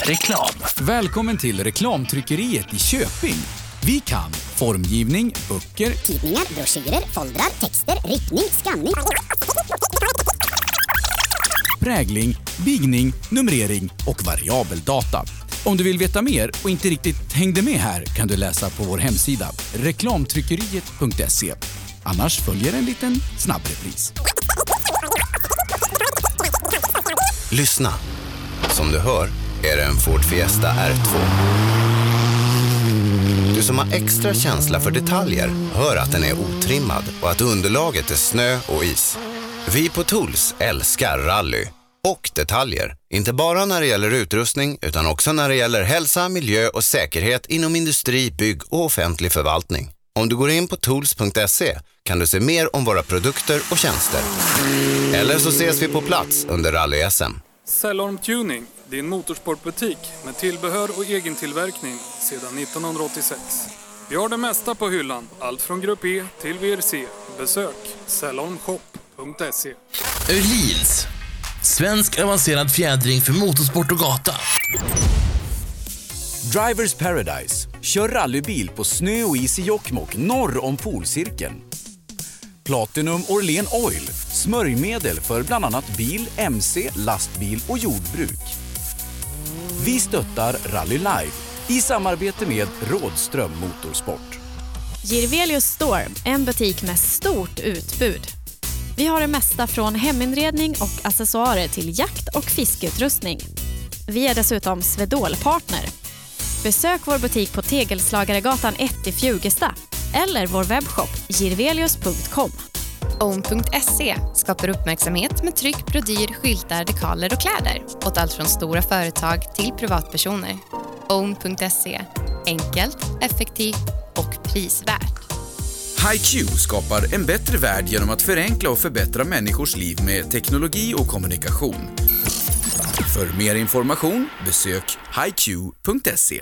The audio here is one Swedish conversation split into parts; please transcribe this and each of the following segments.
Reklam. Välkommen till Reklamtryckeriet i Köping. Vi kan formgivning, böcker, Tidningar, broschyrer, foldrar, texter, riktning, skanning. prägling, bigning, numrering och variabel data. Om du vill veta mer och inte riktigt hängde med här kan du läsa på vår hemsida reklamtryckeriet.se. Annars följer en liten snabbrepris. Lyssna. Som du hör är det en Ford Fiesta R2. Du som har extra känsla för detaljer hör att den är otrimmad och att underlaget är snö och is. Vi på Tools älskar rally och detaljer. Inte bara när det gäller utrustning utan också när det gäller hälsa, miljö och säkerhet inom industri, bygg och offentlig förvaltning. Om du går in på tools.se kan du se mer om våra produkter och tjänster. Eller så ses vi på plats under rally-SM. Cellorm Tuning, din motorsportbutik med tillbehör och egen tillverkning sedan 1986. Vi har det mesta på hyllan, allt från Grupp E till VRC. Besök cellormshop.se. Öhlins. Svensk avancerad fjädring för motorsport och gata. Drivers Paradise. Kör rallybil på snö och is i Jokkmokk norr om polcirkeln. Platinum Orlen Oil. Smörjmedel för bland annat bil, mc, lastbil och jordbruk. Vi stöttar Rally Live i samarbete med Rådström Motorsport. Girvelius Store, en butik med stort utbud. Vi har det mesta från heminredning och accessoarer till jakt och fiskeutrustning. Vi är dessutom Swedol-partner. Besök vår butik på Tegelslagaregatan 1 i Fjugesta eller vår webbshop girvelius.com. Own.se skapar uppmärksamhet med tryck, brodyr, skyltar, dekaler och kläder åt allt från stora företag till privatpersoner. Own.se enkelt, effektivt och prisvärt. HiQ skapar en bättre värld genom att förenkla och förbättra människors liv med teknologi och kommunikation. För mer information besök hiq.se.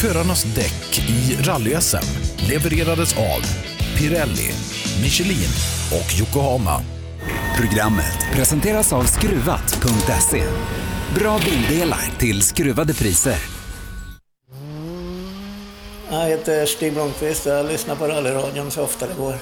Förarnas däck i rally-SM levererades av Pirelli, Michelin och Yokohama. Programmet presenteras av Skruvat.se. Bra bildelar till skruvade priser. Jag heter Stig Blomqvist och jag lyssnar på rallyradion så ofta det går.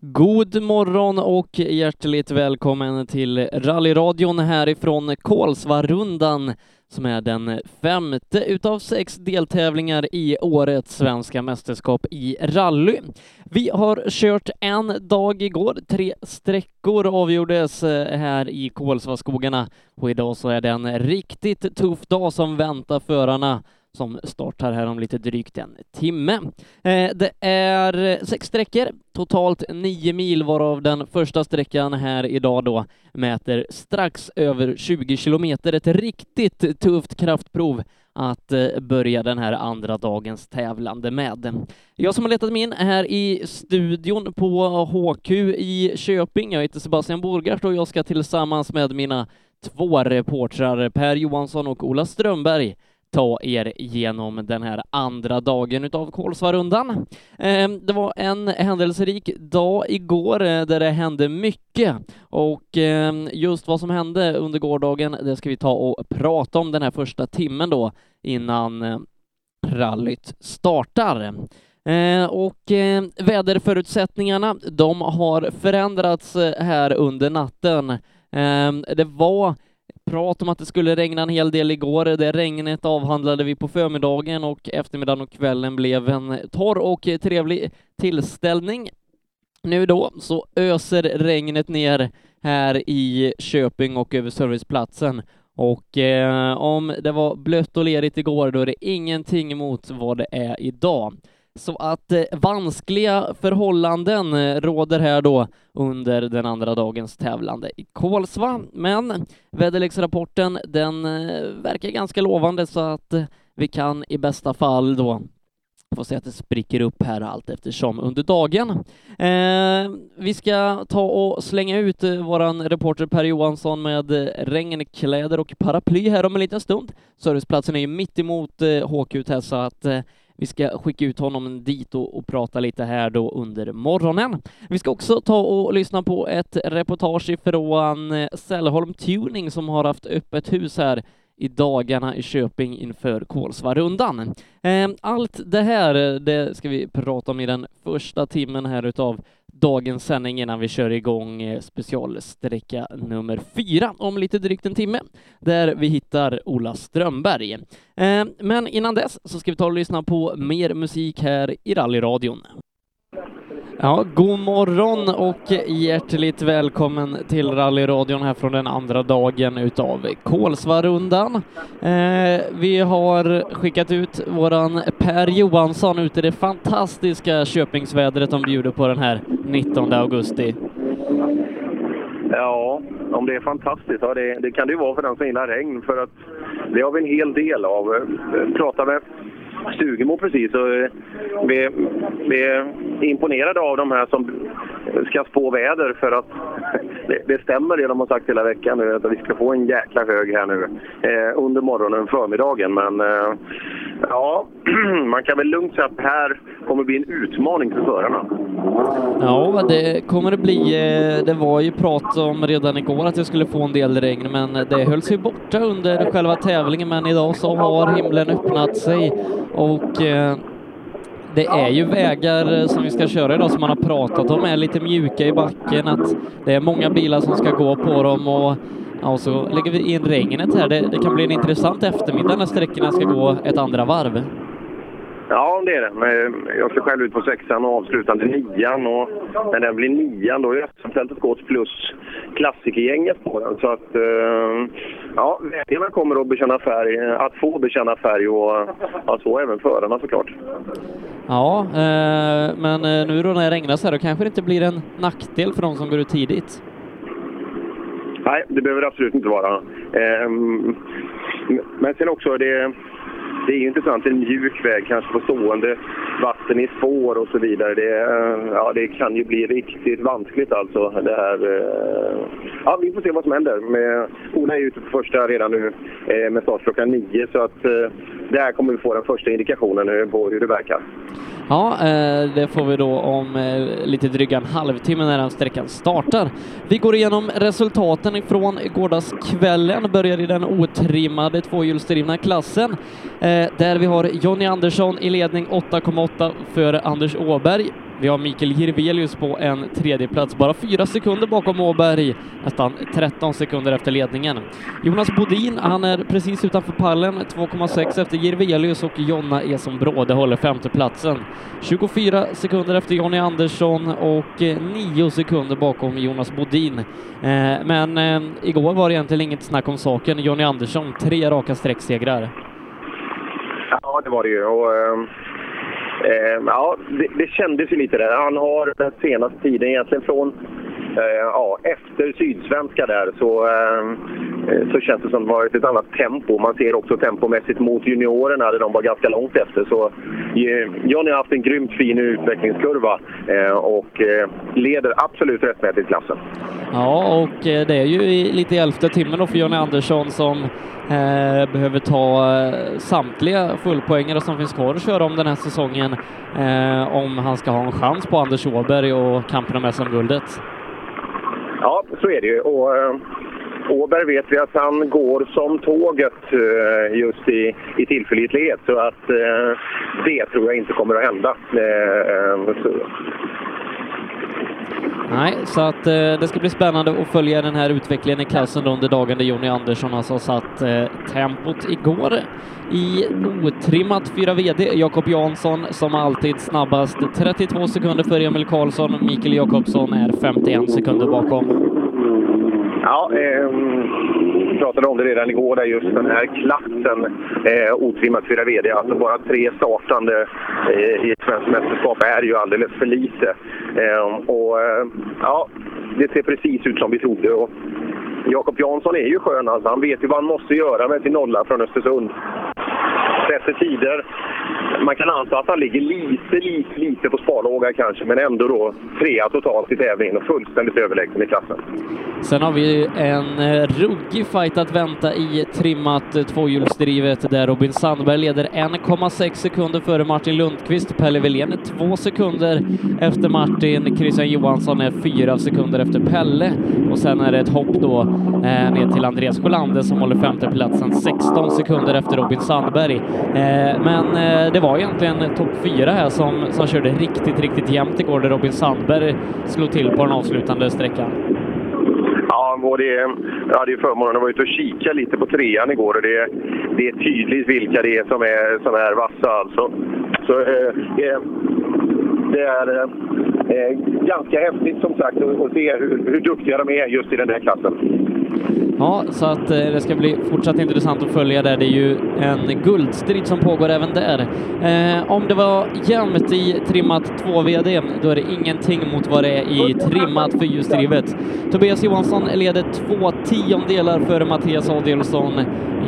God morgon och hjärtligt välkommen till rallyradion härifrån Kolsvarundan som är den femte utav sex deltävlingar i årets svenska mästerskap i rally. Vi har kört en dag igår, tre sträckor avgjordes eh, här i Kolsvaskogarna och idag så är det en riktigt tuff dag som väntar förarna som startar här om lite drygt en timme. Eh, det är sex sträckor, totalt nio mil varav den första sträckan här idag då mäter strax över 20 kilometer. Ett riktigt tufft kraftprov att eh, börja den här andra dagens tävlande med. Jag som har letat mig in här i studion på HQ i Köping, jag heter Sebastian Borgart och jag ska tillsammans med mina två reportrar Per Johansson och Ola Strömberg ta er igenom den här andra dagen utav Kolsvarundan. Ehm, det var en händelserik dag igår eh, där det hände mycket och ehm, just vad som hände under gårdagen, det ska vi ta och prata om den här första timmen då innan eh, rallyt startar. Ehm, och väderförutsättningarna, de har förändrats eh, här under natten. det var prat om att det skulle regna en hel del igår. Det regnet avhandlade vi på förmiddagen och eftermiddagen och kvällen blev en torr och trevlig tillställning. Nu då så öser regnet ner här i Köping och över serviceplatsen och eh, om det var blött och lerigt igår då är det ingenting mot vad det är idag. Så att eh, vanskliga förhållanden eh, råder här då under den andra dagens tävlande i Kolsva. Men väderleksrapporten den eh, verkar ganska lovande så att eh, vi kan i bästa fall då få se att det spricker upp här allt eftersom under dagen. Eh, vi ska ta och slänga ut eh, våran reporter Per Johansson med eh, regnkläder och paraply här om en liten stund. Serviceplatsen är ju mitt emot eh, HQ här så att eh, vi ska skicka ut honom dit och, och prata lite här då under morgonen. Vi ska också ta och lyssna på ett reportage ifrån eh, Sällholm Tuning som har haft öppet hus här i dagarna i Köping inför Kolsvarundan. Ehm, allt det här, eh, det ska vi prata om i den första timmen här utav dagens sändning innan vi kör igång eh, specialsträcka nummer fyra om lite drygt en timme, där vi hittar Ola Strömberg. Ehm, men innan dess så ska vi ta och lyssna på mer musik här i rallyradion. Ja, god morgon och hjärtligt välkommen till rallyradion här från den andra dagen utav Kolsvarundan. Eh, vi har skickat ut våran Per Johansson ut i det fantastiska Köpingsvädret de bjuder på den här 19 augusti. Ja, om det är fantastiskt, ja, det, det kan det ju vara för den som gillar regn för att det har vi en hel del av. Eh, prata med Stugemo precis. Och eh, vi, vi är imponerade av de här som ska spå väder för att det, det, stämmer det de har sagt hela veckan nu att vi ska få en jäkla hög här nu eh, under morgonen, förmiddagen. Men eh, ja, man kan väl lugnt säga att det här kommer bli en utmaning för förarna. Ja, det kommer det bli. Eh, det var ju prat om redan igår att vi skulle få en del regn, men det hölls ju borta under själva tävlingen. Men idag så har himlen öppnat sig och eh, det är ju vägar eh, som vi ska köra idag som man har pratat om är lite mjuka i backen, att det är många bilar som ska gå på dem och ja, så lägger vi in regnet här. Det, det kan bli en intressant eftermiddag när sträckorna ska gå ett andra varv. Ja, det är det. Jag ska själv ut på sexan och avslutande nian. Och när den blir nian då är SM-fältet gått plus klassikergänget på den. Så att, eh, ja, vägarna kommer att bekänna färg, att få bekänna färg och så även förarna såklart. Ja, eh, men nu då när det regnar så här, då kanske det inte blir en nackdel för de som går ut tidigt? Nej, det behöver det absolut inte vara. Eh, men sen också, det det är ju intressant, en mjuk väg kanske på stående vatten i spår och så vidare. Det, eh, ja, det kan ju bli riktigt vanskligt alltså. Det här, eh. ja, vi får se vad som händer. Med, Ola är ute på första redan nu eh, med start klockan nio så att där kommer vi få den första indikationen på hur det verkar. Ja, det får vi då om lite drygt en halvtimme när den sträckan startar. Vi går igenom resultaten från gårdagskvällen, börjar i den otrimmade tvåhjulsdrivna klassen Eh, där vi har Jonny Andersson i ledning 8,8 före Anders Åberg. Vi har Mikael Jirvelius på en tredje plats, bara fyra sekunder bakom Åberg, nästan 13 sekunder efter ledningen. Jonas Bodin, han är precis utanför pallen, 2,6 efter Jirvelius och Jonna Eson Bråde håller femteplatsen. 24 sekunder efter Jonny Andersson och eh, 9 sekunder bakom Jonas Bodin. Eh, men igår var det egentligen inget snack om saken. Jonny Andersson, tre raka sträcksegrar. Ja, det var det ju. Och, eh, ja, det, det kändes ju lite där. Han har den senaste tiden egentligen från Eh, ja, efter Sydsvenska där så, eh, så känns det som att det varit ett annat tempo. Man ser också tempomässigt mot juniorerna där de var ganska långt efter. Så eh, Johnny har haft en grymt fin utvecklingskurva eh, och eh, leder absolut rättmätigt klassen. Ja, och eh, det är ju lite i elfte timmen då för Johnny Andersson som eh, behöver ta samtliga fullpoängare som finns kvar att köra om den här säsongen eh, om han ska ha en chans på Anders Åberg och kampen om SM-guldet. Ja, så är det ju. Och, eh, Åberg vet vi att han går som tåget eh, just i, i tillförlitlighet. Så att eh, det tror jag inte kommer att hända. Eh, eh, så. Nej, så att eh, det ska bli spännande att följa den här utvecklingen i klassen under dagen där Jonny Andersson alltså satt eh, tempot igår i otrimmat 4 VD. Jakob Jansson som alltid snabbast 32 sekunder före Emil Karlsson. Mikael Jakobsson är 51 sekunder bakom. Ja, eh, vi pratade om det redan igår, där just den här klassen eh, otrimmat 4 VD, alltså bara tre startande eh, i ett svenskt mästerskap är ju alldeles för lite. Eh, och eh, ja, det ser precis ut som vi trodde. Och Jakob Jansson är ju skön alltså. Han vet ju vad han måste göra med sin nolla från Östersund. Sätter tider man kan anta att han ligger lite, lite, lite på sparlåga kanske, men ändå då trea totalt i tävlingen och fullständigt överlägsen i klassen. Sen har vi en ruggig fight att vänta i trimmat tvåhjulsdrivet där Robin Sandberg leder 1,6 sekunder före Martin Lundqvist. Pelle Wilén är två sekunder efter Martin. Christian Johansson är fyra sekunder efter Pelle och sen är det ett hopp då eh, ner till Andreas Sjölander som håller femteplatsen 16 sekunder efter Robin Sandberg. Eh, men eh, Eh, det var egentligen topp fyra här som, som körde riktigt, riktigt jämnt igår där Robin Sandberg slog till på den avslutande sträckan. Ja, och det, jag hade ju förmånen att vara ute och kika lite på trean igår och det, det är tydligt vilka det är som är, som är vassa alltså. Så eh, det, är eh, ganska häftigt som sagt att att se hur, hur duktiga de är just i den här klassen. Ja, så att eh, det ska bli fortsatt intressant att följa där. Det är ju en guldstrid som pågår även där. Eh, om det var jämnt i trimmat 2VD, då är det ingenting mot vad det är i trimmat fyrhjulsdrivet. Tobias Johansson leder två tiondelar före Mattias Adielsson.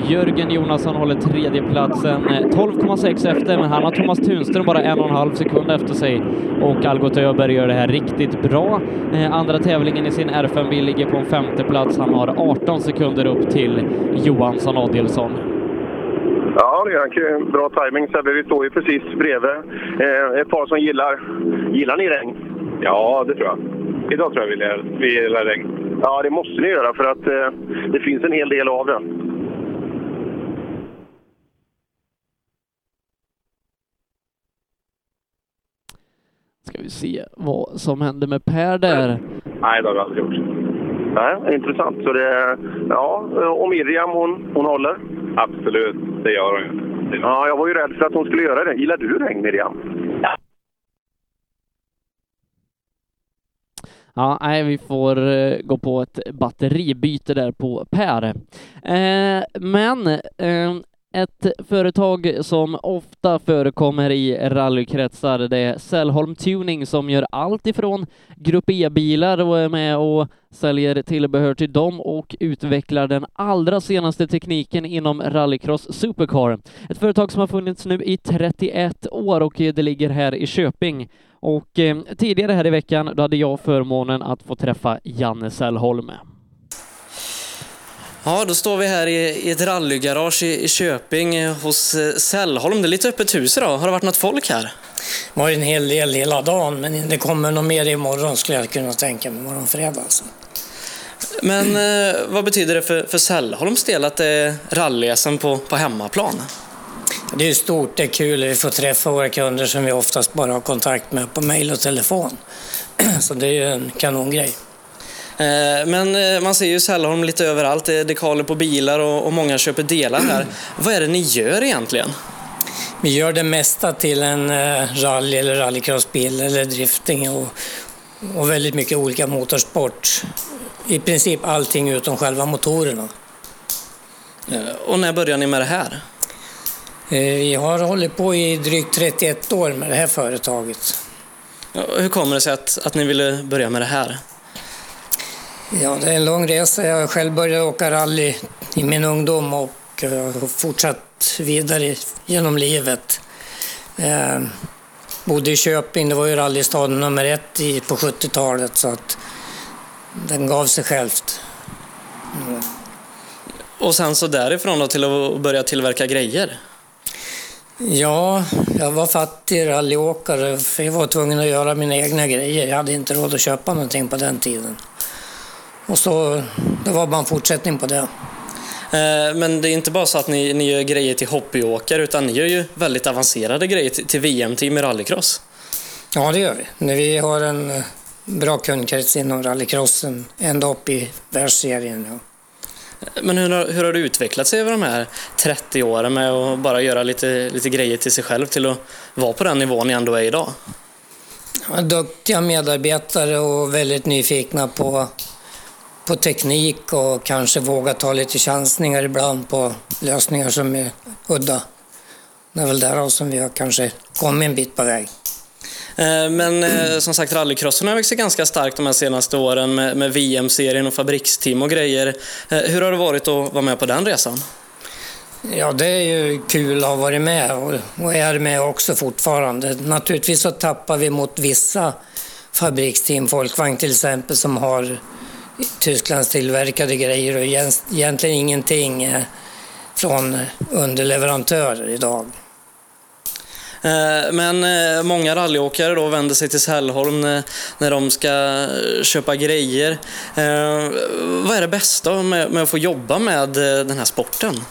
Jörgen Jonasson håller tredjeplatsen 12,6 eh, efter, men han har Thomas Tunström bara en och en halv sekund efter sig och Algot Öberg gör det här riktigt bra. Eh, andra tävlingen i sin R5-bil ligger på en femte plats. Han har 18 sekunder upp till Johansson Adielsson. Ja, det är bra timing Sebbe. Vi står ju precis bredvid eh, ett par som gillar... Gillar ni regn? Ja, det tror jag. Idag tror jag vi gillar, vi gillar regn. Ja, det måste ni göra för att eh, det finns en hel del av det. Ska vi se vad som händer med Per där. Nej, det har vi aldrig gjort. Nej, intressant. Så det, ja, och Miriam, hon, hon håller? Absolut, det gör hon. Ja, jag var ju rädd för att hon skulle göra det. Gillar du regn, Miriam? Ja, nej, vi får eh, gå på ett batteribyte där på Per. Eh, men eh, ett företag som ofta förekommer i rallykretsar, det är Sällholm Tuning som gör allt ifrån Grupp E-bilar och är med och säljer tillbehör till dem och utvecklar den allra senaste tekniken inom rallycross Supercar. Ett företag som har funnits nu i 31 år och det ligger här i Köping. Och eh, tidigare här i veckan, då hade jag förmånen att få träffa Janne Sällholm. Ja, då står vi här i, i ett rallygarage i, i Köping eh, hos eh, Sällholm. Det är lite öppet hus idag. Har det varit något folk här? Det var en hel del hela dagen, men det kommer nog mer imorgon skulle jag kunna tänka mig, imorgon fredag. Alltså. Men eh, vad betyder det för, för Sällholms del att det är rally på, på hemmaplan? Det är stort, det är kul. Vi får träffa våra kunder som vi oftast bara har kontakt med på mejl och telefon. Så det är ju en kanongrej. Eh, men eh, man ser ju Sällholm lite överallt. Det är dekaler på bilar och, många köper delar här. Vad är det ni gör egentligen? Vi gör det mesta till en eh, rally eller rallycrossbil eller drifting och, och väldigt mycket olika motorsport. I princip allting utom själva motorerna. Och när började ni med det här? Vi har hållit på i drygt 31 år med det här företaget. Hur kommer det sig att, att ni ville börja med det här? Ja, det är en lång resa. Jag själv började åka rally i min ungdom och har fortsatt vidare genom livet. Eh, bodde i Köping, det var ju rallystaden nummer ett i, på 70-talet så att den gav sig självt. Mm. Och sen så därifrån då till att börja tillverka grejer? Ja, jag var fattig rallyåkare för jag var tvungen att göra mina egna grejer. Jag hade inte råd att köpa någonting på den tiden. Och så, det var bara en fortsättning på det. Eh, men det är inte bara så att ni, ni gör grejer till hobbyåkare utan ni gör ju väldigt avancerade grejer till, till VM-team i rallycross. Ja, det gör vi. Vi har en eh, bra kundkrets inom rallycrossen, ända upp i världsserien. Ja. Men hur har, hur har det utvecklat sig över de här 30 åren med att bara göra lite, lite grejer till sig själv till att vara på den nivån ni ändå är idag? Ja, duktiga medarbetare och väldigt nyfikna på på teknik och kanske våga ta lite chansningar ibland på lösningar som är udda. Det är väl därav som vi har kanske kommit en bit på väg. Eh, men eh, som sagt, rallycrossen har växt ganska starkt de här senaste åren med, med VM-serien och fabriksteam och grejer. Eh, hur har det varit att vara med på den resan? Ja, det är ju kul att ha varit med och, och är med också fortfarande. Naturligtvis så tappar vi mot vissa fabriksteam, Folkvagn till exempel, som har Tysklands tillverkade grejer och egentligen ingenting eh, från underleverantörer idag. Eh, men eh, många rallyåkare då vänder sig till Sällholm när de ska köpa grejer. Vad är det bästa med att få jobba med den här sporten?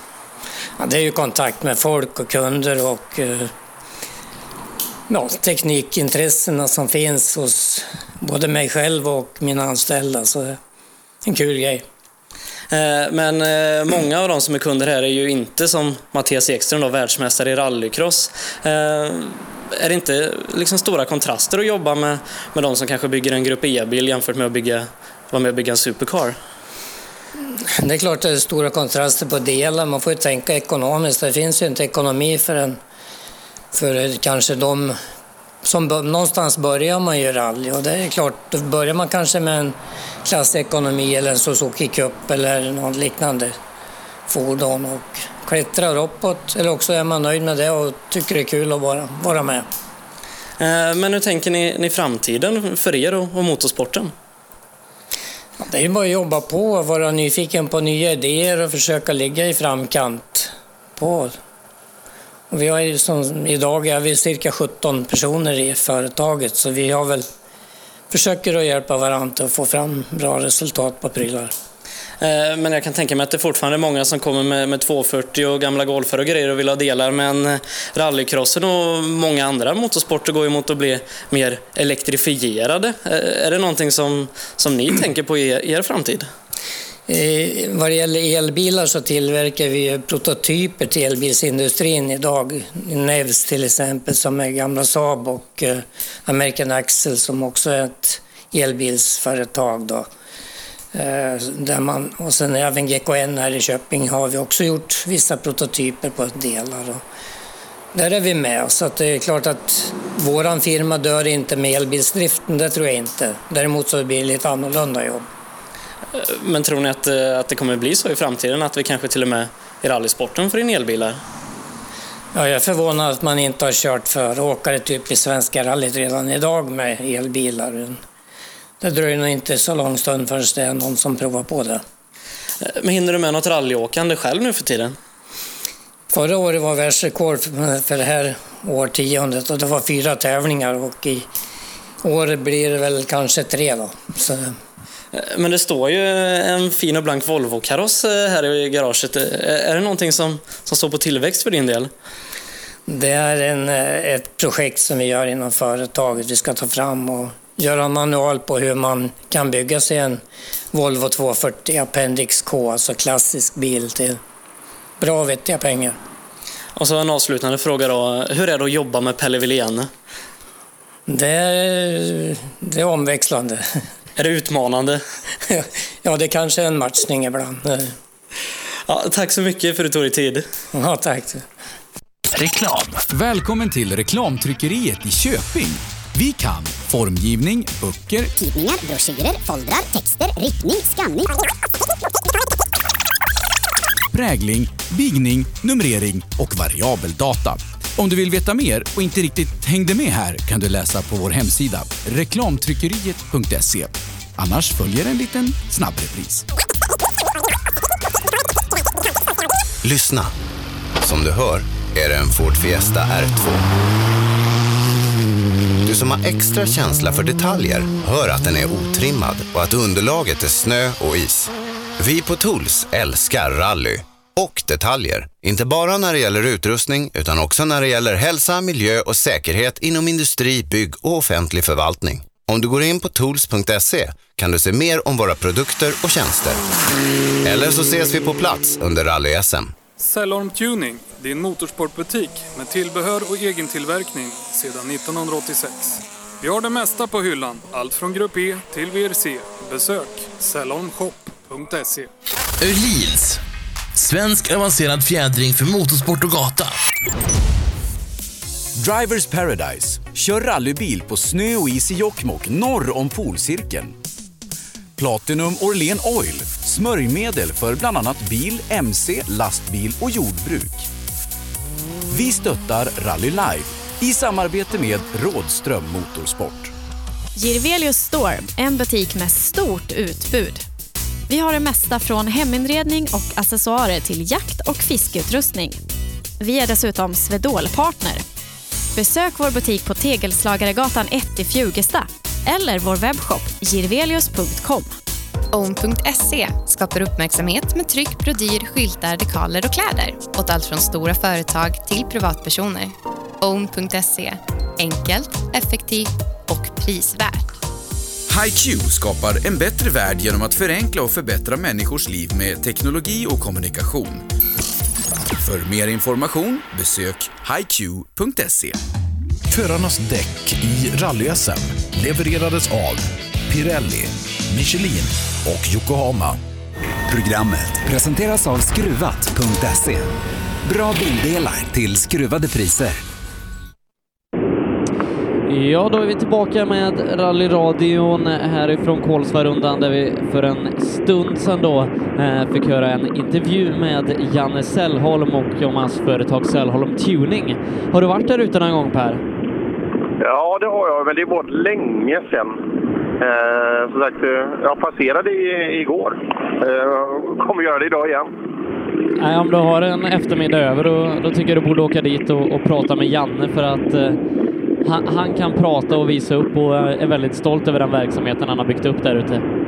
Ja, det är ju kontakt med folk och kunder och ja, teknikintressena som finns hos både mig själv och mina anställda. Så en kul grej. Eh, men eh, många av de som är kunder här är ju inte som Mattias Ekström, då, världsmästare i rallycross. Eh, är det inte liksom stora kontraster att jobba med, med de som kanske bygger en Grupp E-bil jämfört med att bygga, vara med och bygga en supercar? Det är klart att det är stora kontraster på delar. Man får ju tänka ekonomiskt. Det finns ju inte ekonomi för, en, för kanske de som någonstans börjar man ju rally och det är klart, då börjar man kanske med en klassekonomi eller en Suzuki Cup eller något liknande fordon och klättrar uppåt. Eller också är man nöjd med det och tycker det är kul att vara, vara med. Eh, men hur tänker ni, ni framtiden för er och, och motorsporten? Det är ju bara att jobba på, vara nyfiken på nya idéer och försöka ligga i framkant på vi har ju som, idag är vi cirka 17 personer i företaget så vi har väl försöker att hjälpa varandra att få fram bra resultat på prylar. Eh, men jag kan tänka mig att det fortfarande är många som kommer med, med 240 och gamla golfar och grejer och vill ha delar. Men eh, rallycrossen och många andra motorsporter går ju mot att bli mer elektrifierade. Eh, är det någonting som, som ni tänker på i er, er framtid? Eh, vad det gäller elbilar så tillverkar vi prototyper till elbilsindustrin idag. Nevs till exempel som är gamla Saab och eh, American Axel som också är ett elbilsföretag. Då. Eh, där man, och sen även GKN här i Köping har vi också gjort vissa prototyper på delar. Och där är vi med, så att det är klart att våran firma dör inte med elbilsdriften, det tror jag inte. Däremot så blir det lite annorlunda jobb. Men tror ni att, eh, att det kommer bli så i framtiden, att vi kanske till och med i rallysporten får in elbilar? Ja, jag är förvånad att man inte har kört för åkare typ i Svenska rallyt redan idag med elbilar. Det dröjer nog inte så lång stund förrän det är någon som provar på det. Eh, men hinner du med något rallyåkande själv nu för tiden? Förra året var världsrekord för det här årtiondet och det var fyra tävlingar och i år blir det väl kanske tre då. Så men det står ju en fin och blank Volvo-kaross eh, här i garaget. Eh, är det någonting som, som står på tillväxt för din del? Det är en, ett projekt som vi gör inom företaget. Vi ska ta fram och göra en manual på hur man kan bygga sig en Volvo 240 Appendix K, alltså klassisk bil till bra och vettiga pengar. Och så en avslutande fråga då. Hur är det att jobba med Pelle Wilén? Det är, det är omväxlande. Är det utmanande? ja, det kanske är en matchning ibland. Ja, tack så mycket för att du tog dig tid. Ja, tack. Reklam. Välkommen till Reklamtryckeriet i Köping. Vi kan formgivning, böcker, tidningar, broschyrer, foldrar, texter, ritning, skanning. Prägling, bigning, numrering och variabeldata. Om du vill veta mer och inte riktigt hängde med här kan du läsa på vår hemsida reklamtryckeriet.se. Annars följer en liten snabbrepris. Lyssna. Som du hör är det en Ford Fiesta R2. Du som har extra känsla för detaljer hör att den är otrimmad och att underlaget är snö och is. Vi på Tools älskar rally och detaljer. Inte bara när det gäller utrustning utan också när det gäller hälsa, miljö och säkerhet inom industri, bygg och offentlig förvaltning. Om du går in på tools.se kan du se mer om våra produkter och tjänster. Eller så ses vi på plats under rally-SM. Cellorm Tuning, din motorsportbutik med tillbehör och egentillverkning sedan 1986. Vi har det mesta på hyllan, allt från Grupp E till VRC. Besök cellormshop.se. Öhlins Svensk avancerad fjädring för motorsport och gata. Drivers Paradise. Kör rallybil på snö och is i Jokkmokk norr om polcirkeln. Platinum Orlen Oil Smörjmedel för bland annat bil, mc, lastbil och jordbruk. Vi stöttar Rally Life i samarbete med Rådström Motorsport. Girvelius Store, en butik med stort utbud. Vi har det mesta från heminredning och accessoarer till jakt och fiskeutrustning. Vi är dessutom Swedol-partner. Besök vår butik på Tegelslagaregatan 1 i Fjugesta eller vår webbshop girvelius.com. Own.se skapar uppmärksamhet med tryck, brodyr, skyltar, dekaler och kläder åt allt från stora företag till privatpersoner. Own.se enkelt, effektivt och prisvärt. HiQ skapar en bättre värld genom att förenkla och förbättra människors liv med teknologi och kommunikation. För mer information besök hiq.se. Förarnas däck i rally-SM levererades av Pirelli, Michelin och Yokohama. Programmet presenteras av Skruvat.se. Bra bildelar till skruvade priser. Ja, då är vi tillbaka med rallyradion härifrån Kolsvarundan där vi för en stund sedan då eh, fick höra en intervju med Janne Sällholm och om hans företag Sällholm Tuning. Har du varit där ute någon gång Per? Ja, det har jag, men det var länge sedan. Eh, som sagt, eh, jag passerade i, igår. Eh, kommer göra det idag igen. Nej, om du har en eftermiddag över då, då tycker jag du borde åka dit och, och prata med Janne för att eh, han, han, kan prata och visa upp och är väldigt stolt över den verksamheten han har byggt upp där ute.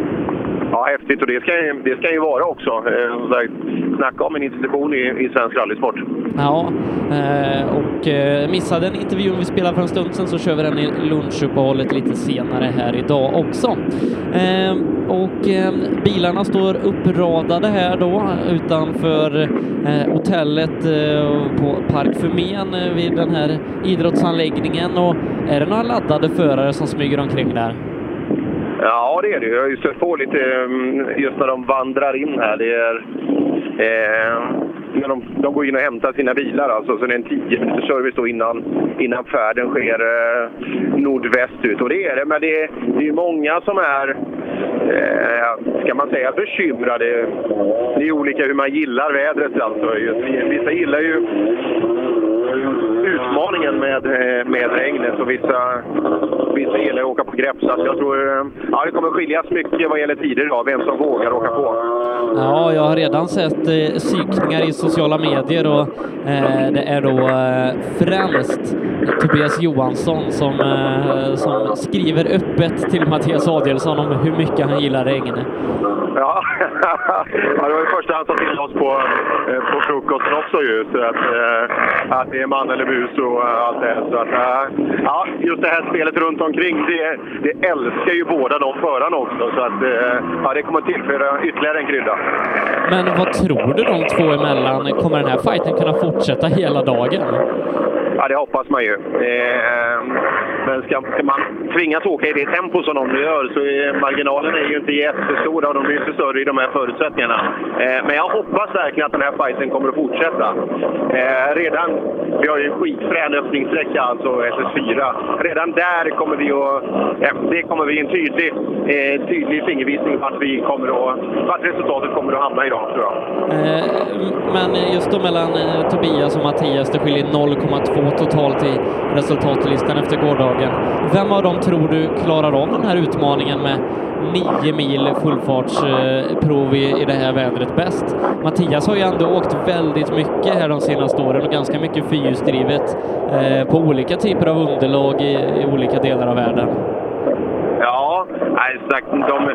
Ja, häftigt och det ska, det ska ju vara också. Eh, snacka om en institution i, i svensk rallysport. Ja, eh, och eh, missade en intervju vi spelade för en stund sedan så kör vi den i lunchuppehållet lite senare här idag också. Eh, och eh, bilarna står uppradade här då utanför eh, hotellet eh, på Park Förmen eh, vid den här idrottsanläggningen och är det några laddade förare som smyger omkring där? Ja, det är det. Jag har ju stött på lite mm, just när de vandrar in här. Det är, eh, när de, de går in och hämtar sina bilar alltså, så det är en 10 minuters service då innan, innan färden sker eh, nordväst ut. Och det är det, men det är, det är många som är, eh, ska man säga, bekymrade. Det är olika hur man gillar vädret alltså. Vissa gillar ju utmaningen med, med regnet och vissa, vissa gillar att åka på grepp. Så jag tror ja, det kommer skiljas mycket vad gäller tider idag, vem som vågar åka på. Ja, jag har redan sett eh, psykningar i sociala medier och eh, det är då eh, främst Tobias Johansson som, eh, som skriver öppet till Mattias Adielsson om hur mycket han gillar regn. Ja, ja det var ju första han sa till oss på, eh, på frukosten också ju. Så att, eh, att det är man eller mus och allt det här. Så att, ja, just det här spelet runt omkring, det, det älskar ju båda de förarna också. Så att, ja, det kommer tillföra ytterligare en krydda. Men vad tror du de två emellan? Kommer den här fighten kunna fortsätta hela dagen? Ja, det hoppas man ju. Eh, men ska, ska, man tvingas åka i det tempo som de gör så är marginalen är ju inte jättestora och de är inte större i de här förutsättningarna. Eh, men jag hoppas verkligen att den här fighten kommer att fortsätta. Eh, redan, vi har ju en skitfrän öppningssträcka, alltså SS4. Redan där kommer vi att, det kommer vi en tydlig, eh, tydlig fingervisning vart vi kommer att, vart resultatet kommer att hamna idag, tror jag. Eh, men just då mellan eh, Tobias och Mattias, det skiljer 0,2 totalt i resultatlistan efter gårdagen. Vem av dem tror du klarar av den här utmaningen med nio mil fullfartsprov i, i det här vädret bäst? Mattias har ju ändå åkt väldigt mycket här de senaste åren och ganska mycket fyrhjulsdrivet eh, på olika typer av underlag i, i olika delar av världen. Ja, nej, sagt, de,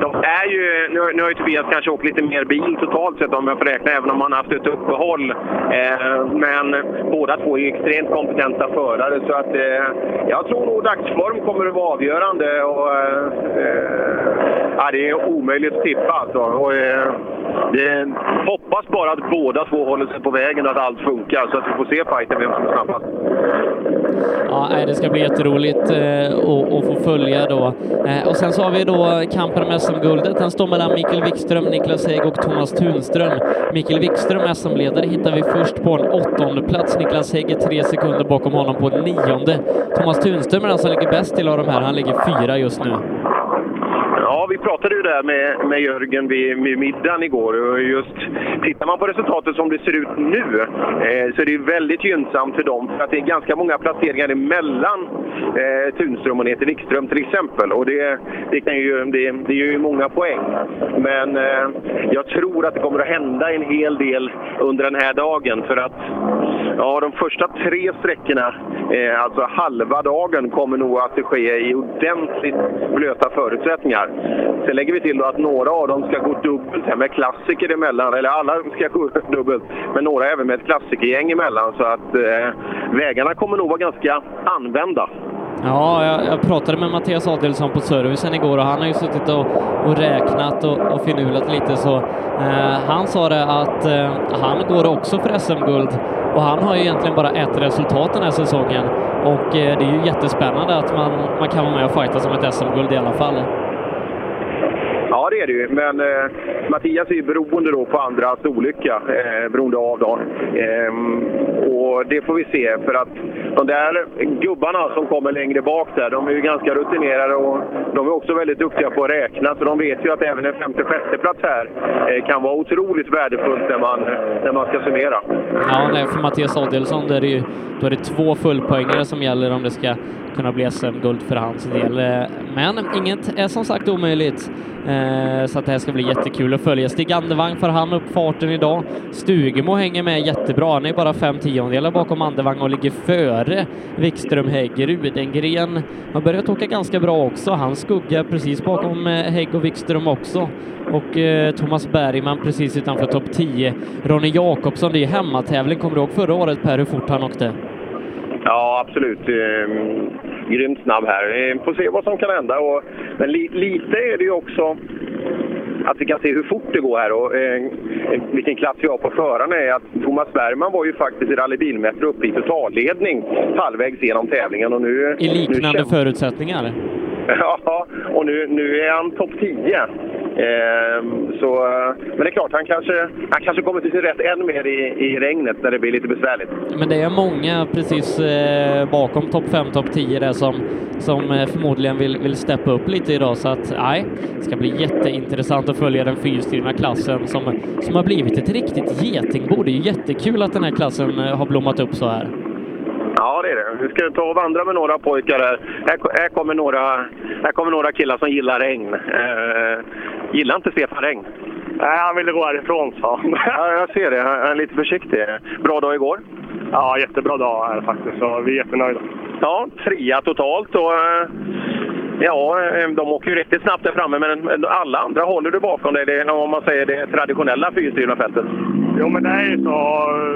de är ju, nu, nu har ju Tobias kanske åkt lite mer bil totalt sett om jag får räkna, även om han haft ett uppehåll. Eh, men båda två är ju extremt kompetenta förare så att eh, jag tror nog dagsform kommer att vara avgörande. Och, eh, eh ja, det är omöjligt att tippa alltså. Och, eh, det, hoppas bara att båda två håller sig på vägen och att allt funkar så att vi får se fighten vem som är snabbast. Ja, det ska bli jätteroligt eh, att få följa då. Eh, och sen så har vi då kampen om SM-guldet. Den står mellan Mikael Wikström, Niklas Hägg och Thomas Tunström. Mikael Wikström, SM-ledare, hittar vi först på en åttonde plats. Niklas Hägg är tre sekunder bakom honom på nionde. Thomas Tunström är den som ligger bäst till av de här. Han ligger fyra just nu ja, vi pratade ju där med, med Jörgen vid, vid middagen igår och just tittar man på resultatet som det ser ut nu eh, så är det väldigt gynnsamt för dem för att det är ganska många placeringar emellan eh, Tunström och ner till Wikström till exempel och det, det, kan ju, det, det ger ju många poäng. Men eh, jag tror att det kommer att hända en hel del under den här dagen för att ja, de första tre sträckorna, eh, alltså halva dagen, kommer nog att ske i ordentligt blöta förutsättningar. Sen lägger vi till då att några av dem ska gå dubbelt här med klassiker emellan, eller alla ska gå dubbelt, men några även med ett klassikergäng emellan. Så att eh, vägarna kommer nog vara ganska använda. Ja, jag, jag, pratade med Mattias Adelsson på servicen igår och han har ju suttit och, och räknat och, och finulat lite så eh, han sa det att eh, han går också för SM-guld och han har ju egentligen bara ett resultat den här säsongen och eh, det är ju jättespännande att man, man kan vara med och fighta som ett SM-guld i alla fall. Ja, det är det ju. Men eh, Mattias är ju beroende då på andras olycka, eh, beroende av dem. Eh, och det får vi se, för att de där gubbarna som kommer längre bak där, de är ju ganska rutinerade och de är också väldigt duktiga på att räkna. Så de vet ju att även en femte, sjätte plats här eh, kan vara otroligt värdefullt när man, när man ska summera. Ja, nej, för Mattias Adelsson är, det ju, då är det två fullpoängare som gäller om det ska kunna bli SM-guld för hans del. Eh, men inget är som sagt omöjligt. Eh, Eh, så att det här ska bli jättekul att följa. Stig Andevang får han upp farten idag. Stugemo hänger med jättebra. Han är bara fem tiondelar bakom Andevang och ligger före Wikström Hägg. Rudengren har börjat åka ganska bra också. Han skuggar precis bakom eh, Hägg och Wikström också. Och eh, Thomas Bergman precis utanför topp 10. Ronny Jakobsson, det är hemmatävling. Kommer du ihåg förra året Per hur fort han åkte? Ja, absolut. Ehm, grymt snabb här. Ehm, får se vad som kan hända. Och, men li, lite är det ju också att vi kan se hur fort det går här och eh, vilken klass vi har på förarna är att Thomas Bergman var ju faktiskt i rallybilmetro uppe i totalledning halvvägs genom tävlingen. Och nu, I liknande nu förutsättningar? Ja, och nu, nu är han topp 10. Eh, så, men det är klart, han kanske, han kanske kommer till sin rätt än mer i, i regnet när det blir lite besvärligt. Men det är många precis eh, bakom topp 5, topp 10 där som, som eh, förmodligen vill, vill steppa upp lite idag. Så att nej, det ska bli jätteintressant att följa den fyrstyrna klassen som, som har blivit ett riktigt getingbo. Det är ju jättekul att den här klassen eh, har blommat upp så här. Ja, det är det. Vi ska ta och vandra med några pojkar här. Här, här, kommer, några, här kommer några killar som gillar regn. Eh, gillar inte Stefan regn? Nej, han ville gå härifrån sa han. ja, jag ser det. Han är lite försiktig. Bra dag igår? Ja, jättebra dag här faktiskt. Så vi är jättenöjda. Ja, trea totalt. Och, eh, Ja, eh, de åker ju riktigt snabbt där framme, men alla andra håller du bakom dig, det, om man säger det traditionella fyrstyrda fältet. Jo, men det är ju så.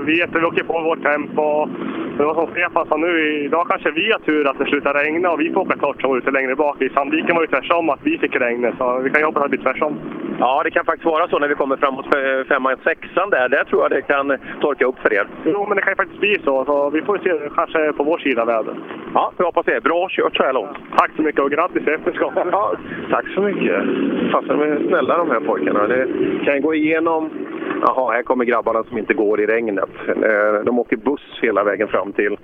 Vi, vet vi åker på vårt tempo. Det var som Stefan sa nu, idag kanske vi har tur att det slutar regna och vi får åka torrt som var ute längre bak. I Sandviken var det tvärtom, att vi fick regnet. Så vi kan ju hoppas att det blir tvärtom. Ja, det kan faktiskt vara så när vi kommer framåt femman, sexan där. Där tror jag det kan torka upp för er. Jo, men det kan ju faktiskt bli så. Så vi får se kanske på vår sida väder. Ja, vi hoppas det. Bra kört så här långt. Tack så mycket och grattis till mästerskapet. Ja, tack så mycket. Fasen, de är snälla de här pojkarna. Det kan gå igenom... Jaha, här kommer grabbarna som inte går i regnet. Eh, de åker buss hela vägen fram till,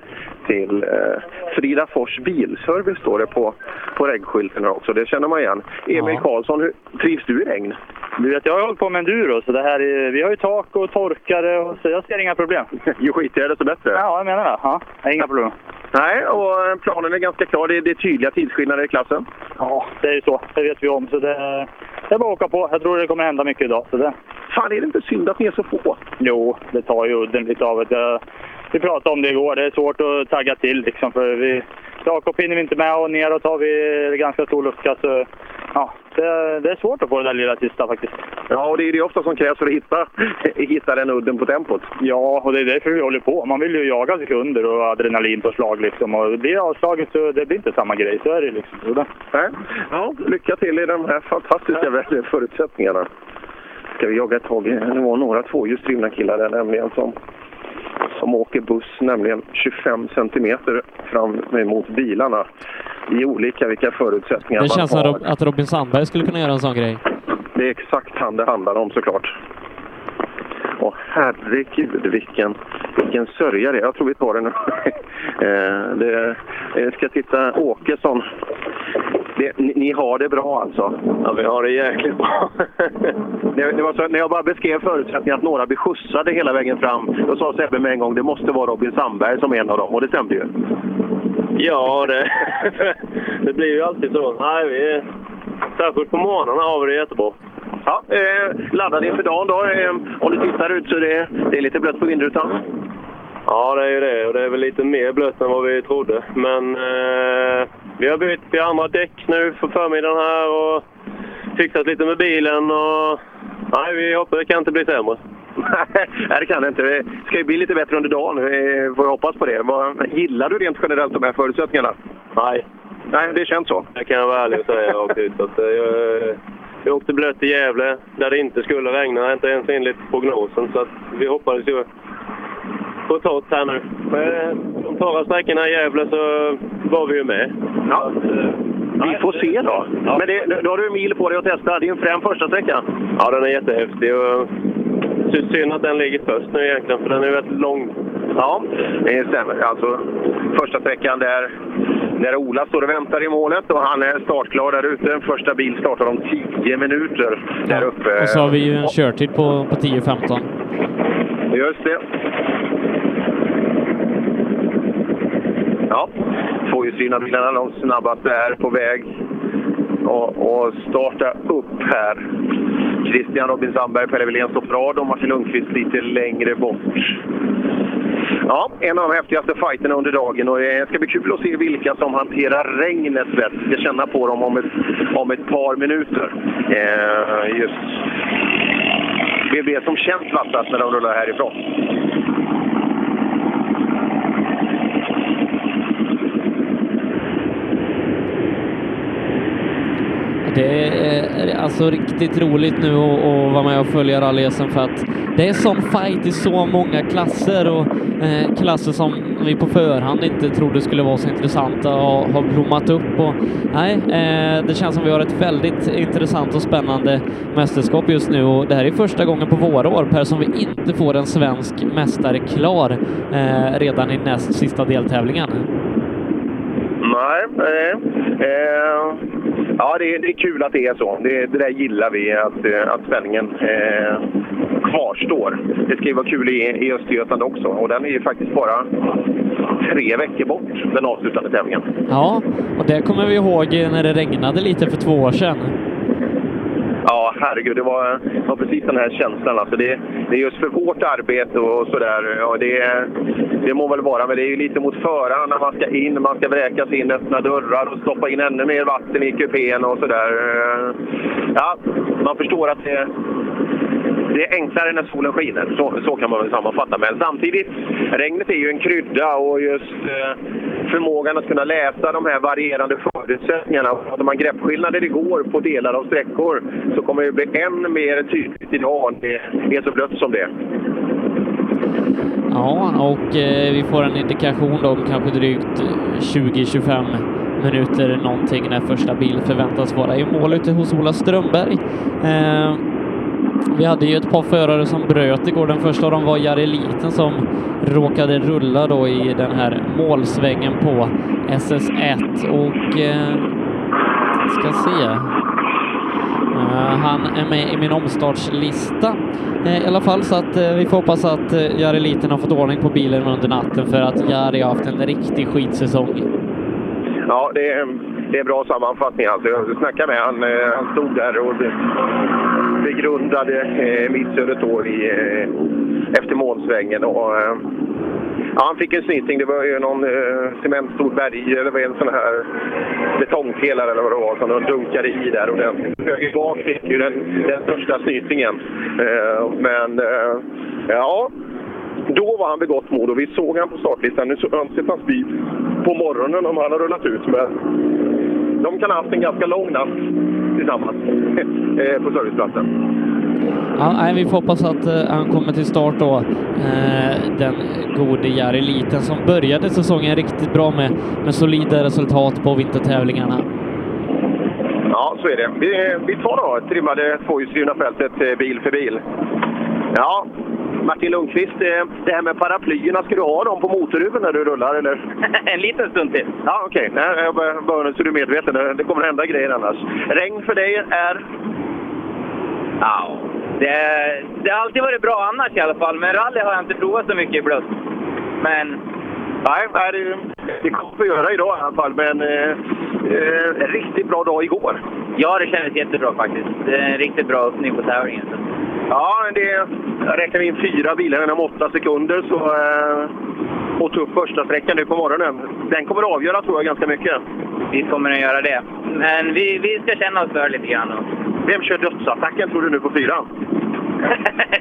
till eh, Fridafors bilservice står det på, på reggskylten också. Det känner man igen. Emil ja. Karlsson, hur, trivs du i regn? Du vet, jag har hållit på med enduro, så det här är, vi har ju tak och torkare, och, så jag ser inga problem. ju skitigare desto bättre. Ja, jag menar det. Ja, inga problem. Nej, och planen är ganska klar. Det är, det är tydliga tidsskillnader i klassen. Ja, det är ju så. Det vet vi om. Så det, det är bara att åka på. Jag tror det kommer hända mycket idag. Så det. Fan, är det inte synd att ni är så få? Jo, det tar ju udden lite av det. Vi pratade om det igår. Det är svårt att tagga till liksom. För vi, Jakob hinner vi inte med och neråt har vi ganska stor lucka. Så ja, det, det, är svårt att få det där lilla sista faktiskt. Ja, och det är det ofta som krävs för att hitta, hitta den udden på tempot. Ja, och det är därför vi håller på. Man vill ju jaga sekunder och adrenalin på slag liksom. Och blir det avslaget så det blir inte samma grej. Så är det liksom. Nej. Ja, lycka till i de här fantastiska väderförutsättningarna. Ska vi jaga ett tag? Det var några tvåhjulsdrivna killar där nämligen som som åker buss, nämligen 25 centimeter fram emot bilarna. I olika vilka förutsättningar Det känns man har. att Robin Sandberg skulle kunna göra en sån grej. Det är exakt han det handlar om såklart. Och herregud vilken, vilken sörja det är. Jag tror vi tar den nu. Eh, det, jag ska titta Åkesson det, ni, ni har det bra alltså? Ja, vi har det jäkligt bra. det, det var så, när jag bara beskrev förutsättningarna att några blir skjutsade hela vägen fram, då sa Sebbe med en gång det måste vara Robin Sandberg som är en av dem, och det stämde ju. Ja, det, det blir ju alltid så. Nej, vi, särskilt på morgonen har vi det jättebra. Ja, eh, laddad inför dagen då. Eh, om du tittar ut så är det, det är lite blött på vindrutan. Ja, det är ju det. Och det är väl lite mer blött än vad vi trodde. Men eh, vi har bytt till andra däck nu för förmiddagen här och fixat lite med bilen. Och, nej, vi hoppas det kan inte bli sämre. Nej, det kan det inte. Det ska ju bli lite bättre under dagen. Vi får hoppas på det. Gillar du rent generellt de här förutsättningarna? Nej. Nej, det känns så. Det kan jag vara ärlig och säga rakt ut. Att, eh, jag, jag åkte blött i Gävle där det inte skulle regna, inte ens enligt prognosen. Så att vi hoppades ju på tot här nu. Men de torra sträckorna i Gävle så var vi ju med. Ja. Vi får se då. Men det, då har du en mil på dig att testa. Det är en frän första sträcka. Ja, den är jättehäftig. Och synd att den ligger först nu egentligen, för den är väldigt lång. Ja, det stämmer. Alltså, första sträckan där, där Ola står och väntar i målet och han är startklar där ute. Första bil startar om 10 minuter där uppe. Och så har vi ju en körtid på, på 10-15. Just det. Ja, tvåhjulsdrivna bilarna, de snabbaste är på väg och, och starta upp här. Christian Robin Sandberg, Pelle Wilén står bra och Martin Lundqvist lite längre bort. Ja, en av de häftigaste fighterna under dagen och det ska bli kul att se vilka som hanterar regnet bäst. Vi ska känna på dem om ett, om ett par minuter. Eh, just det blir det som känns vattnat när de rullar härifrån. Det eh, är alltså riktigt roligt nu att, vara med och följa rally för att det är sån fight i så många klasser och eh, klasser som vi på förhand inte trodde skulle vara så intressanta och har blommat upp. Och, nej, eh, det känns som vi har ett väldigt intressant och spännande mästerskap just nu och det här är första gången på våra år Per som vi inte får en svensk mästare klar eh, redan i näst sista deltävlingen. Nej, nej. Eh, ja, det är, det är kul att det är så. Det, det där gillar vi, att, eh, att spänningen eh, kvarstår. Det ska ju vara kul i, i Östergötland också och den är ju faktiskt bara tre veckor bort, den avslutande tävlingen. Ja, och det kommer vi ihåg när det regnade lite för två år sedan. Ja, herregud, det var, det var precis den här känslan. Alltså det, det är just för vårt arbete och sådär. Ja, det, det må väl vara, men det är ju lite mot föraren när man ska in, man ska vräkas in, öppna dörrar och stoppa in ännu mer vatten i kupén och sådär. Ja, man förstår att det, det är enklare när solen skiner, så, så kan man väl sammanfatta. Men samtidigt, regnet är ju en krydda och just eh, förmågan att kunna läsa de här varierande förutsättningarna. Hade man greppskillnader igår på delar av sträckor så kommer det bli än mer tydligt idag när det är så blött som det är. Ja, och eh, vi får en indikation då om kanske drygt eh, 20-25 minuter någonting när första bil förväntas vara i mål ute hos Ola Strömberg. Eh, vi hade ju ett par förare som bröt igår. Den första av dem var Jari Liten som råkade rulla då i den här målsvängen på SS1 och eh, ska se. Eh, han är med i min omstartslista eh, i alla fall så att eh, vi får hoppas att Jari Liten har fått ordning på bilen under natten för att Jari har haft en riktig skitsäsong. Ja, det är, det är bra sammanfattning. Alltså, jag snackade med han, han stod där och begrundade eh, Middsödet i, eh, efter målsvängen. Och, eh, ja, han fick en snyting. Det var ju någon eh, cementstor berg, eller var en sån här betongpelare eller vad det var, som de dunkade i där. Och den höger bak fick ju den, den största snytingen. Eh, men eh, ja, då var han vid gott mod och vi såg han på startlistan. Nu sitter hans bil på morgonen om han har rullat ut. Men de kan ha haft en ganska lång natt tillsammans eh, på serviceplatsen. Ja, nej, vi får hoppas att uh, han kommer till start då, uh, den gode Jari Liten som började säsongen riktigt bra med, med solida resultat på vintertävlingarna. Ja, så är det. Vi, vi tar då trimmade tvåhjulsdrivna fältet bil för bil. Ja, Martin Lundqvist, eh, det här med paraplyerna, ska du ha dem på motorhuven när du rullar eller? en liten stund till. Ja, okej. Nej, jag bara, så du är medveten. Det- kommer hända grejer annars. Regn för dig är? Ja, det, det har alltid varit bra annars i alla fall, men rally har jag inte provat så mycket i blött. Men Nej, nej det, det kommer vi göra idag i alla fall. Men eh, eh, riktigt bra dag igår. ja, det kändes jättebra faktiskt. Det är en riktigt bra öppning på tävlingen. Ja, det räknar vi in fyra bilar inom åtta sekunder så, eh, och tuff första sträcka nu på morgonen. Den kommer att avgöra tror jag ganska mycket. Visst kommer den göra det. Men vi, vi ska känna oss för lite grann. Och... Vem kör dödsattacken tror du nu på fyran?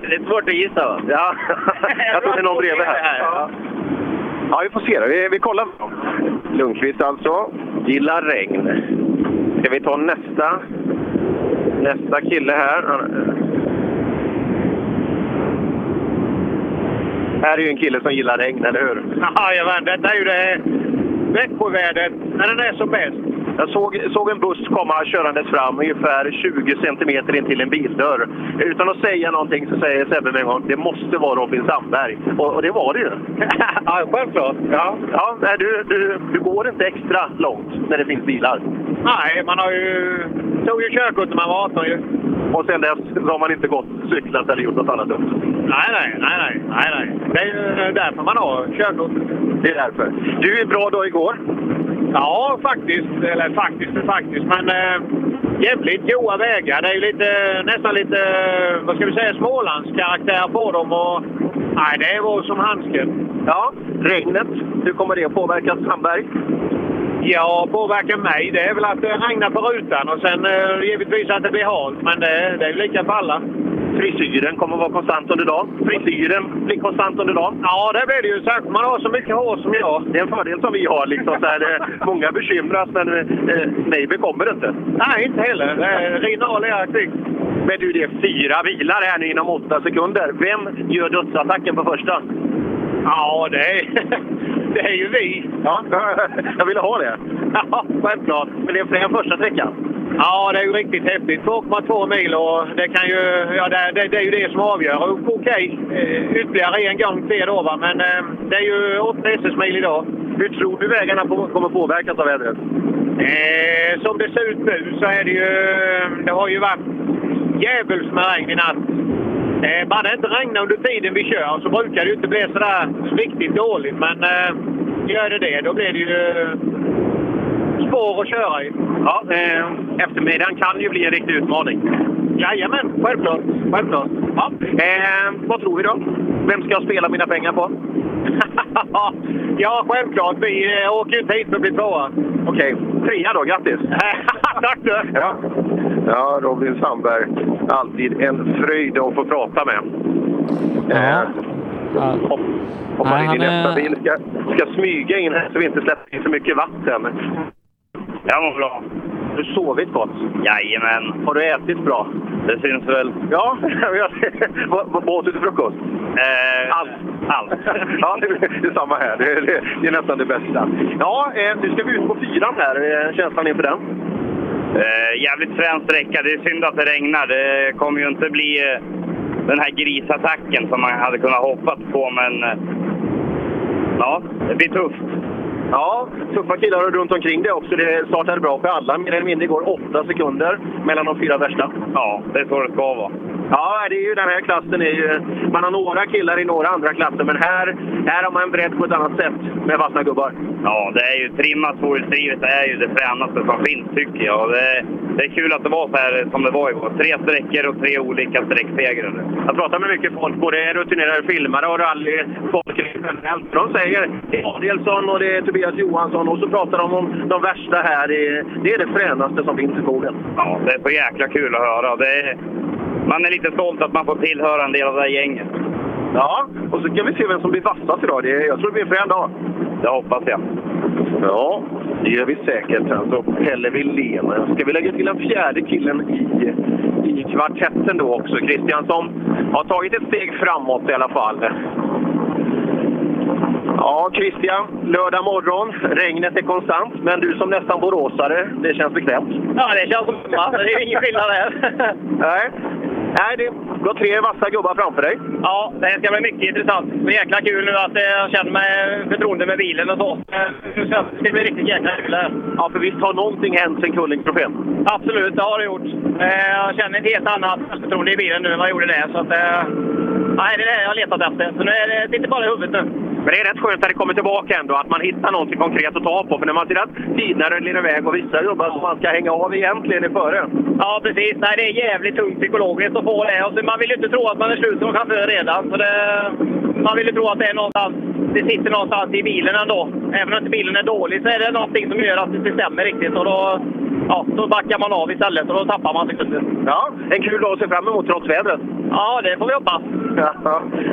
det är svårt att gissa va? Ja, jag tror det är någon bredvid här. Ja. Ja, vi får se. Då. Vi, vi kollar. Lundqvist alltså. Gillar regn. Ska vi ta nästa, nästa kille här? Han- Här är ju en kille som gillar regn, eller hur? Jajamän, detta är ju det Växjövädret när den är som bäst. Jag såg, såg en buss komma körandes fram ungefär 20 centimeter in till en bildörr. Utan att säga någonting så säger Sebbe med en gång det måste vara Robin Sandberg. Och, och det var det ju. ja, självklart. Ja, ja nej, du, du, du går inte extra långt när det finns bilar. Nej, man har ju... tog ju körkort när man var 18 ju. Och sen dess har man inte gått, cyklat eller gjort något annat dumt. Nej, nej, nej, nej, nej, nej. Det är ju därför man har körkort. Det är därför. Du, är bra dag igår. Ja, faktiskt. Eller faktiskt faktiskt. Men äh, jävligt goa vägar. Det är lite, nästan lite, vad ska vi säga, Smålandskaraktär på dem. Och, nej, det var som handsken. Ja, regnet. Hur kommer det att påverka Sandberg? Ja, påverkar mig det är väl att det regnar på rutan och sen eh, givetvis att det blir halt. Men det, det är lika för alla. Frisyren kommer att vara konstant under dagen. Frisyren blir konstant under dagen. Ja, det blir det ju. Särskilt man har så mycket hår som jag. Det är en fördel som vi har. Liksom, så här, många bekymras, men eh, bekommer det inte. Nej, inte heller. Av lera kvickt. Men du, det är fyra bilar här nu inom åtta sekunder. Vem gör dödsattacken på första? Ja, det är, det är ju vi. Ja, jag ville ha det. Ja, självklart. Men det är frän första sträckan. Ja, det är ju riktigt häftigt. 2,2 mil och det kan ju... Ja, det, det, det är ju det som avgör. Okej, eh, ytterligare en gång till då va, men eh, det är ju 8 SS-mil idag. Hur tror du vägarna på, kommer påverkas av vädret? Eh, som det ser ut nu så är det ju... Det har ju varit djävulskt med regn i natt. Eh, bara det inte regnar under tiden vi kör så brukar det ju inte bli sådär riktigt dåligt. Men eh, gör det det, då blir det ju spår att köra i. Ja, eh, eftermiddagen kan ju bli en riktig utmaning. Jajamän, självklart. självklart. Ja. Eh, vad tror vi då? Vem ska jag spela mina pengar på? ja, självklart. Vi eh, åker inte hit för att bli tvåa. Okej, trea då. Grattis! Tack du! Ja. Ja, Robin Sandberg. Alltid en fröjd att få prata med. Eh, hopp, hoppar Nej, in i han är- nästa bil. Ska, ska smyga in här så vi inte släpper in för mycket vatten. Jag mår bra. Har du sovit gott? Jajamän. Har du ätit bra? Det syns väl. Ja, vad, åt du till frukost? Eh, allt. allt. ja, det, det är samma här. Det, det, det är nästan det bästa. Ja, eh, nu ska vi ut på fyran här. Känslan inför den? Eh, jävligt frän sträcka. Det är synd att det regnar. Det kommer ju inte bli eh, den här grisattacken som man hade kunnat hoppas på, men eh, ja, det blir tufft. Ja, tuffa killar runt omkring det också. Det startade bra för alla. Mer eller mindre går åtta sekunder mellan de fyra värsta. Ja, det är så det ska vara. Ja, det är ju den här klassen. Är ju, man har några killar i några andra klasser, men här, här har man en bredd på ett annat sätt med vassna gubbar. Ja, det är ju trimmat tvåhjulsdrivet. Det är ju det fränaste som finns tycker jag. Det, det är kul att det var så här som det var igår. Tre sträckor och tre olika sträcksegrar. Jag pratar med mycket folk, både rutinerade filmare och rallyfolk generellt. De säger det är Danielsson och det är Tobias Johansson och så pratar de om de värsta här. Det är det, fränaste som finns i skogen. Ja, det är så jäkla kul att höra. Det är, man är lite stolt att man får tillhöra en del av det här gänget. Ja, och så kan vi se vem som blir vassast idag. Det, är- jag tror det blir en frän dag. Det hoppas jag. Ja, det gör vi säkert. Alltså Pelle Wilén. Ska vi lägga till den fjärde killen i, i kvartetten då också? Christian som har tagit ett steg framåt i alla fall. Ja, Christian. Lördag morgon. Regnet är konstant, men du som nästan boråsare, det känns bekvämt. Ja, det känns som. Det är ingen skillnad där. Nej. Nej, det, du har tre vassa gubbar framför dig. Ja, det ska bli mycket intressant. Det är jäkla kul nu att eh, jag känner mig förtroende med bilen och så. Eh, Det ska bli riktigt jäkla kul här. Ja, för visst har någonting hänt sen Kullingstrofén? Absolut, det har det gjort. Eh, Jag känner ett helt annat självförtroende i bilen nu än vad jag gjorde det. Så att, nej, det är det jag har letat efter. Så nu är det, det sitter bara i huvudet nu. Men det är rätt skönt att det kommer tillbaka ändå, att man hittar någonting konkret att ta på. För när man ser att tiderna rinner iväg och vissa gubbar som man ska hänga av egentligen är före. Ja, precis. Nej, det är jävligt tungt psykologiskt att få det. Och så man vill ju inte tro att man är slut som chaufför redan. Så det, man vill ju tro att det är någonstans, det sitter någonstans i bilen ändå. Även om inte bilen är dålig så är det någonting som gör att det inte stämmer riktigt. Och då, ja, då backar man av istället och då tappar man sekunder. Ja, en kul dag att se fram emot trots vädret. Ja, det får vi hoppas.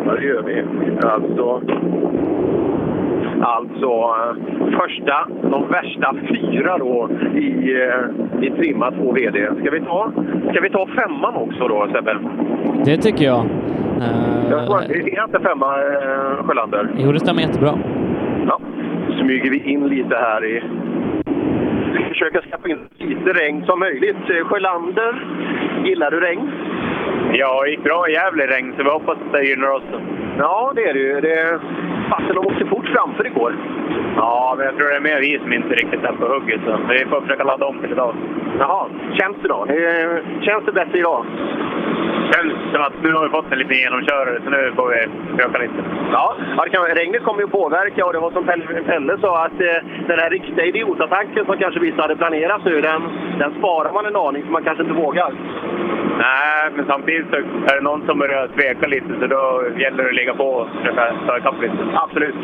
Ja, det gör vi. Alltså, alltså eh, första, de värsta fyra då i, eh, i trimma 2 VD. Ska vi, ta, ska vi ta femman också då, Sebbe? Det tycker jag. Eh, Jag tror att det är inte femma, eh, Sjölander. Jo, det stämmer jättebra. Ja, smyger vi in lite här i... Ska försöka skaffa in lite regn som möjligt. Eh, Sjölander, gillar du regn? Ja, det gick bra i Gävle regn, så vi hoppas att det gynnar oss. Ja, det är det ju. Det... Fasen, de åkte fort framför igår. Ja, men jag tror det är mer vi som inte riktigt är på hugget. Så vi får försöka ladda om till idag. Jaha, känns det då? Känns det bättre idag? Känns som att nu har vi fått en liten genomkörare, så nu får vi försöka lite. Ja, ja det kan, regnet kommer ju påverka och det var som Pelle, Pelle sa att eh, den här riktiga idiotatanken som kanske vissa hade planerat nu, den, den sparar man en aning för man kanske inte vågar. Nej, men samtidigt så är det någon som börjar tveka lite, så då gäller det att ligga på och försöka ta ikapp lite. Absolut.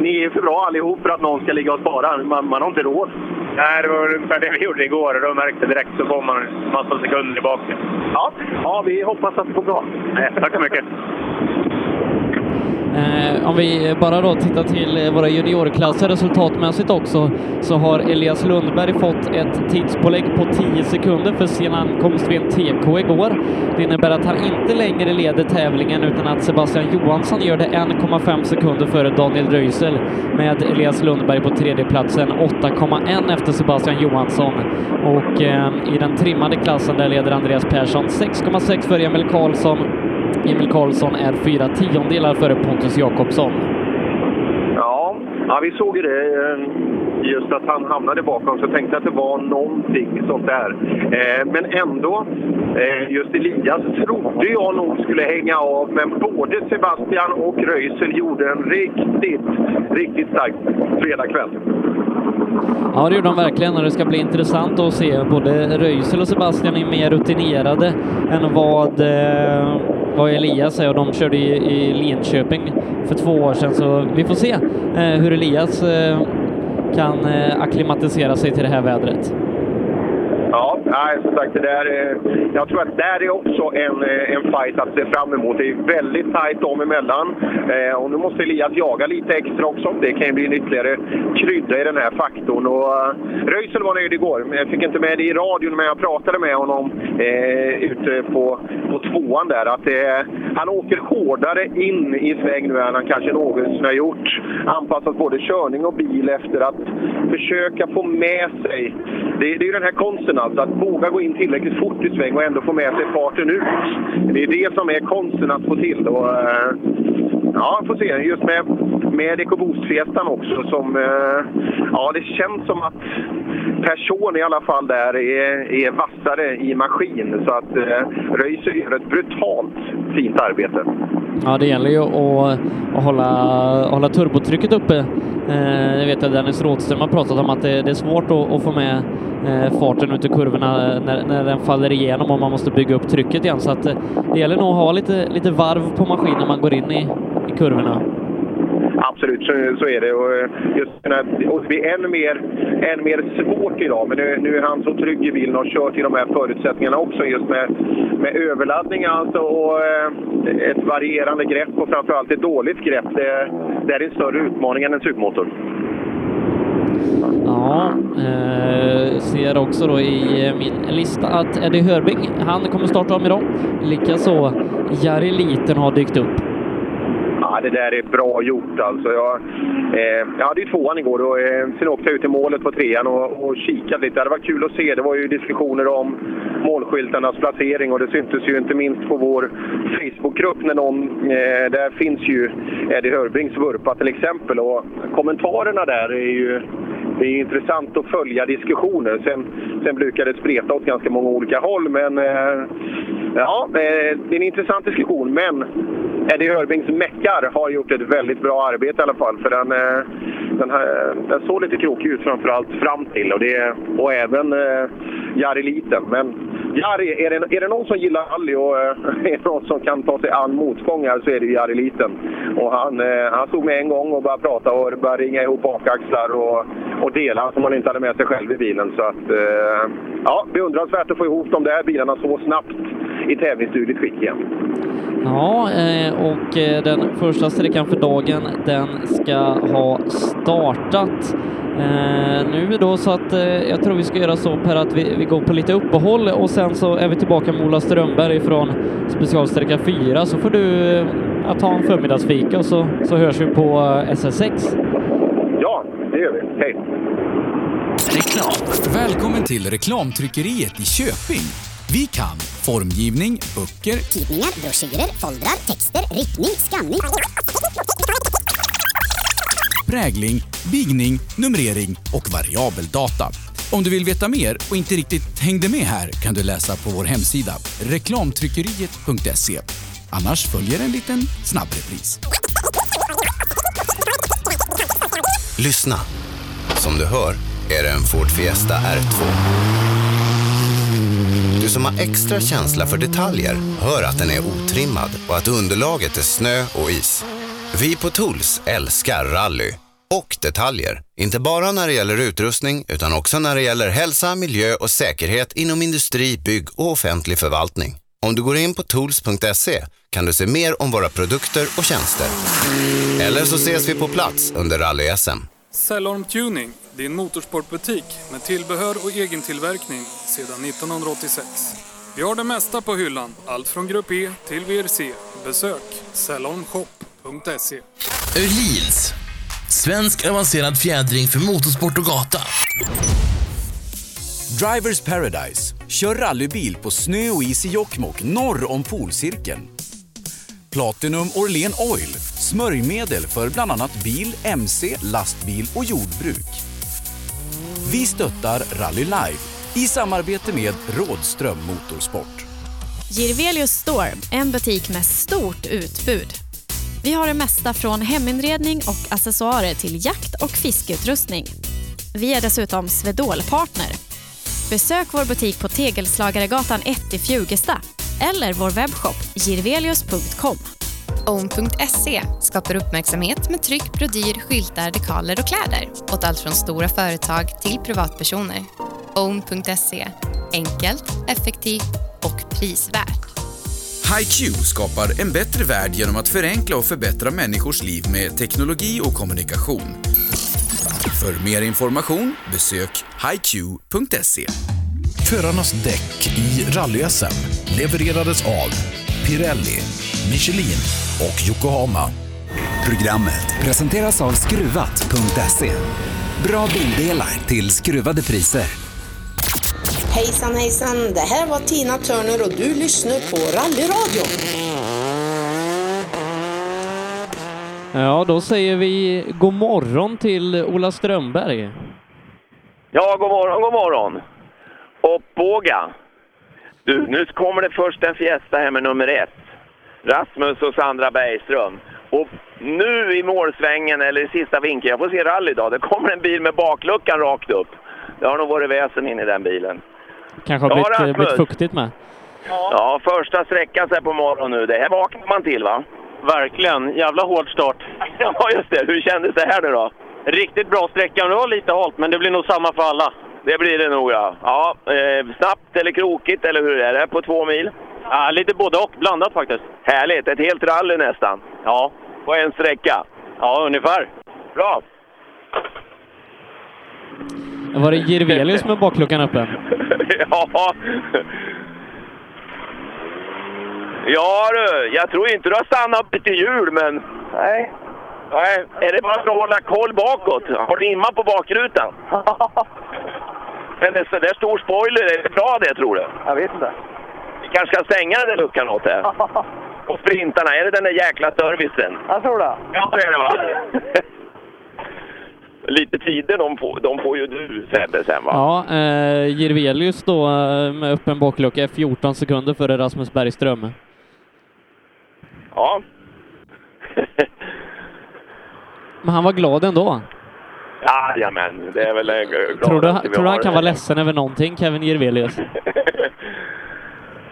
Ni är för bra allihop för att någon ska ligga och spara. Man, man har inte råd. Nej, det var ungefär det vi gjorde igår och då märkte direkt så får man en massa sekunder tillbaka. Ja, ja vi hoppas att det går bra. Nej, tack så mycket. Eh, om vi bara då tittar till eh, våra juniorklasser resultatmässigt också så har Elias Lundberg fått ett tidspålägg på 10 sekunder för sin ankomst vid en TK igår. Det innebär att han inte längre leder tävlingen utan att Sebastian Johansson gör det 1,5 sekunder före Daniel Röisel med Elias Lundberg på tredjeplatsen 8,1 efter Sebastian Johansson. Och eh, i den trimmade klassen där leder Andreas Persson 6,6 för Emil Karlsson Emil Karlsson är fyra tiondelar före Pontus Jakobsson. Ja, ja vi såg ju det. eh, Just att han hamnade bakom, så jag tänkte att det var någonting sånt där. Eh, men ändå, eh, just Elias trodde jag nog skulle hänga av, men både Sebastian och Röisel gjorde en riktigt, riktigt stark fredagkväll. Ja, det gjorde de verkligen och det ska bli intressant att se. Både Röisel och Sebastian är mer rutinerade än vad, eh, vad Elias är och de körde i, i Linköping för två år sedan så vi får se eh, hur Elias eh, kan eh, akklimatisera sig till det här vädret. Nej, som sagt, det där, jag tror att där är också en, eh, en fight att se fram emot. Det är väldigt tajt dem emellan. Eh, och nu måste Elias jaga lite extra också. Det kan ju bli en ytterligare krydda i den här faktorn. Och, uh, Röisel var nöjd igår. Jag fick inte med det i radion, men jag pratade med honom eh, ute på, på tvåan där. Att eh, han åker hårdare in i sväng nu än han kanske någonsin har gjort. Anpassat både körning och bil efter att försöka få med sig... Det, det är ju den här konsten alltså, att våga gå in tillräckligt fort i sväng och ändå få med sig farten ut. Det är det som är konsten att få till. Och, eh, ja, får se. Just med, med EcoBoost-fiestan också som... Eh, ja, det känns som att person i alla fall där är, är vassare i maskin. Så att eh, gör ett brutalt fint arbete. Ja, det gäller ju att, att hålla, hålla turbotrycket uppe. Eh, jag vet att Dennis Rådström har pratat om att det, det är svårt att, att få med eh, farten ut i kurvorna när, när den faller igenom och man måste bygga upp trycket igen. Så att eh, det gäller nog att ha lite, lite varv på maskinen när man går in i, i kurvorna. Absolut, så, så är det. Och eh, just och det blir än mer, än mer svårt idag. Men nu, nu är han så trygg i bilen och har kört i de här förutsättningarna också. Just med, med överladdning alltså och eh, ett varierande grepp och framförallt ett dåligt grepp. Det, det är en större utmaning än en supermotor. Ja, eh, ser också då i eh, min lista att Eddie Hörbing, han kommer starta om idag. Likaså Jari Liten har dykt upp. Ja, det där är bra gjort alltså. Jag, eh, jag hade ju tvåan igår och eh, sen åkte jag ut i målet på trean och, och kikade lite. Det var kul att se. Det var ju diskussioner om målskyltarnas placering och det syntes ju inte minst på vår Facebookgrupp när någon, eh, där finns ju Eddie Hörbrings vurpa till exempel och kommentarerna där är ju det är intressant att följa diskussioner. Sen, sen brukar det spreta åt ganska många olika håll, men eh, ja, eh, det är en intressant diskussion. Men Eddie Hörbings meckar har gjort ett väldigt bra arbete i alla fall. För den, eh, den, här, den såg lite krokig ut framförallt fram till och, det, och även eh, Jari Liten. Men Jari, är det, är det någon som gillar rally och eh, är det någon som kan ta sig an motgångar så är det ju Jari Liten. Och han, eh, han stod med en gång och började prata och började ringa ihop bakaxlar och, och delar som han inte hade med sig själv i bilen. Så att, eh, ja, beundransvärt att få ihop de där bilarna så snabbt i tävlingsdugligt skick igen. Ja, eh, och eh, den första sträckan för dagen, den ska ha startat eh, nu då, så att jag tror vi ska göra så Per att vi, vi går på lite uppehåll och sen så är vi tillbaka med Ola Strömberg från specialsträcka 4, så får du ja, ta en förmiddagsfika och så, så hörs vi på SS6. Ja, det gör vi. Hej! Reklam. Välkommen till reklamtryckeriet i Köping. Vi kan formgivning, böcker, Tidningar, broschyrer, foldrar, texter, ritning, skanning. prägling, bigning, numrering och variabeldata. Om du vill veta mer och inte riktigt hängde med här kan du läsa på vår hemsida reklamtryckeriet.se. Annars följer en liten snabbrepris. Lyssna. Som du hör är det en Ford Fiesta R2. Du som har extra känsla för detaljer hör att den är otrimmad och att underlaget är snö och is. Vi på Tools älskar rally och detaljer. Inte bara när det gäller utrustning utan också när det gäller hälsa, miljö och säkerhet inom industri, bygg och offentlig förvaltning. Om du går in på tools.se kan du se mer om våra produkter och tjänster. Eller så ses vi på plats under rally-SM. Cellorm Tuning, din motorsportbutik med tillbehör och egen tillverkning sedan 1986. Vi har det mesta på hyllan, allt från Grupp E till VRC. Besök cellormshop.se. Öhlins. Svensk avancerad fjädring för motorsport och gata. Drivers Paradise. Kör rallybil på snö och is i Jokkmokk norr om polcirkeln. Platinum Orlen Oil. Smörjmedel för bland annat bil, mc, lastbil och jordbruk. Vi stöttar Rally Live i samarbete med Rådström Motorsport. Girvelius Store, en butik med stort utbud. Vi har det mesta från heminredning och accessoarer till jakt och fiskeutrustning. Vi är dessutom Swedol-partner. Besök vår butik på Tegelslagaregatan 1 i Fjugesta eller vår webbshop girvelius.com. Own.se skapar uppmärksamhet med tryck, brodyr, skyltar, dekaler och kläder åt allt från stora företag till privatpersoner. Own.se enkelt, effektivt och prisvärt. HiQ skapar en bättre värld genom att förenkla och förbättra människors liv med teknologi och kommunikation. För mer information besök hiq.se. Förarnas däck i rally-SM levererades av Pirelli, Michelin och Yokohama. Programmet presenteras av Skruvat.se. Bra bildelar till skruvade priser. Hejsan hejsan, det här var Tina Turner och du lyssnar på Rallyradion. Ja, då säger vi god morgon till Ola Strömberg. Ja, god morgon, god morgon. Och Båga. Du, nu kommer det först en Fiesta här med nummer ett. Rasmus och Sandra Bergström. Och nu i målsvängen, eller i sista vinkeln, jag får se rally idag, det kommer en bil med bakluckan rakt upp. Det har nog varit väsen in i den bilen. Kanske har Ja, blivit, Rasmus. blivit fuktigt med. Ja, första sträckan så här på morgonen nu. Det här vaknar man till va? Verkligen. Jävla hård start. ja, just det. Hur kändes det här nu då? Riktigt bra sträcka. Det var lite halt, men det blir nog samma för alla. Det blir det nog ja. ja eh, snabbt eller krokigt, eller hur är det? På två mil? Ja, lite både och. Blandat faktiskt. Härligt. Ett helt rally nästan. Ja. På en sträcka? Ja, ungefär. Bra. Var det Jirvelius med bakluckan öppen? ja. Ja du, jag tror inte du har stannat upp till jul, men Nej. Nej, är det bara för att hålla koll bakåt? Har du imma på bakrutan? Men det är så där stor spoiler, är det bra det tror du? Jag vet inte. Vi kanske ska stänga den där luckan åt det? Och sprintarna, är det den där jäkla servicen? Jag tror det. Ja, det är det va? Lite tider de får, de får ju du Sebbe sen va? Ja, eh, Jirvelius då eh, med öppen baklucka är 14 sekunder före Rasmus Bergström. Ja. Men han var glad ändå. Jajamän, det är väl Tror du, tror du han kan vara ledsen över någonting, Kevin Jirvelius?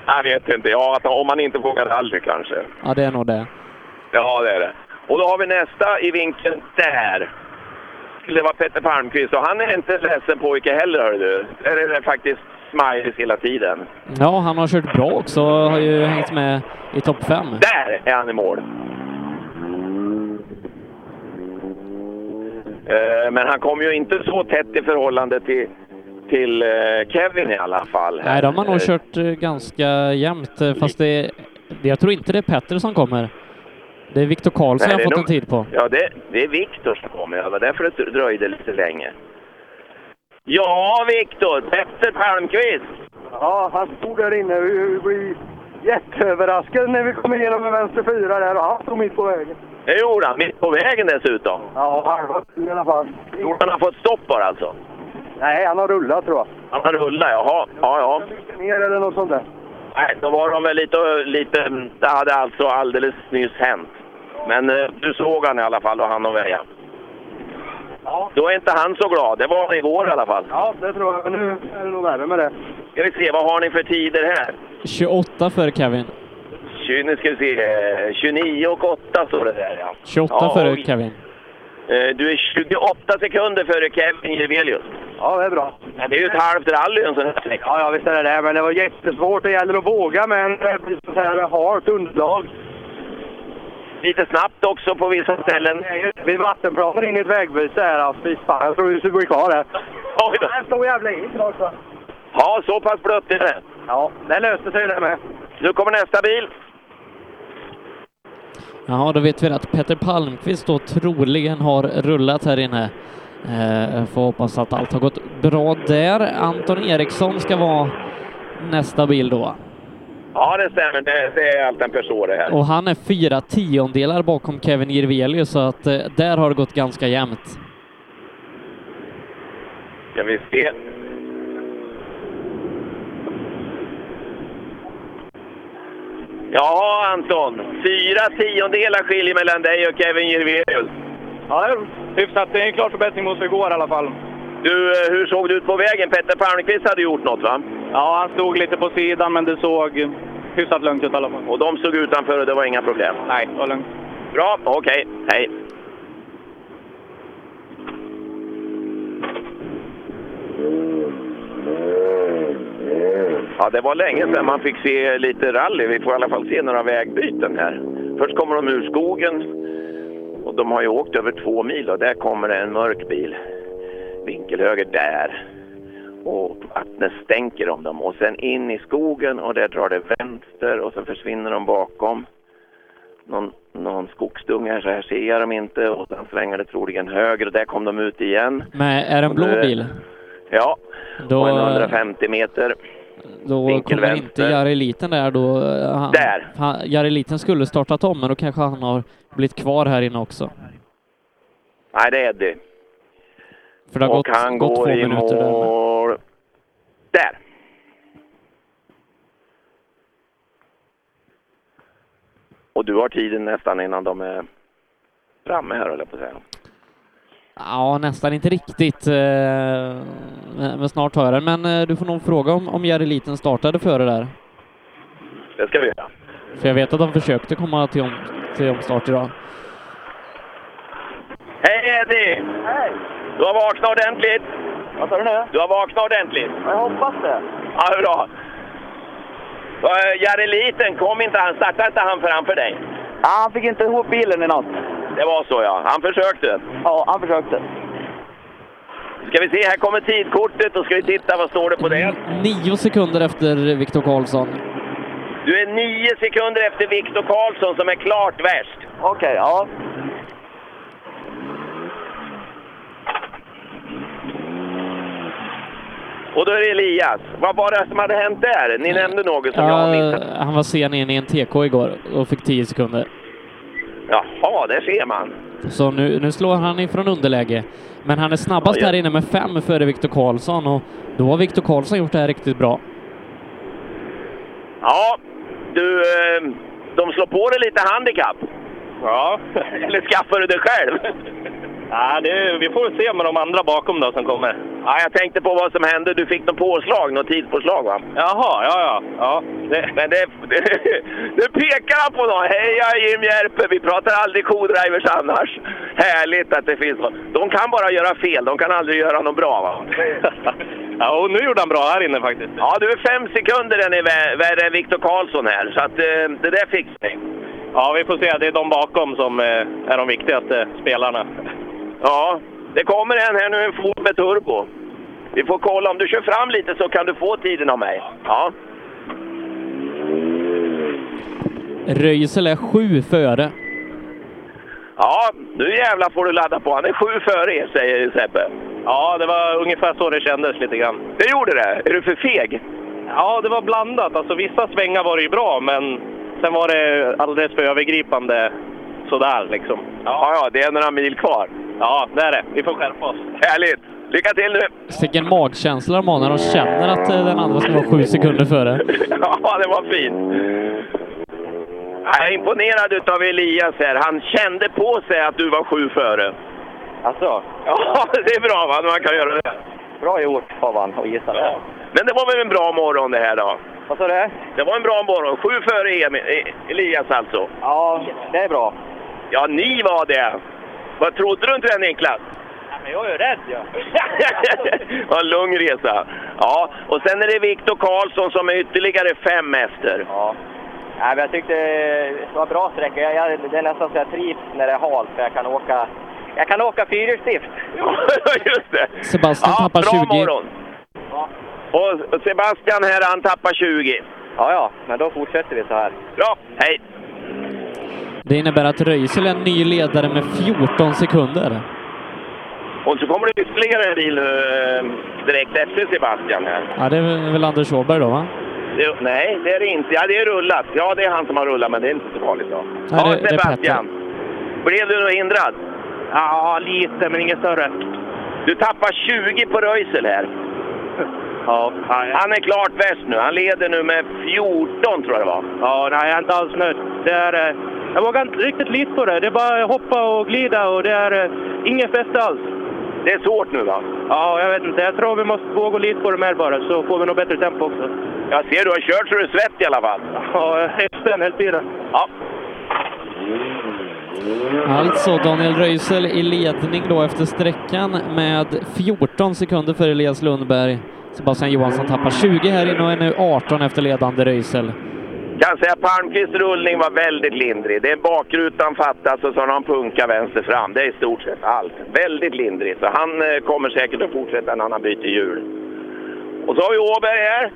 Jag vet inte, ja om man inte vågar rally kanske. Ja, det är nog det. Ja, det är det. Och då har vi nästa i vinkeln där. Det var Petter Palmqvist och han är inte ledsen pojke heller hör du. Där är det faktiskt smileys hela tiden. Ja, han har kört bra också, har ju hängt med i topp fem. Där är han i mål! Men han kom ju inte så tätt i förhållande till, till eh, Kevin i alla fall. Nej, de har nog Eh, kört eh, ganska jämnt, eh, fast det, det, jag tror inte det är Petter som kommer. Det är Viktor Karlsson Nej, jag har fått nog- en tid på. Ja, det, det är Viktor som kommer. Det var därför det dröjde lite länge. Ja, Viktor! Petter Palmqvist! Ja, han stod där inne. Vi blev jätteöverraskade när vi kom igenom en vänster fyra där och han stod mitt på vägen. Det gjorde han, mitt på vägen dessutom. Ja, halva i alla fall. Han har fått stopp bara alltså? Nej, han har rullat tror jag. Han har rullat, jaha. Ja, ja. Ner eller något sånt där. Nej, då var de väl lite, lite... Det hade alltså alldeles nyss hänt. Men eh, du såg han i alla fall och han och väja. Ja. Då är inte han så glad. Det var han igår i alla fall. Ja, det tror jag. Men nu är det nog värre med det. Ska vi se, vad har ni för tider här? 28 för Kevin. Nu ska vi se. eh, 29 och 8 står det där ja. 28 Ja, före och- Kevin. Eh, Du är 28 sekunder före Kevin Jirvelius. Ja, det är bra. Men det är ju ett halvt rally en sån här sträcka. Ja, ja, visst är det det. Men det var jättesvårt. Det gäller att våga med en så här halt underlag. Lite snabbt också på vissa ställen. Vid vattenplanen in i ett vägbyte här. Ja, fy fan. Jag tror vi skulle bli kvar här. Oj då. Det stod jävla is också. Ja, så pass blött är det. Ja, det löste sig det med. Nu kommer nästa bil. Jaha, då vet vi att Petter Palmqvist då troligen har rullat här inne. Eh, får hoppas att allt har gått bra där. Anton Eriksson ska vara nästa bil då. Ja, det stämmer. Det, det är allt en person det här. Och han är fyra tiondelar bakom Kevin Jirvelius, så att eh, där har det gått ganska jämnt. Ska vi se. Jaha, Anton. Fyra tiondelar skiljer mellan dig och Kevin Jirvelius. Ja, hyfsat. Det är en klar förbättring mot igår i alla fall. Du, eh, hur såg det ut på vägen? Petter Palmqvist hade gjort något, va? Ja, han stod lite på sidan, men det såg hyfsat lugnt ut i alla fall. Och de stod utanför och det var inga problem? Nej, det var lugnt. Bra, okej. Hej. Ja, det var länge sedan man fick se lite rally. Vi får i alla fall se några vägbyten här. Först kommer de ur skogen och de har ju åkt över två mil och där kommer det en mörk bil. Vinkelhöger där. Och vattnet stänker om dem. Och sen in i skogen och där drar det vänster och så försvinner de bakom någon, någon skogsdunge här, så här ser jag dem inte. Och sen svänger det troligen höger och där kom de ut igen. Men är det en blå Och bil? Ja, Då, på en 150 meter. Då vinkel kommer vänster. inte Jari Liten där då. eh, Han, Där. Han, Jari Liten skulle startat om, men då kanske han har blivit kvar här inne också. Nej, det är Eddie. För det har och gått, han gått går två i minuter där. mål. Där! Och du har tiden nästan innan de är framme här, höll jag på att säga. Ja, nästan inte riktigt. eh, Men snart har jag den. Men eh, du får nog fråga om, om Jari Liten startade före där. Det ska vi göra. För jag vet att de försökte komma till, om, till omstart idag. Hej Eddie! Hej! Du har vaknat ordentligt. Vad sa du nu? Du har vaknat ordentligt. Jag hoppas det. Ja, bra. Uh, Jari Liten, kom inte han, startade inte han framför dig? Ja, han fick inte ihop bilen i natt. Det var så ja. Han försökte. Ja, han försökte. Ska vi se, här kommer tidkortet Då ska vi titta vad står det på det. Nio sekunder efter Viktor Karlsson. Du är nio sekunder efter Viktor Karlsson som är klart värst. Okej, okay, ja. Och då är det Elias. Vad var det som hade hänt där? Ni nämnde något som uh, jag missade. Han var sen in i en TK igår och fick tio sekunder. Jaha, där ser man. Så nu, nu slår han ifrån underläge. Men han är snabbast Ja, ja. här inne med fem före Viktor Karlsson och då har Viktor Karlsson gjort det här riktigt bra. Ja, du, eh, de slår på dig lite handikapp. Ja. Eller skaffar du det själv? Ja, det, vi får se med de andra bakom då som kommer. Ja, jag tänkte på vad som hände. Du fick något påslag, något tidspåslag va? Jaha, ja, ja. ja det. Men det, det, det pekar han på någon. Hej, jag är Jim Järpe. Vi pratar aldrig co-drivers annars. Härligt att det finns någon. De kan bara göra fel. De kan aldrig göra något bra va? Ja, och nu gjorde han bra här inne faktiskt. Ja, du är fem sekunder värre än Viktor Karlsson här. Så att eh, det där fixar vi. Ja, vi får se. Det är de bakom som eh, är de viktigaste spelarna. Ja, det kommer en här nu, en Ford med turbo. Vi får kolla. Om du kör fram lite så kan du få tiden av mig. Ja. Röisel är sju före. Ja, nu jävlar får du ladda på. Han är sju före er, säger Sebbe. Ja, det var ungefär så det kändes lite grann. Det gjorde det? Är du för feg? Ja, det var blandat. Alltså vissa svängar var det ju bra, men sen var det alldeles för övergripande sådär liksom. Ja, ja, det är några mil kvar. Ja, det är det. Vi får skärpa oss. Härligt! Lycka till nu! Vilken magkänsla de har när de känner att eh, den andra ska vara sju sekunder före. Ja, det var fint. Jag är imponerad utav Elias här. Han kände på sig att du var sju före. Alltså? Ja, det är bra va, när man kan göra det. Bra gjort av han att gissa det. Men det var väl en bra morgon det här då? Vad sa du? Det var en bra morgon. Sju före Emil, E- Elias alltså. Ja, det är bra. Ja, ni var det. Vad trodde du inte det Niklas? Men jag är ju rädd ja. Ja, en lugn resa. Ja, och sen är det Viktor Karlsson som är ytterligare fem efter. Ja. Nej, men jag tyckte det var bra sträcka. Jag, jag, det är nästan så jag trivs när det är halt, för jag kan åka, jag kan åka fyrhjulsdrift. Just det. Sebastian ja, tappar bra 20. morgon. Och Sebastian här, han tappar 20. Ja, ja, men då fortsätter vi så här. Bra, hej! Det innebär att Röisel är en ny ledare med 14 sekunder. Och så kommer det ytterligare en bil eh, direkt efter Sebastian här. Ja, det är väl Anders Åberg då, va? Det, nej, det är det inte. Ja, det är rullat. Ja, det är han som har rullat, men det är inte så farligt då. Nej, ja, det- Sebastian. Blev du nog hindrad? Ja, lite, men inget större. Du tappar 20 på Röisel här. Ja. Han är klart bäst nu. Han leder nu med 14 tror jag det var. Ja, nej, jag är inte alls nöjd. Det är, eh, jag vågar inte riktigt lita på det. Det är bara hoppa och glida och det är eh, ingen fäste alls. Det är svårt nu va? Ja, jag vet inte. Jag tror vi måste våga lita på det mer bara, så får vi nog bättre tempo också. Jag ser du har kört så du är svett i alla fall. Ja, jag är spänd hela tiden. Ja. Alltså Daniel Röisel i ledning då efter sträckan med 14 sekunder för Elias Lundberg. Sebastian Johansson tappar 20 här inne och är nu 18 efter ledande Röisel. Kan säga att Palmqvists rullning var väldigt lindrig. Det är bakrutan fattas och så har han punka vänster fram. Det är i stort sett allt. Väldigt lindrig. Så han eh, kommer säkert att fortsätta när han byter hjul. Och så har vi Åberg här.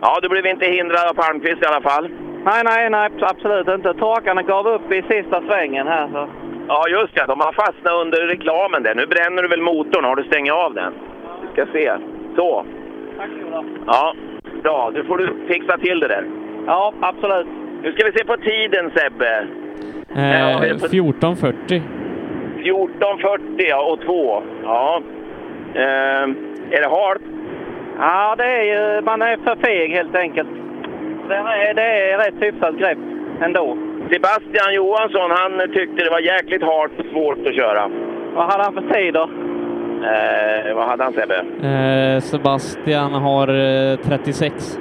Ja, du blev inte hindrad av Palmqvist i alla fall. Nej, nej, nej, absolut inte. Torkarna gav upp i sista svängen här. Så. Ja, just det. De har fastnat under reklamen där. Nu bränner du väl motorn? Har du stängt av den? Vi ska se. Så. Tack så Ja, bra. Nu får du fixa till det där. Ja, absolut. Nu ska vi se på tiden, Sebbe. Eh, 14.40. 14.40 ja, och 2. Ja. Eh, är det halt? Ja, det är ju, man är för feg helt enkelt. Det är, det är rätt hyfsat grepp ändå. Sebastian Johansson, han tyckte det var jäkligt halt och svårt att köra. Vad hade han för tid då? Eh, vad hade han Sebbe? Eh, Sebastian har eh, 36.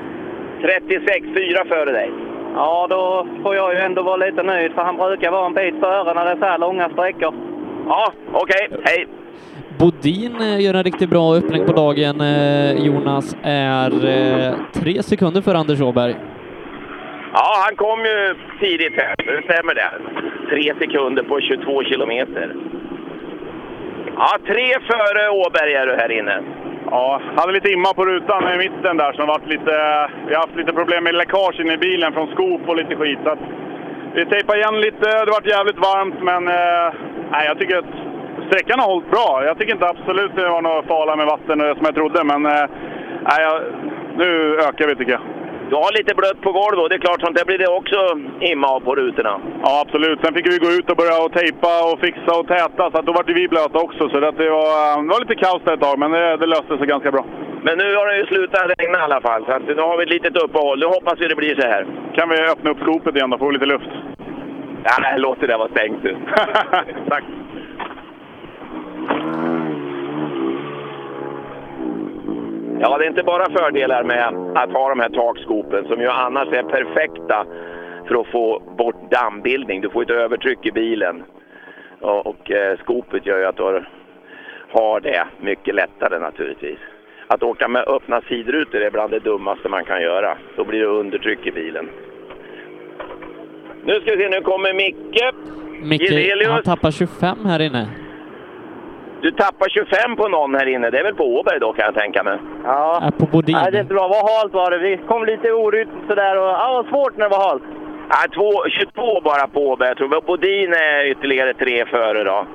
36, fyra före dig. Ja, då får jag ju ändå vara lite nöjd för han brukar vara en bit före när det är så här långa sträckor. Ja, okej. Hej! Bodin eh, gör en riktigt bra öppning på dagen. Eh, Jonas är eh, tre sekunder för Anders Åberg. Ja, han kom ju tidigt här. Det stämmer det. Tre sekunder på 22 kilometer. Ja, tre före Åberg är du här inne. Ja, hade lite imma på rutan i mitten där som varit lite... Vi har haft lite problem med läckage inne i bilen från skop och lite skit. Så att vi tejpade igen lite, det varit jävligt varmt men... Eh, nej, jag tycker att sträckan har hållit bra. Jag tycker inte absolut det var något fara med vatten som jag trodde, men eh, nej, jag, nu ökar vi tycker jag. Du har lite blött på golvet och det är klart, sånt där blir det också imma av på rutorna. Ja, absolut. Sen fick vi gå ut och börja och tejpa och fixa och täta, så att då var vi blöta också. Så det, var, det var lite kaos där ett tag, men det, det löste sig ganska bra. Men nu har det ju slutat regna i alla fall, så att nu har vi ett litet uppehåll. Nu hoppas vi det blir så här. Kan vi öppna upp skopet igen då, få lite luft? Ja, nej, låt det där vara stängt du. Tack. Ja, det är inte bara fördelar med att ha de här takskopen som ju annars är perfekta för att få bort dammbildning. Du får ett övertryck i bilen. Och, eh, skopet gör ju att du har, det mycket lättare naturligtvis. Att åka med öppna sidrutor är bland det dummaste man kan göra. Då blir det undertryck i bilen. Nu ska vi se, nu kommer Micke. Micke, Gillelius. han tappar 25 här inne. Du tappar 25 på någon här inne. Det är väl på Åberg då kan jag tänka mig. Ja. Är på Bodin. Nej, det är inte bra. Vad halt var det. Vi kom lite orytm sådär och ja, var svårt när det var halt. Nej, två, 22 bara på Åberg. Jag tror Bodin är ytterligare tre före då.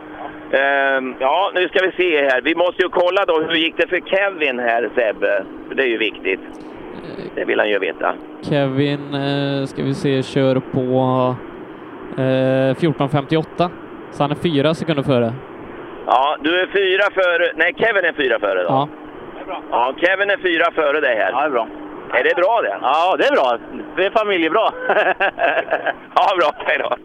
Ehm, ja, nu ska vi se här. Vi måste ju kolla då, hur gick det för Kevin här Sebbe? Det är ju viktigt. Det vill han ju veta. Kevin, eh, ska vi se, kör på eh, 14.58. Så han är fyra sekunder före. Ja, du är fyra före... Nej, Kevin är fyra före då. Ja. Ja, Kevin är fyra före dig här. Ja, det är bra. Är det bra det? Ja, det är bra. Det är familjebra. Ja, bra. Hej då.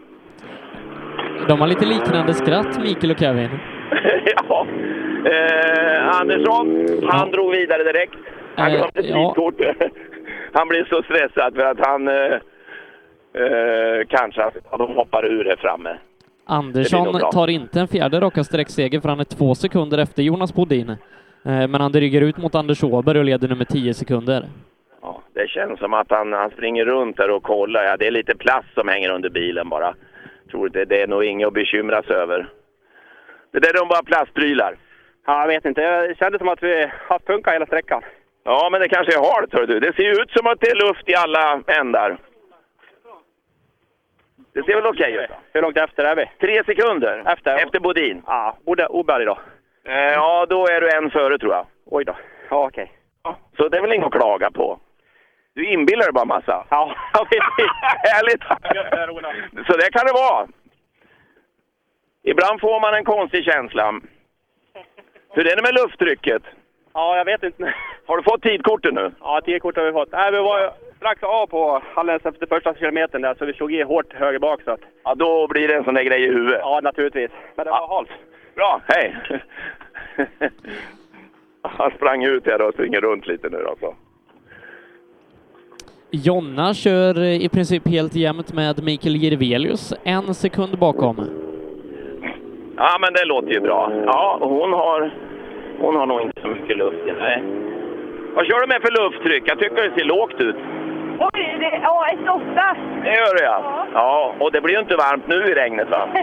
De har lite liknande skratt, Mikael och Kevin. ja. Eh, Andersson, han drog vidare direkt. Han Eh, glömde ja. Han blev så stressad för att han eh, eh, kanske att de hoppar ur här framme. Andersson tar inte en fjärde raka sträckseger för han är två sekunder efter Jonas Bodin. Eh, Men han dryger ut mot Anders Åberg och leder nu med 10 sekunder. Ja, det känns som att han, han springer runt där och kollar. Ja, det är lite plast som hänger under bilen bara. Tror det, det är nog inget att bekymra sig över. Det där är nog bara plastprylar. Ja, jag vet inte. Det kändes som att vi har funkat hela sträckan. Ja, men det kanske är halt, hör du. Det ser ju ut som att det är luft i alla ändar. Det ser väl okej ut? då? Hur långt efter är vi? Tre sekunder Efter? efter Bodin. Ja, borde Oberg då. Eh, ja, då är du en före tror jag. Oj då. Ja, okej. Så det är väl inget att klaga på. Du inbillar dig bara massa. Ja, Härligt! Så det kan det vara. Ibland får man en konstig känsla. Hur är det med lufttrycket? Ja, jag vet inte. Har du fått tidkortet nu? Ja, tio kort har vi fått. Nej, vi var strax av på alldeles efter första kilometern där, så vi slog i hårt höger bak. Så att... Ja, då blir det en sån där grej i huvudet. Ja, naturligtvis. Men det var halt. Bra, hej! Han sprang ut här och springer runt lite nu då. Så. Jonna kör i princip helt jämnt med Mikael Jirvelius, en sekund bakom. Ja, men det låter ju bra. Ja, hon har, hon har nog inte så mycket luft i nej. Vad kör du med för lufttryck? Jag tycker det ser lågt ut. Oj, det, ja, ett åtta. Det gör det ja. Ja, och det blir ju inte varmt nu i regnet va?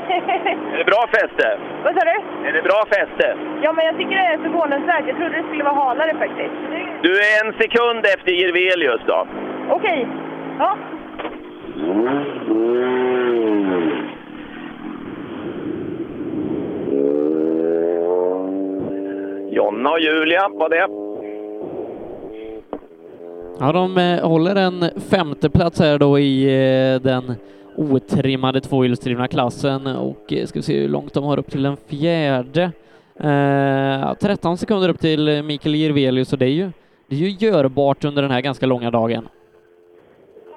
Är det bra fäste? Vad sa du? Är det bra fäste? Ja, men jag tycker det är förvånansvärt. Jag trodde det skulle vara halare faktiskt. Du är en sekund efter Jirvelius då. Okej. Ja. Jonna och Julia var det. Ja, de eh, håller en femteplats här då i eh, den otrimmade tvåhjulsdrivna klassen och eh, ska vi se hur långt de har upp till den fjärde. Eh, 13 sekunder upp till Mikael Jirvelius och det är ju, det är ju görbart under den här ganska långa dagen.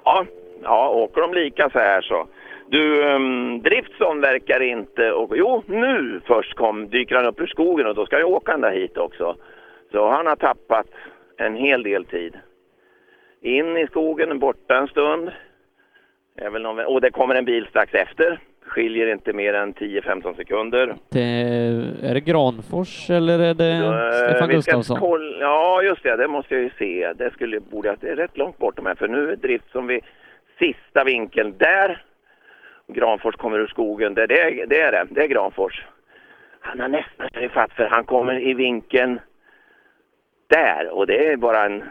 Ja, ja åker de lika så här så. Du, um, Driftsson verkar inte... Och, jo, nu först kom, dyker han upp ur skogen och då ska jag åka ända hit också. Så han har tappat en hel del tid. In i skogen, borta en stund. Väl någon, och det kommer en bil strax efter. Skiljer inte mer än 10-15 sekunder. Det, är det Granfors eller är det Eh, Stefan vi Gustafsson? kolla- Ja, just det. Det måste jag ju se. Det skulle borde det är rätt långt bort de här. För nu är drift som vid sista vinkeln där. Granfors kommer ur skogen. Det, det, är- det är det. Det är Granfors. Han har nästan ifatt för han kommer i vinkeln där. Och det är bara en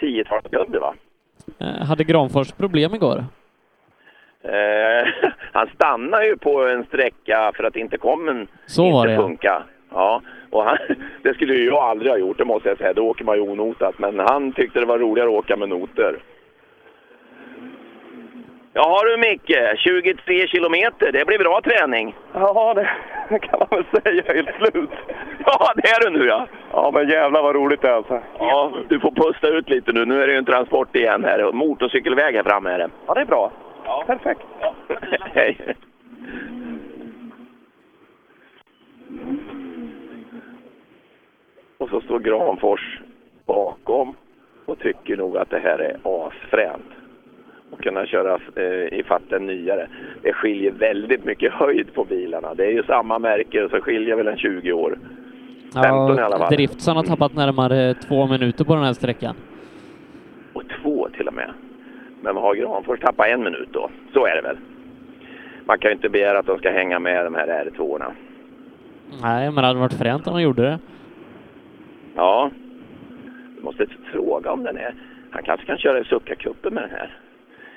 tiotal sekunder va? Eh, Hade Granfors problem igår? Eh, han stannar ju på en sträcka för att inte kommen Så var inte det, ja. funka. Ja, och han, det skulle ju jag aldrig ha gjort, det måste jag säga. Då åker man ju onotat. Men han tyckte det var roligare att åka med noter. Ja du Micke, 23 kilometer, det blir bra träning. Ja, det kan man väl säga. Helt slut. Ja, det är du nu ja. Ja, men jävlar vad roligt det är alltså. Ja, du får pusta ut lite nu. Nu är det ju en transport igen här. Motorcykelväg här framme är det. Ja, det är bra. Perfekt. Hej. Och så står Granfors bakom och tycker nog att det här är asfränt. Och kunna köra eh, ifatt den nyare. Det skiljer väldigt mycket höjd på bilarna. Det är ju samma märke så skiljer väl en 20 år. 15 i alla fall. Driftson har tappat närmare två minuter på den här sträckan. Och två till och med. Men vad har Granfors tappat en minut då? Så är det väl. Man kan ju inte begära att de ska hänga med de här R2orna. Nej, men det hade varit fränt om de gjorde det. Ja. Du måste fråga om den är... Han kanske kan köra i Succa-cupen med den här.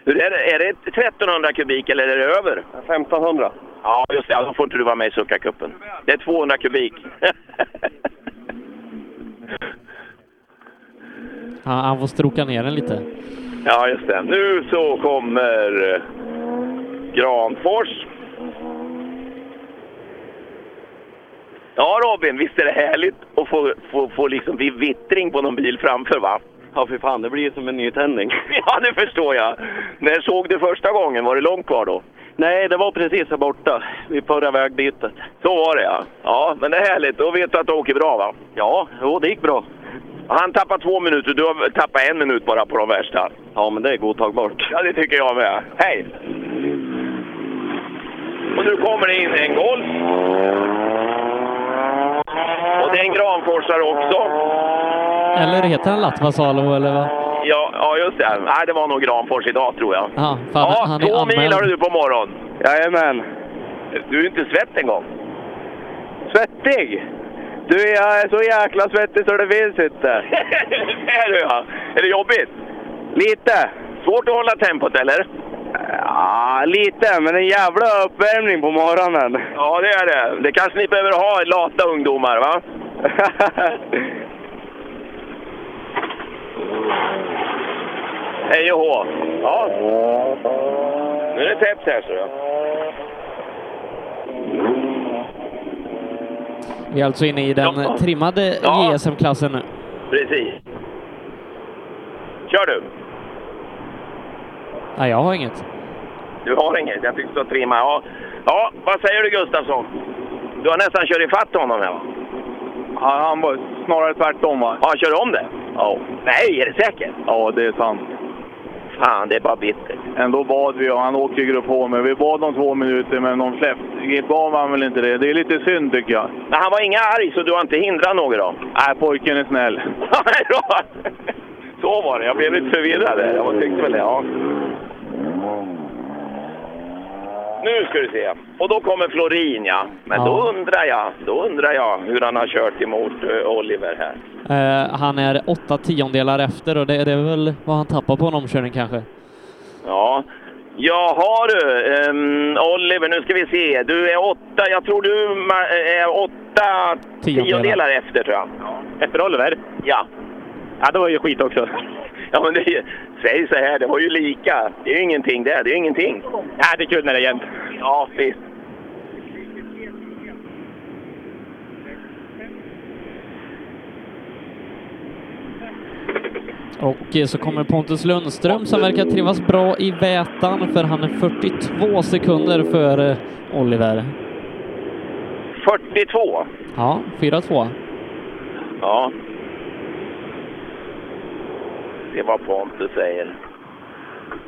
Hur är det? Är det 1300 kubik eller är det över? 1500. Ja, just det. Ja, då får inte du vara med i Succa-cupen. Det är 200 kubik. Han, han får stroka ner den lite. Ja, just det. Nu så kommer eh, Granfors. Ja, Robin, visst är det härligt att få, få, få liksom vittring på någon bil framför, va? Ja, för fan, det blir som en nytändning. Ja, det förstår jag. När såg du första gången? Var det långt kvar då? Nej, det var precis här borta, vid förra vägbytet. Så var det, ja. Ja, men det är härligt. Då vet du att det åker bra, va? Ja, jo, det gick bra. Han tappade två minuter, du har tappat en minut bara på de värsta. Ja, men det är godtagbart. Ja, det tycker jag med. Hej! Och nu kommer det in en Golf. Och det är en Granforsare också. Eller heter han Latvasalo eller vad? Ja, ja, just det. Nej, det var nog Granfors idag tror jag. Ja, fan, ja, han två mil har du på morgonen. Jajamän. Du är inte svett en gång. Svettig? Du, jag är så jäkla svettig så det finns inte. är du ja. Är det jobbigt? Lite. Svårt att hålla tempot eller? Ja, lite, men en jävla uppvärmning på morgonen. Ja, det är det. Det kanske ni behöver ha, lata ungdomar, va? Hej och hå. Ja. Nu är det täppt här, så jag. Vi är alltså inne i den Ja. trimmade Ja. JSM-klassen nu. Precis. Kör du. Nej, jag har inget. Du har inget. Jag tyckte så trimma. Ja. ja, vad säger du Gustafsson? Du har nästan kört ifatt honom här va? Ja, han var snarare tvärtom va? Ja, han kör om det? Ja. Nej, är det säkert? Ja, det är sant. Fan, det är bara bittert. Ändå bad vi och han åker grupp på med. Vi bad om två minuter men de släppte. gav han väl inte det. Det är lite synd tycker jag. Men han var inga arg, så du har inte hindrat något då? Nej, pojken är snäll. Men. Så var det. Jag blev lite förvirrad där. Jag tyckte väl det, ja. Nu ska du se. Och då kommer Florin, ja. Men då Ja. undrar jag, då undrar jag hur han har kört emot eh, Oliver här. Eh, han är åtta tiondelar efter och det, det är väl vad han tappar på en omkörning kanske. Ja. Jaha du, ehm, Oliver, nu ska vi se. Du är åtta, jag tror du ma- är åtta Tiondelar. tiondelar efter tror jag. Efter Oliver? Ja. Ja, det var ju skit också. Ja, men det, säg så här, det var ju lika. Det är ju ingenting det, det är ju ingenting. Ja, det är kul när det är jämnt. Ja, visst. Och eh, så kommer Pontus Lundström som verkar trivas bra i Vätan för han är 42 sekunder före Oliver. 42. Ja, 4-2. Ja. Det var Pontus säger.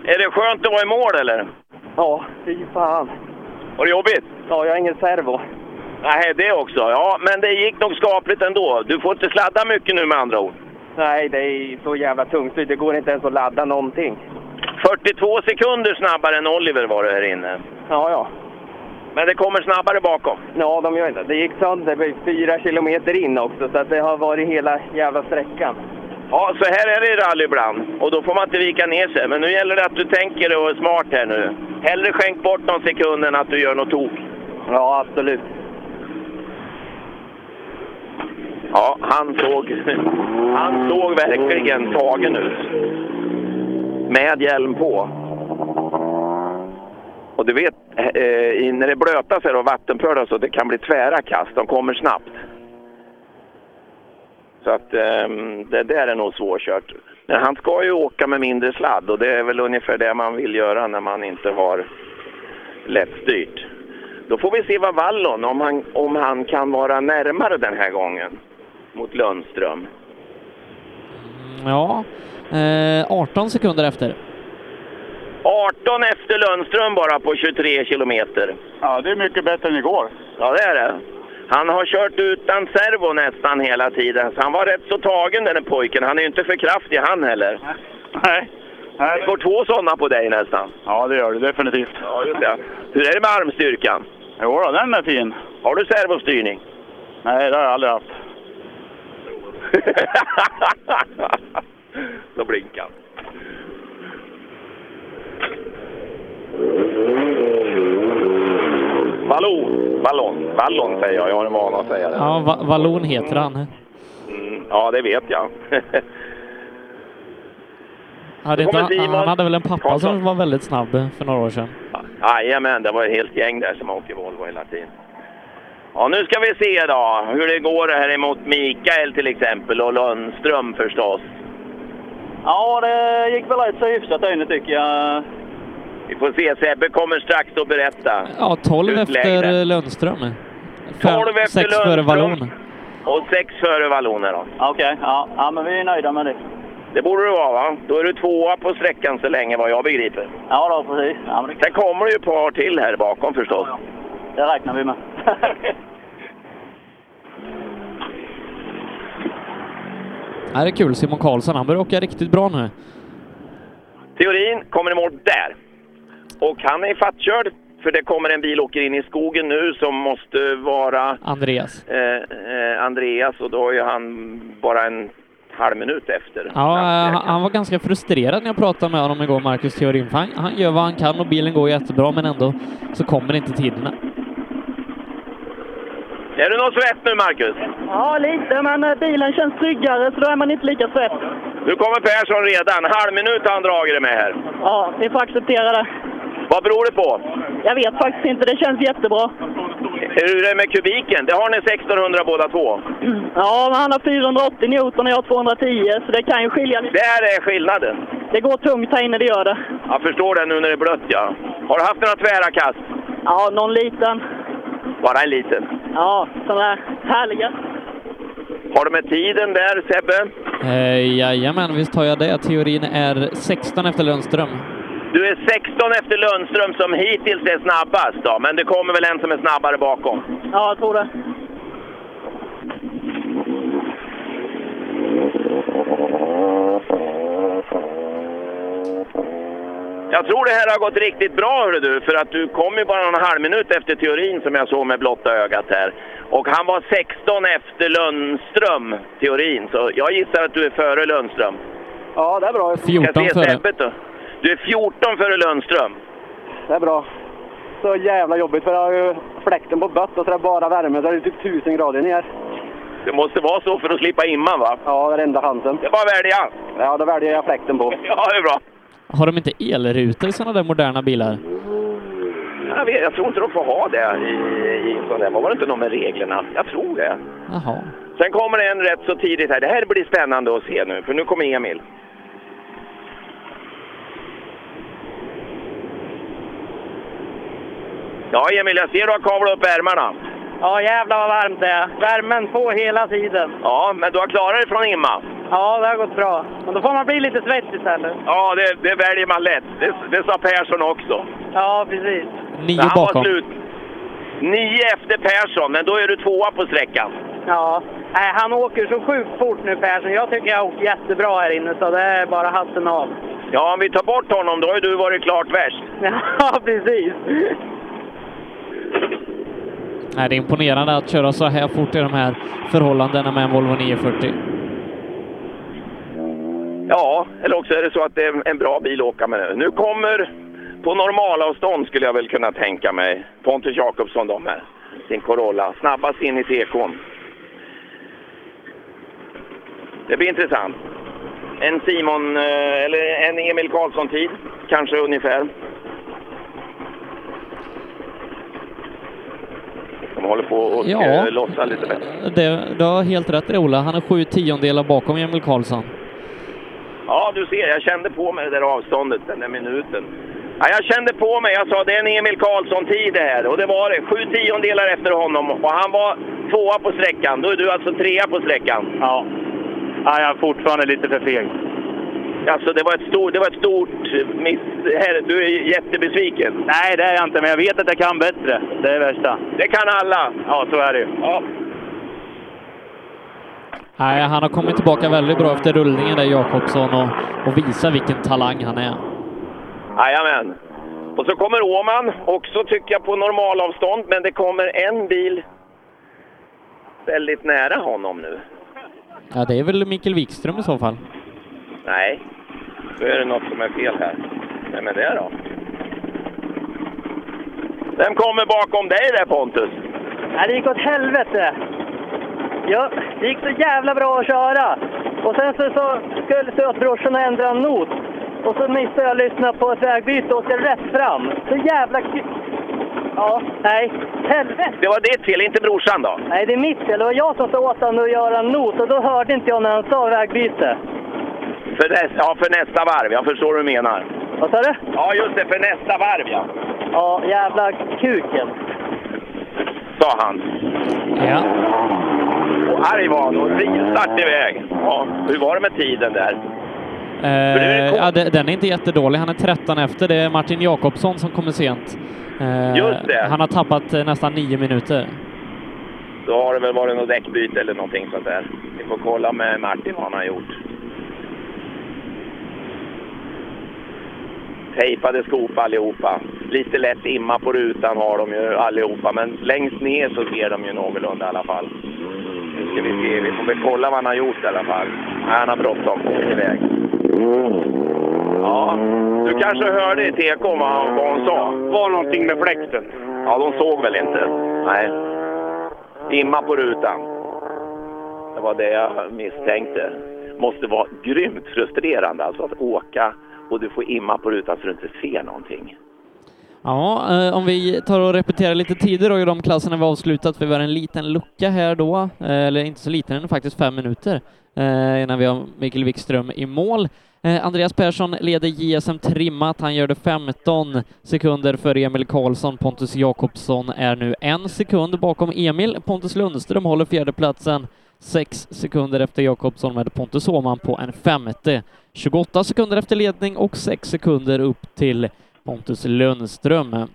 Är det skönt att vara i mål eller? Ja, fy fan. Var det jobbigt? Ja, jag har ingen servo. Nej, det också. Ja, men det gick nog skapligt ändå. Du får inte sladda mycket nu med andra ord. Nej, det är så jävla tungt. Det går inte ens att ladda någonting. 42 sekunder snabbare än Oliver var det här inne. Ja, ja. Men det kommer snabbare bakom. Ja, de gör inte. Det gick sönder fyra kilometer in också, så att det har varit hela jävla sträckan. Ja, så här är det i rally ibland. Och då får man inte vika ner sig. Men nu gäller det att du tänker och är smart här nu. Hellre skänk bort någon sekund än att du gör något tok. Ja, absolut. Ja, han såg, han såg verkligen tagen ut. Med hjälm på. Och du vet, eh, i- när det blöta sig och vattenpölar så det kan bli tvära kast. De kommer snabbt. Så att ehm, det där är nog svårkört. Men han ska ju åka med mindre sladd och det är väl ungefär det man vill göra när man inte har lättstyrt. Då får vi se vad Wallon, om han, om han kan vara närmare den här gången mot Lundström. Ja, eh, 18 sekunder efter. 18 efter Lundström bara på 23 kilometer. Ja, det är mycket bättre än igår. Ja, det är det. Han har kört utan servo nästan hela tiden, så han var rätt så tagen den pojken. Han är ju inte för kraftig han heller. Nej. Det går två sådana på dig nästan. Ja, det gör det definitivt. Ja, just det. Hur är det med armstyrkan? Jo då, den är fin. Har du servostyrning? Nej, det har jag aldrig haft. Då blinkar han. Ballon, ballon, ballon säger jag. Jag har en vana att säga det. Ja, Va Vallon heter han. Mm, ja, det vet jag. Hade Då inte, Simon han hade väl en pappa Karlsson. som var väldigt snabb för några år sedan. Jajamän, det var ett helt gäng där som åker Volvo hela tiden. Ja, nu ska vi se då hur det går här emot Mikael till exempel och Lundström förstås. Ja, det gick väl rätt så hyfsat där inne tycker jag. Vi får se, Sebbe kommer strax att berätta. Ja, 12 Utlägg efter Lundström. 12 efter sex före Lundström. Vallon. Och sex före Valloner då. Okej, ja. ja, men vi är nöjda med det. Det borde du vara va? Då är du tvåa på sträckan så länge vad jag begriper. Ja, då, precis. Ja, men det, Sen kommer det ju ett par till här bakom förstås. det räknar vi med. Ja, det är kul. Simon Karlsson, han börjar åka riktigt bra nu. Teorin kommer i mål där. Och han är fattkörd, för det kommer en bil åker in i skogen nu som måste vara Andreas. eh, eh, Andreas och då är han bara en halv minut efter. Ja, eh, han, han var ganska frustrerad när jag pratade med honom igår, Marcus Theorin. Han, han gör vad han kan och bilen går jättebra, men ändå så kommer inte tiderna. Är du något svett nu Marcus? Ja, lite, men eh, bilen känns tryggare så då är man inte lika svett. Nu kommer Persson redan. Halv minut har han dragit det med här. Ja, vi får acceptera det. Vad beror det på? Jag vet faktiskt inte, det känns jättebra. Hur är det med kubiken? Det har ni 1600 båda två. Ja, men han har 480 Newton och jag har 210, så det kan ju skilja lite. Där är skillnaden. Det går tungt här inne, det gör det. Jag förstår det nu när det är blött ja. Har du haft några tvära kast? Ja, någon liten. Bara en liten. Ja, sådana här härliga. Har du med tiden där Sebbe? Eh, jajamän, visst har jag det. Teorin är 16 efter Lundström. Du är 16 efter Lundström som hittills är snabbast då, men det kommer väl en som är snabbare bakom? Ja, jag tror det. Jag tror det här har gått riktigt bra hörru du, för att du kom ju bara en halv minut efter teorin som jag såg med blotta ögat här. Och han var 16 efter Lundström, teorin, så jag gissar att du är före Lundström. Ja, det är bra. 14 Ska se före. Sebbet då. Du är 14 före Lundström. Det är bra. Så jävla jobbigt för jag har ju fläkten på bött och så är det bara värme så det är typ 1000 grader ner. Det måste vara så för att slippa imman va? Ja, det är enda chansen. Det är bara att välja. Ja, då väljer jag fläkten på. Ja, det är bra. Har de inte elrutor i sådana där moderna bilar? Jag, vet, jag tror inte de får ha det i, i sån där. Var det inte någon med reglerna? Jag tror det. Jaha. Sen kommer det en rätt så tidigt här. Det här blir spännande att se nu, för nu kommer Emil. Ja, Emil, jag ser du har kavlat upp ärmarna. Ja, jävlar vad varmt det är. Värmen på hela tiden. Ja, men du har klarat dig från imma. Ja, det har gått bra. Men då får man bli lite svettig istället. Ja, det, det väljer man lätt. Det, det sa Persson också. Ja, precis. Nio han var bakom. slut. Nio efter Persson, men då är du tvåa på sträckan. Ja, Nej, han åker så sjukt fort nu Persson. Jag tycker jag har åkt jättebra här inne så det är bara hatten av. Ja, om vi tar bort honom, då har ju du varit klart värst. Ja, precis. Nej, det är imponerande att köra så här fort i de här förhållandena med en Volvo 940. Ja, eller också är det så att det är en bra bil att åka med nu. Nu kommer på normalavstånd skulle jag väl kunna tänka mig Pontus Jakobsson då med sin Corolla. Snabbast in i tekon. Det blir intressant. En Simon, eh, eller en Emil Karlsson-tid, kanske ungefär. De håller på och Ja. ja. lossa lite bättre. Det, du har helt rätt Ola. Han är sju tiondelar bakom Emil Karlsson. Ja, du ser, jag kände på mig det där avståndet, den där minuten. Ja, jag kände på mig, jag sa det är en Emil Karlsson-tid det här. Och det var det, sju tiondelar efter honom. Och han var tvåa på sträckan. Då är du alltså trea på sträckan. Ja. ja jag är fortfarande lite för feg. Alltså det var ett stort, det var ett stort miss. Här, du är jättebesviken. Nej, det är jag inte, men jag vet att jag kan bättre. Det är det värsta. Det kan alla. Ja, så är det ju. Ja. Nej, han har kommit tillbaka väldigt bra efter rullningen där, Jakobsson, och, och visar vilken talang han är. Jajamän. Och så kommer Åman, också tycker jag på normalavstånd, men det kommer en bil väldigt nära honom nu. Ja, det är väl Mikael Wikström i så fall. Nej, då är det något som är fel här. Vem är det då? Vem kommer bakom dig där Pontus? Nej, det gick åt helvete. Ja, det gick så jävla bra att köra. Och sen så, så skulle sötbrorsan ändra en not. Och så missade jag att lyssna på ett vägbyte och åkte rätt fram. Så jävla. Ja, nej. Helvete! Det var ditt fel, inte brorsan då? Nej, det är mitt fel. Det var jag som sa åt honom att göra en not och då hörde inte jag när han sa vägbyte. För, nästa, ja, för nästa varv, jag förstår hur du menar. Vad sa du? Ja, just det, för nästa varv ja. Ja, jävla kuken. Sa han. Ja. Och arg var han och rivstart iväg. Ja, hur var det med tiden där? Eh, ja, de- den är inte jättedålig. Han är 13 efter. Det är Martin Jakobsson som kommer sent. Eh, Just det. Han har tappat eh, nästan nio minuter. Då har det väl varit något däckbyte eller någonting sånt där. Vi får kolla med Martin vad han har gjort. Tejpade skop allihopa. Lite lätt imma på rutan har de ju allihopa, men längst ner så ser de ju någorlunda i alla fall. Nu ska vi se, vi får väl kolla vad han har gjort i alla fall. Nej, han har bråttom iväg. Ja, du kanske hörde i TK vad, han- vad hon sa? var någonting med fläkten. Ja, de såg väl inte. Nej. Imma på rutan. Det var det jag misstänkte. Måste vara grymt frustrerande alltså att åka och du får imma på rutan så du inte ser någonting. Ja, eh, om vi tar och repeterar lite tider då i de klasserna vi avslutat, vi har en liten lucka här då, eh, eller inte så liten, den är faktiskt fem minuter, eh, innan vi har Mikael Wikström i mål. Eh, Andreas Persson leder JSM trimmat, han gör det 15 sekunder för Emil Karlsson. Pontus Jakobsson är nu en sekund bakom Emil. Pontus Lundström håller fjärdeplatsen sex sekunder efter Jakobsson med Pontus Åhman på en femte. 28 sekunder efter ledning och 6 sekunder upp till Pontus Lundström.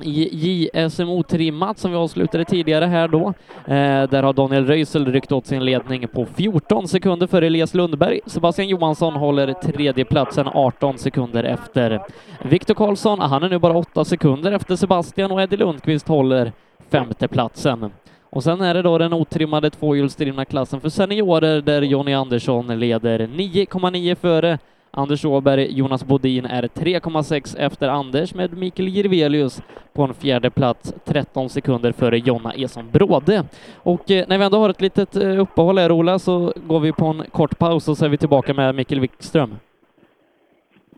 I JSMO trimmat som vi avslutade tidigare här då, eh, där har Daniel Röisel ryckt åt sin ledning på 14 sekunder för Elias Lundberg. Sebastian Johansson håller tredjeplatsen 18 sekunder efter Viktor Karlsson. Han är nu bara 8 sekunder efter Sebastian och Eddie Lundqvist håller femteplatsen. Och sen är det då den otrimmade tvåhjulsdrivna klassen för seniorer där Jonny Andersson leder 9,9 före Anders Åberg, Jonas Bodin är 3,6 efter Anders med Mikael Jirvelius på en fjärde plats, 13 sekunder före Jonna Eson Bråde. Och eh, när vi ändå har ett litet eh, uppehåll här Ola så går vi på en kort paus och så är vi tillbaka med Mikael Wikström.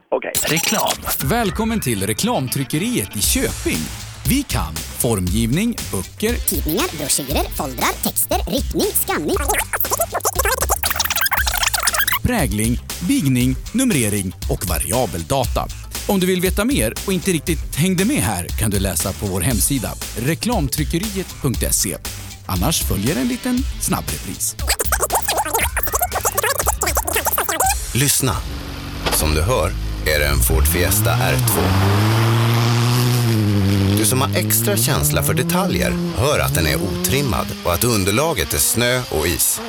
Okej. Reklam. Välkommen till Reklamtryckeriet i Köping. Vi kan formgivning, böcker, Tidningar, broschyrer, foldrar, texter, riktning, skanning. prägling, bigning, numrering och variabel data. Om du vill veta mer och inte riktigt hängde med här kan du läsa på vår hemsida reklamtryckeriet.se. Annars följer en liten snabbrepris. Lyssna. Som du hör är det en Ford Fiesta R2. Du som har extra känsla för detaljer hör att den är otrimmad och att underlaget är snö och is.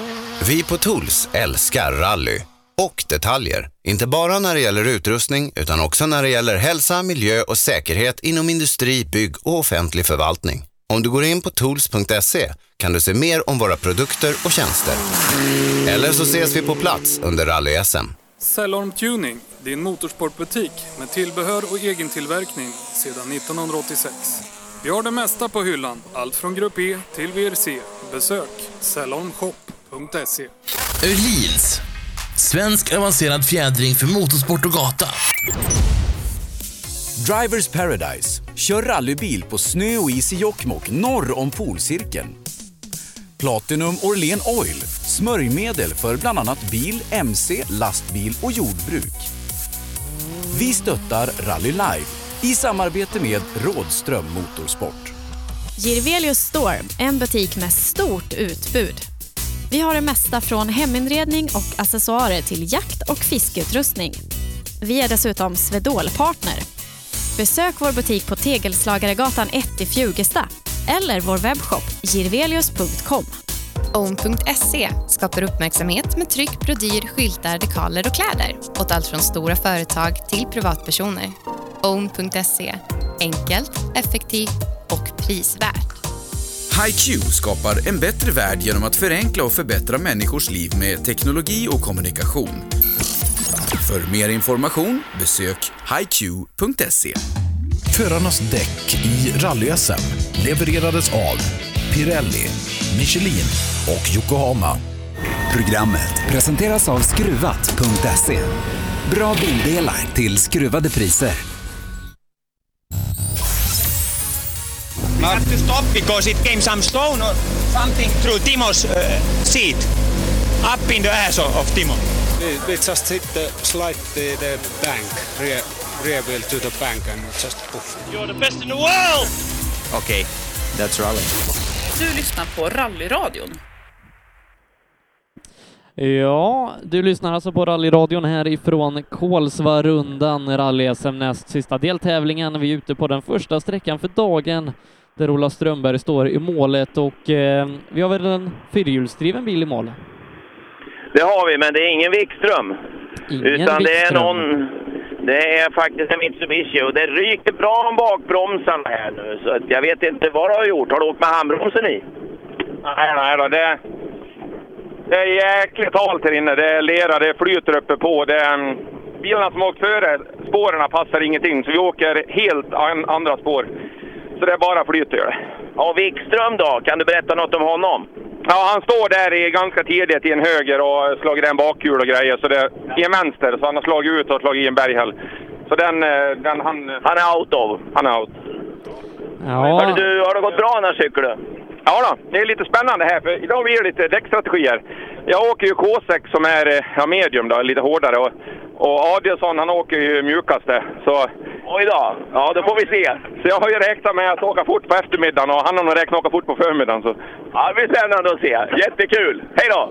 Vi på Tools älskar rally och detaljer. Inte bara när det gäller utrustning utan också när det gäller hälsa, miljö och säkerhet inom industri, bygg och offentlig förvaltning. Om du går in på tools.se kan du se mer om våra produkter och tjänster. Eller så ses vi på plats under rally-SM. Cellorm Tuning, din motorsportbutik med tillbehör och egen tillverkning sedan 1986. Vi har det mesta på hyllan, allt från Grupp E till VRC. Besök cellormshop.se. Öhlins. Svensk avancerad fjädring för motorsport och gata. Drivers Paradise. Kör rallybil på snö och is i Jokkmokk norr om polcirkeln. Platinum Orlen Oil. Smörjmedel för bland annat bil, mc, lastbil och jordbruk. Vi stöttar Rally Live i samarbete med Rådström Motorsport. Girvelius Store, en butik med stort utbud. Vi har det mesta från heminredning och accessoarer till jakt och fiskeutrustning. Vi är dessutom Swedol-partner. Besök vår butik på Tegelslagaregatan 1 i Fjugesta eller vår webbshop girvelius.com. Own.se skapar uppmärksamhet med tryck, brodyr, skyltar, dekaler och kläder åt allt från stora företag till privatpersoner. Own.se enkelt, effektivt och prisvärt. HiQ skapar en bättre värld genom att förenkla och förbättra människors liv med teknologi och kommunikation. För mer information besök hiq.se. Förarnas däck i rally-SM levererades av Pirelli, Michelin och Yokohama. Programmet presenteras av Skruvat.se. Bra bildelar till skruvade priser. We had to stop because it came some stone or something through Timo's uh, seat, up in the ass of, of Timo. We, we just hit the slide the, the bank, rear, rear wheel to the bank and just poof. You're the best in the world! Okay, that's rally. Du lyssnar på Rallyradion. Ja, du lyssnar alltså på rallyradion härifrån Kolsvarundan, rally-SM näst sista deltävlingen. Vi är ute på den första sträckan för dagen där Ola Strömberg står i målet och eh, vi har väl en fyrhjulsdriven bil i mål. Det har vi, men det är ingen Wikström. Ingen utan det är Wikström. någon... Det är faktiskt en Mitsubishi och det ryker bra om bakbromsarna här nu. Så jag vet inte vad du har gjort. Har du åkt med handbromsen i? Nej, nej då, det, det är jäkligt halt här inne. Det är lera, det flyter uppe på. Det bilarna som åkt före, spåren passar ingenting, så vi åker helt an, andra spår. Så det är bara flyt gör det. Ja, Wikström då? Kan du berätta något om honom? Ja, han står där i ganska tidigt i en höger och slagit en bakhjul och grejer. Så det, I en vänster, så han har slagit ut och slagit i en berghäll. Så den, eh, den han... Han är out of? Han är out. Hörru du, har det gått bra annars tycker du? Ja då, det är lite spännande här för idag blir det lite däckstrategier. Jag åker ju K6 som är eh, ja, medium då, lite hårdare och, och Adielsson han åker ju mjukaste. Så... Oj då, ja då får vi se. Så jag har ju räknat med att åka fort på eftermiddagen och han har nog räknat åka fort på förmiddagen. Så... Ja, det blir spännande att se. Jättekul! Hej då!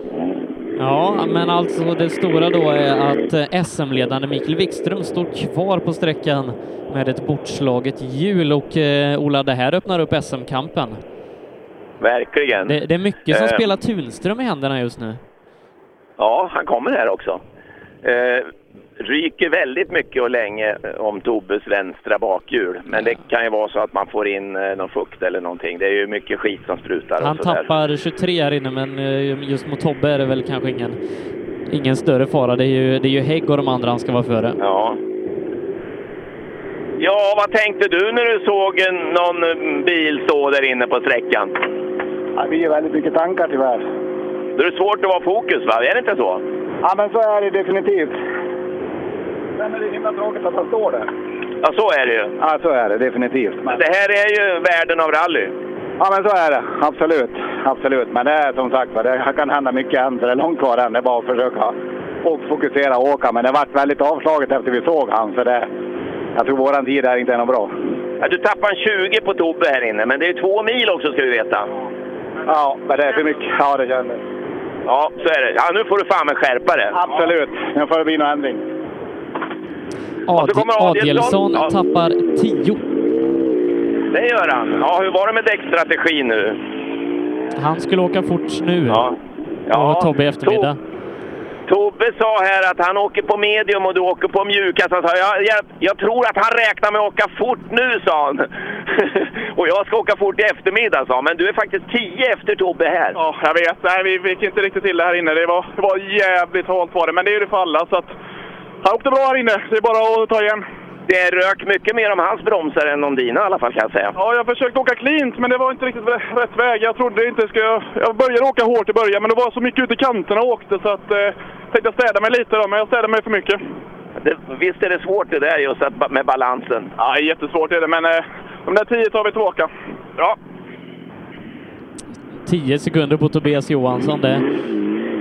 Ja, men alltså det stora då är att eh, SM-ledande Mikael Wikström står kvar på sträckan med ett bortslaget hjul och eh, Ola, det här öppnar upp SM-kampen. Verkligen. Det, det är mycket som Eh, spelar Tunström i händerna just nu. Ja, han kommer här också. Eh, ryker väldigt mycket och länge eh, om Tobbes vänstra bakhjul. Men det kan ju vara så att man får in eh, någon fukt eller någonting. Det är ju mycket skit som sprutar. Han tappar 23 här inne, men eh, just mot Tobbe är det väl kanske ingen, ingen större fara. Det är ju, det är ju Hägg och de andra han ska vara före. Ja. Ja, vad tänkte du när du såg någon eh, bil stå där inne på sträckan? Det blir ju väldigt mycket tankar tyvärr. Det är svårt att vara fokus, va? Är det inte så? Ja, men så är det definitivt. Sen är det himla tråkigt att han står där. Ja, så är det ju. Ja, så är det definitivt. Men det här är ju världen av rally. Ja, men så är det. Absolut. Absolut. Men det är som sagt det kan hända mycket än, så det är långt kvar än. Det är bara att försöka och fokusera och åka. Men det vart väldigt avslaget efter vi såg han, så det... Jag tror våran tid är inte är något bra. Ja, du tappar en 20 på Tobbe här inne, men det är två mil också ska vi veta. Ja, men det är för mycket. Ja, det kändes. Ja, så är det. Ja, nu får du fan med skärpa det. Absolut. Nu får det bli någon ändring. Adi, Adielsson. Ja. tappar 10. Det gör han. Ja, hur var det med däckstrategi nu? Han skulle åka fort nu. Ja. Ja, och Tobbe i eftermiddag. Tobbe sa här att han åker på medium och du åker på mjukast. Han sa, jag, jag, jag tror att han räknar med att åka fort nu, sa han. och jag ska åka fort i eftermiddag, sa han. Men du är faktiskt tio efter Tobbe här. Ja, jag vet. Nej, vi fick inte riktigt till det här inne. Det var, det var jävligt halt var det, men det är ju det för alla. Så att Han åkte bra här inne. Det är bara att ta igen. Det rök mycket mer om hans bromsar än om dina i alla fall kan jag säga. Ja, jag försökte åka cleant, men det var inte riktigt rätt väg. Jag trodde inte ska jag... Jag började åka hårt i början, men det var så mycket ut i kanterna och åkte så att... Eh, tänkte jag städa mig lite då, men jag städade mig för mycket. Det, visst är det svårt det där just att, med balansen? Ja, jättesvårt är det, men eh, de där tio tar vi tillbaka. Bra. 10 sekunder på Tobias Johansson. Det,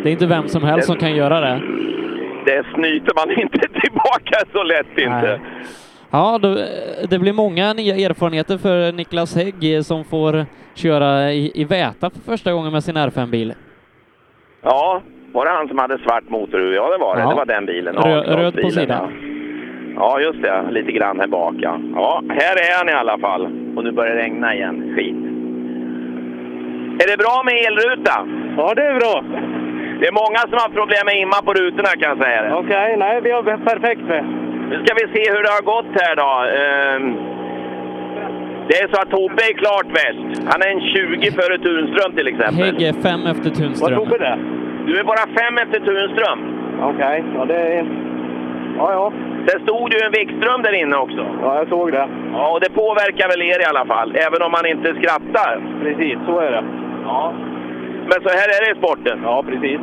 det är inte vem som helst som kan göra det. Det snyter man inte tillbaka så lätt inte. Nej. Ja, då, det blir många nya erfarenheter för Niklas Hägg som får köra i, i Väta för första gången med sin R5-bil. Ja, var det han som hade svart motor? Ja, det var det. Ja. Det var den bilen. Rö- röd på sidan. Ja. ja, just det. Lite grann här bak, ja. Ja, här är han i alla fall. Och nu börjar det regna igen. Skit. Är det bra med elruta? Ja, det är bra. Det är många som har problem med imma på rutorna kan jag säga det. Okej, nej, vi har perfekt med. Nu ska vi se hur det har gått här då. Ehm, Det är så att Tobbe är klart bäst. Han är en 20 före Tunström till exempel. Hägg är fem efter Tunström. det? Du är bara fem efter Tunström. Okej, ja det är... Ja, ja. Det stod ju en Wikström där inne också. Ja, jag såg det. Ja, och det påverkar väl er i alla fall, även om man inte skrattar. Precis, så är det. Ja. Men så här är det i sporten. Ja, precis.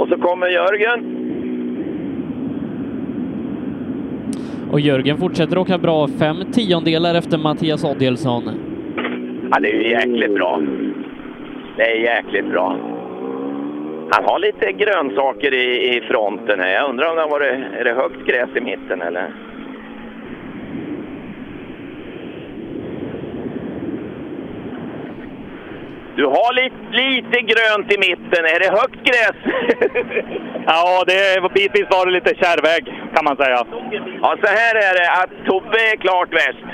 Och så kommer Jörgen. Och Jörgen fortsätter åka bra, fem tiondelar efter Mattias Adielsson. Ja, det är ju jäkligt bra. Det är jäkligt bra. Han har lite grönsaker i, i fronten här. Jag undrar om det har varit, är det högt gräs i mitten eller? Du har lite, lite grönt i mitten. Är det högt gräs? Ja, det är, bitvis var det lite kärrväg kan man säga. Ja, så här är det att Tobbe är klart bäst.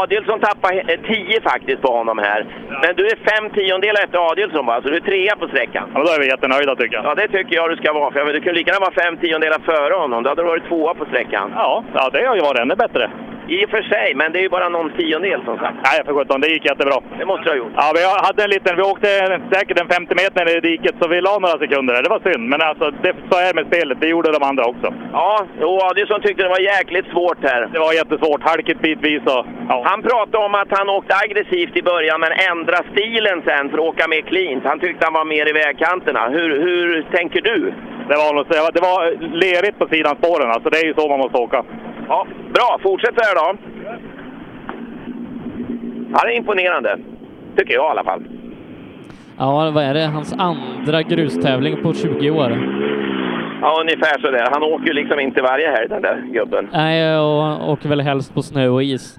Adelsson tappar 10 faktiskt på honom här. Men du är fem tiondelar efter Adelsson va? Så du är trea på sträckan. Ja, då är vi jättenöjda tycker jag. Ja, det tycker jag du ska vara. För du kunde lika gärna vara fem tiondelar före honom. Då hade du varit tvåa på sträckan. Ja, ja det har ju varit ännu bättre. I och för sig, men det är ju bara någon tiondel som sagt. Nej, för sjutton, det gick jättebra. Det måste du ha gjort. Ja, vi hade en liten, vi åkte säkert en 50 meter i diket så vi la några sekunder där. Det var synd, men alltså det, så är det med spelet. Det gjorde de andra också. Ja, och Adelsson tyckte det var jäkligt svårt här. Det var jättesvårt, halkigt bitvis och... Ja. Han pratade om att han åkte aggressivt i början men ändrade stilen sen för att åka mer cleant. Han tyckte han var mer i vägkanterna. Hur, hur tänker du? Det var, det var lerigt på sidan spåren, alltså det är ju så man måste åka. Ja, bra. Fortsätt så här då. Ja, det är imponerande. Tycker jag i alla fall. Ja, vad är det? Hans andra grustävling på 20 år. Ja, ungefär så där. Han åker ju liksom inte varje helg den där gubben. Nej, och åker väl helst på snö och is.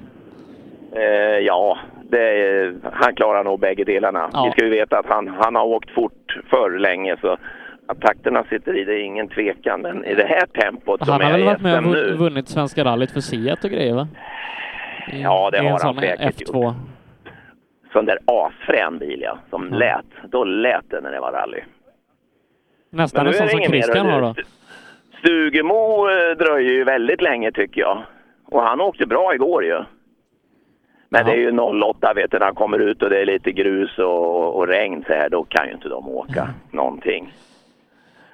Eh, ja, det, är- han klarar nog bägge delarna. Ja. Vi ska ju veta att han, han har åkt fort förr länge så att takterna sitter i det är ingen tvekan. Men i det här tempot som Han har är väl varit med och nu. vunnit Svenska rallyt för Seat och grejer va? I, Ja, det har han säkert F2. Sån där asfrän bil ja, som lät. Då lät det när det var rally. Nästan en är sån som. Christian har då. Stugemo eh, dröjer ju väldigt länge tycker jag. Och han åkte bra igår ju. Men det är ju 08 vet du, när han kommer ut och det är lite grus och, och regn så här, då kan ju inte de åka någonting.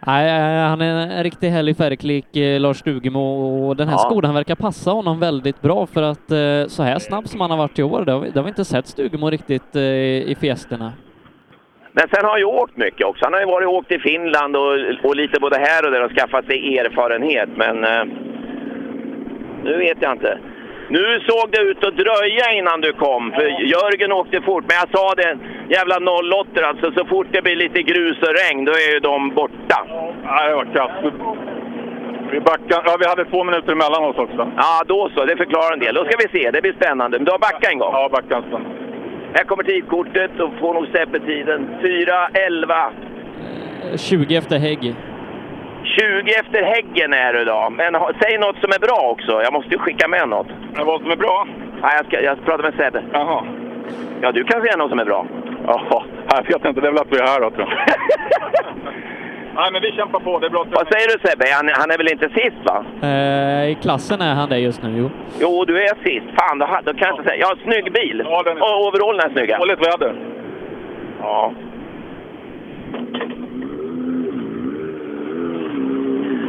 Nej, eh, han är en riktig härlig färgklick, eh, Lars Stugemo, och den här Ja. skolan verkar passa honom väldigt bra för att eh, så här snabb som han har varit i år, det har vi, det har vi inte sett Stugemo riktigt eh, i fiesterna. Men sen har han ju åkt mycket också. Han har ju varit och åkt i Finland och, och lite både här och där och skaffat sig erfarenhet. Men eh, nu vet jag inte. Nu såg det ut att dröja innan du kom, för Jörgen åkte fort. Men jag sa det, jävla 08 alltså, så fort det blir lite grus och regn, då är ju de borta. Nej, det var kass. Vi backade. Ja, vi hade två minuter emellan oss också. Ja, då så. Det förklarar en del. Då ska vi se. Det blir spännande. Men du har backat en gång? Ja, backat en stund. Här kommer tidkortet och får nog Sebbe tiden. 4.11. Eh, 20 efter Hägg. 20 efter Häggen är du då. Men ha, säg något som är bra också. Jag måste ju skicka med något. Men vad som är bra? Nej, jag ska, jag ska prata med Sebbe. Jaha. Ja, du kan säga något som är bra. Ja, jag vet inte. Det är väl att vi är här då, tror jag. Nej, men vi kämpar på. Det är bra. Vad säger du Sebbe? Han, han är väl inte sist va? Eh, I klassen är han det just nu, jo. Jo, du är sist. Fan, då, då kan jag inte säga. Ja, snygg bil. Och overallen är snygga. Dåligt väder. Ja.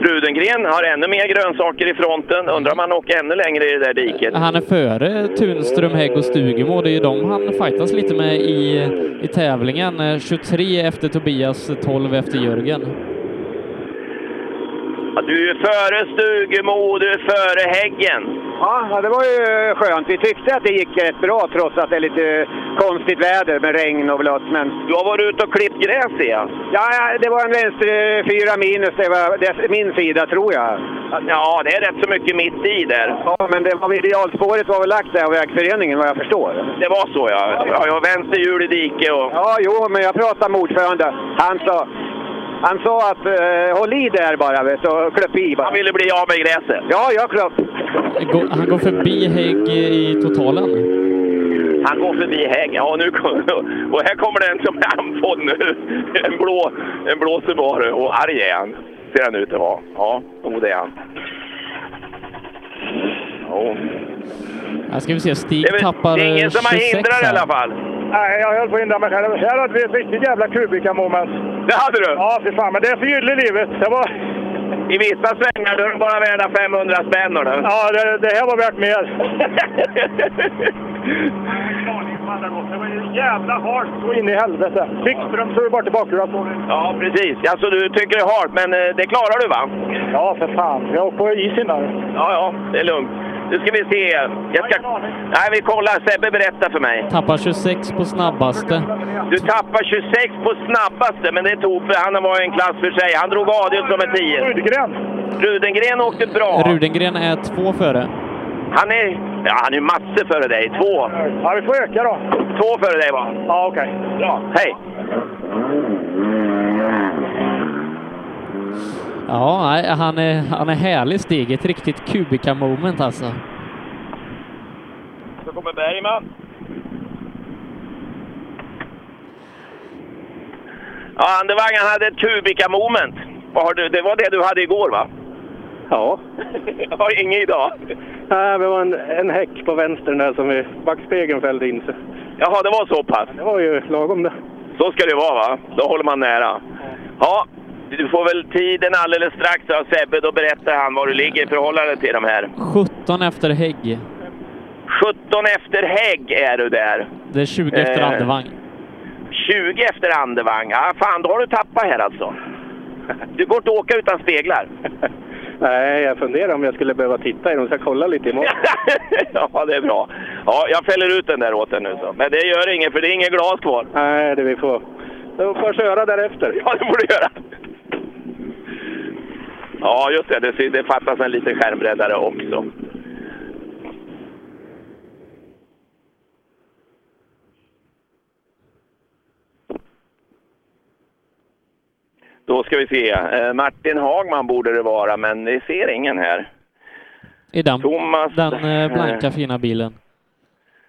Rudengren har ännu mer grönsaker i fronten. Undrar om han åker ännu längre i det där diket. Han är före Tunström, Hägg och Stugemo. Det är ju de han fightas lite med i, i tävlingen. Eh, 23 efter Tobias, 12 efter Jörgen. Ja, du är före Stugemo, du är före Häggen. Ja, det var ju skönt. Vi tyckte att det gick rätt bra trots att det är lite konstigt väder med regn och blött. Men... Du har varit ute och klippt gräs ser jag. Ja, det var en vänster eh, fyra minus. Det var det, min sida, tror jag. Ja, det är rätt så mycket mitt i där. Ja, men det var idealspåret var väl lagt där av vägföreningen vad jag förstår. Det var så ja. ja jag har vänsterhjul i diket och... Ja, jo, men jag pratade med ordförande. Han sa, han sa att eh, håll i där bara vet du, och klöpp i bara. Han ville bli av med gräset. Ja, jag klöpp. Han går förbi Hägg i totalen. Han går förbi Hägg. Ja, nu kom, och här kommer det en som är andfådd nu. En blå, en blå Subaru. Och arg är han. Ser han ut att vara. Ja, det är han. Ja. Här ska vi se, Stig Det är, tappar det är ingen som har 26 hindrat i alla fall. Nej, jag höll på att hindra mig själv. Här hade vi ett riktigt jävla kubika-moment. Det hade du? Ja, fy fan. Men det förgyller livet. Det var... I vissa svängar är de bara värda 500 spänn. Ja, det, det här var värt mer. det var ju jävla halt så in i helvete. Fickström slog bort i bakhuvudet. Ja, precis. Alltså, du tycker det är hårt, men eh, det klarar du va? Ja, för fan. Jag åker på is innan. Ja, ja, det är lugnt. Nu ska vi se. Jag ska... Nej, vi kollar. Sebbe berättar för mig. Tappar 26 på snabbaste. Du tappar 26 på snabbaste, men det tog för han var en klass för sig. Han drog Adius som en 10. Rudengren. Rudengren åkte bra. Rudengren är två före. Han är, ja, han är massor före dig. Två. Ja, vi får öka då. Två före dig va? Ja, okej. Bra. Hej! Ja, han är, han är härlig Stig. Ett riktigt kubika-moment alltså. Så kommer Bergman. Ja, Andevang han hade ett kubika moment. Vad har du, det var det du hade igår va? Ja. Jag har inget idag. Nej, det var en, en häck på vänstern där som i backspegeln fällde in sig. Jaha, det var så pass? Det var ju lagom det. Så ska det vara va? Då håller man nära. Ja, du får väl tiden alldeles strax av Sebbe. Då berättar han var du ligger i förhållande till de här. 17 efter Hägg. 17 efter Hägg är du där. Det är 20 efter Eh, Andevang. 20 efter Andevang. Ja, fan, då har du tappat här alltså. Du går inte att åka utan speglar. Nej, jag funderar om jag skulle behöva titta i dem. Ska kolla lite imorgon. ja, det är bra. Ja, jag fäller ut den där åt dig nu så. Men det gör inget, för det är inget glas kvar. Nej, det vi får... Då får jag köra därefter. Ja, det får du göra. Ja, just det. Det, det fattas en liten skärmbreddare också. Då ska vi se. Eh, Martin Hagman borde det vara, men vi ser ingen här. I den, Thomas, den eh, blanka fina bilen.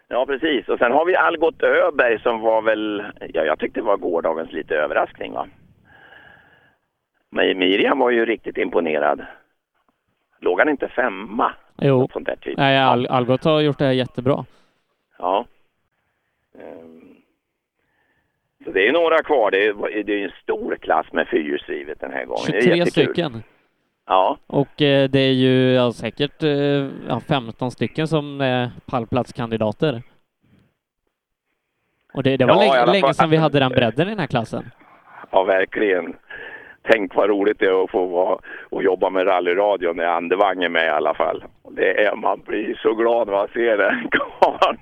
Ja, precis. Och sen har vi Algot Öberg som var väl, ja, jag tyckte det var gårdagens lite överraskning va. Men Miriam var ju riktigt imponerad. Låg han inte femma? Jo. Något sånt där typ. Nej, Al Algot har gjort det här jättebra. Ja. Så det är några kvar. Det är, det är en stor klass med fyrhjulsdrivet den här gången. Det är 23 jättekul. stycken. Ja. Och eh, det är ju ja, säkert eh, ja, 15 stycken som är pallplatskandidater. Och det, det var Ja, länge, länge sedan vi hade den bredden i den här klassen. Ja, verkligen. Tänk vad roligt det är att få vara och jobba med rallyradion när Andevang är med i alla fall. Det är, man blir så glad när man ser den karln.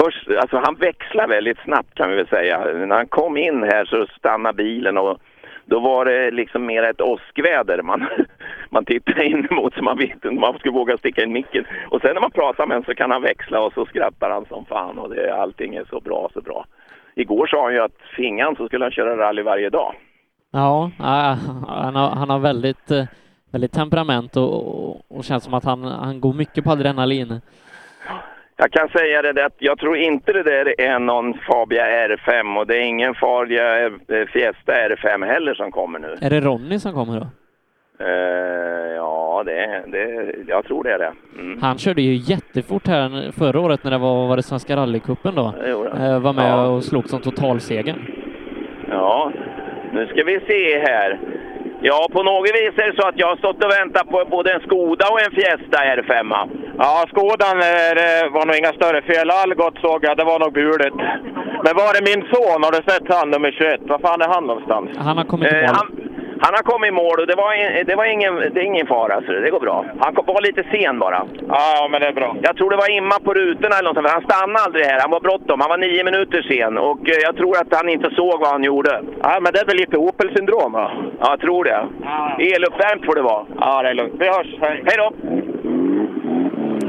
Först, alltså han växlar väldigt snabbt kan vi väl säga. När han kom in här så stannade bilen och då var det liksom mer ett åskväder man, man tittade in emot så man vet inte om man skulle våga sticka in micken. Och sen när man pratar med honom så kan han växla och så skrattar han som fan och det, allting är så bra, så bra. Igår sa han ju att fingan så skulle han köra rally varje dag. Ja, han har, han har väldigt, eh, väldigt temperament och, och, känns som att han, han går mycket på adrenalin. Jag kan säga det att jag tror inte det där är någon Fabia R5 och det är ingen Fabia eh, Fiesta R5 heller som kommer nu. Är det Ronny som kommer då? Eh, ja, det, det, jag tror det är det. Mm. Han körde ju jättefort här förra året när det var, var det Svenska rallycupen då. Det Var med Ja. och slog som totalsegern. Ja, nu ska vi se här. Ja, på något vis är det så att jag har stått och väntat på både en Skoda och en Fiesta R5. Ja, Skodan eh, det var nog inga större fel. Algot såg jag, det var nog buligt. Men var är min son? Har du sett han, nummer 21? Var fan är han någonstans? Han har kommit Eh, mål. han, han har kommit i mål och det var, det var ingen, det är ingen fara, så det går bra. Han kom, var lite sen bara. Ja, men det är bra. Jag tror det var imma på rutorna eller något sånt, för han stannade aldrig här. Han var bråttom. Han var nio minuter sen och eh, jag tror att han inte såg vad han gjorde. Ja, men det är väl lite Opel-syndrom va? Ja, jag tror det. Eluppvärmt får det vara. Ja, det är lugnt. Vi hörs. Hej. Hej då!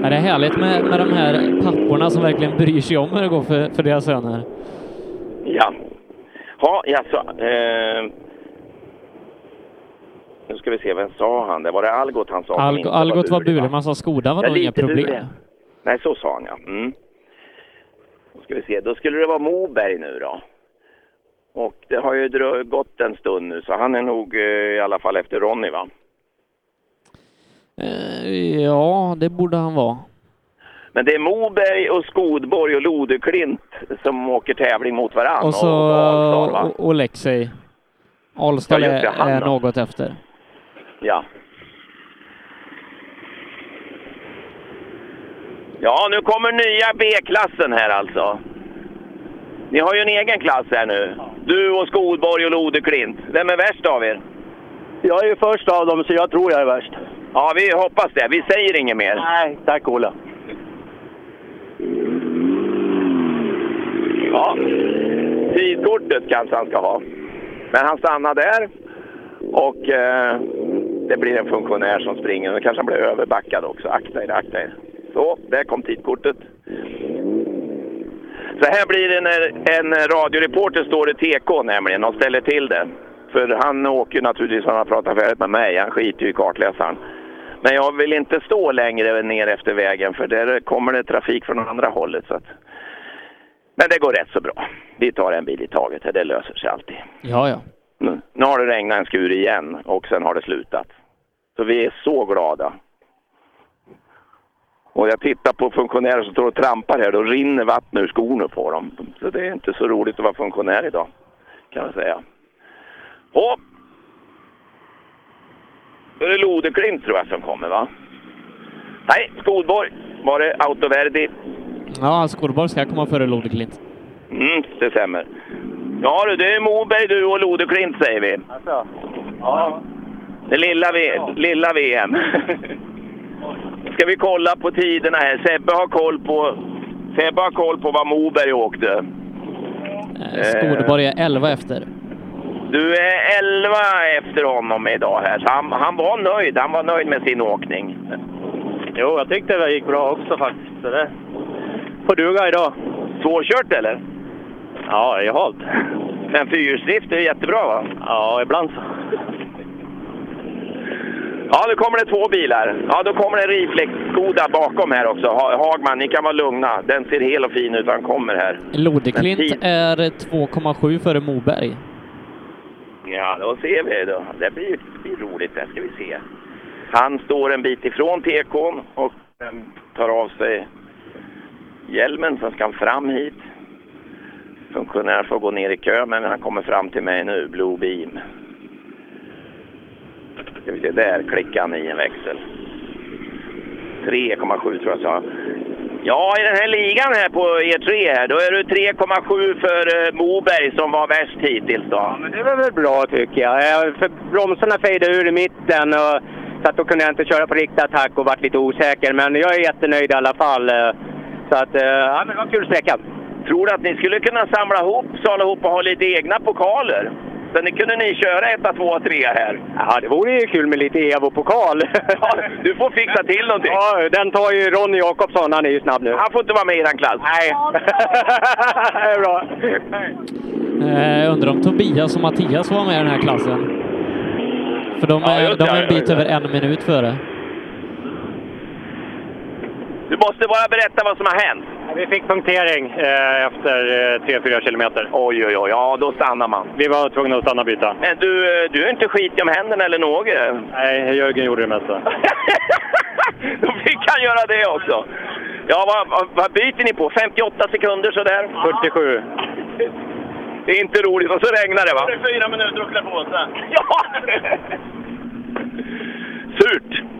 Ja, det är härligt med, med de här papporna som verkligen bryr sig om hur det går för, för deras söner. Ja. Ja, jaså. Eh, nu ska vi se, vem sa han det? Var det Algot han sa? Alg, Algot var bulig, va? bulig, man sa Skoda var Ja, nog inga problem. bulig. Nej, så sa han ja. Mm. Då ska vi se, då skulle det vara Moberg nu då. Och det har ju gått en stund nu, så han är nog eh, i alla fall efter Ronny va? Eh, ja, det borde han vara. Men det är Moberg och Skodborg och Lodeklint som åker tävling mot varandra. Och så va? och, Ja, är, är något efter. Ja. Ja, nu kommer nya B-klassen här alltså. Ni har ju en egen klass här nu. Du och Skodborg och Lodeklint. Vem är värst av er? Jag är ju först av dem, så jag tror jag är värst. Ja, vi hoppas det. Vi säger inget mer. Nej, tack Ola. Ja, tidkortet kanske han ska ha. Men han stannar där och eh, det blir en funktionär som springer. Nu kanske han blir överbackad också. Akta er, akta er. Så, där kom tidkortet. Så här blir det när en radioreporter står i TK nämligen och ställer till det. För han åker ju naturligtvis, han har pratat färdigt med mig, han skiter ju i kartläsaren. Men jag vill inte stå längre ner efter vägen för där kommer det trafik från andra hållet. Så att... Men det går rätt så bra. Vi tar en bil i taget, det löser sig alltid. Ja, ja. Nu, nu har det regnat en skur igen och sen har det slutat. Så vi är så glada. Och jag tittar på funktionärer som står och trampar här, då rinner vatten ur skorna på dem. Så det är inte så roligt att vara funktionär idag, kan jag säga. Och då är det Lodeklint tror jag som kommer va? Nej, Skodborg var det, Autoverdi. Ja, Skolborg ska komma före Lodeklint. Mm, det stämmer. Ja du, det är Moberg du och Lodeklint säger vi. Alltså. Ja. Det lilla, v lilla VM. Ska vi kolla på tiderna här. Sebbe har koll på, Sebbe har koll på vad Moberg åkte. Eh, Skolborg är 11 efter. Du är 11 efter honom idag här, så han, han var nöjd. Han var nöjd med sin åkning. Jo, jag tyckte det gick bra också faktiskt. Så det får duga idag. Svårkört eller? Ja, jag halt. Men fyrhjulsdrift är jättebra va? Ja, ibland så. Ja, nu kommer det två bilar. Ja, då kommer det en Reflex-Skoda bakom här också. Ha- Hagman, ni kan vara lugna. Den ser hel och fin ut, han kommer här. Lodeklint är 2,7 före Moberg. Ja, då ser vi. Då. Det blir, det blir roligt. Det ska vi se. Han står en bit ifrån TK'n och em, tar av sig hjälmen. Sen ska han fram hit. Funktionär får gå ner i kö, men han kommer fram till mig nu. Blue Beam. Ska vi se, där klickar han i en växel. 3,7 tror jag sa. Ja, i den här ligan här på E3 här, då är du 3,7 för eh, Moberg som var värst hittills då. Men det var väl bra tycker jag. Eh, För bromsarna fejdade ur i mitten och så att då kunde jag inte köra på riktig attack och vart lite osäker. Men jag är jättenöjd i alla fall. eh, Så att, ja men det var en kul sträcka. Tror du att ni skulle kunna samla ihop så allihop och ha lite egna pokaler? Så ni kunde ni köra 1, 2, 3 här? Ja, det vore ju kul med lite Evo-pokal. Ja, du får fixa till någonting. Ja, den tar ju Ronny Jakobsson, han är ju snabb nu. Han får inte vara med i den klass. Nej. det är bra. Eh, undrar om Tobias och Mattias var med i den här klassen. För de Ja, är, just de är en ja, bit över en minut före. Du måste bara berätta vad som har hänt. Vi fick punktering eh, efter eh, 3-4 kilometer. Oj, oj, oj. Ja, då stannar man. Vi var tvungna att stanna och byta. Men du, eh, du är inte skitig om händerna eller något? Nej, Jörgen gjorde det mesta. Då fick han göra det också. Ja, vad, vad, vad byter ni på? 58 sekunder sådär? 47. Det är inte roligt. Och så regnar det va? Det är fyra minuter att klä på sig. Ja! Surt!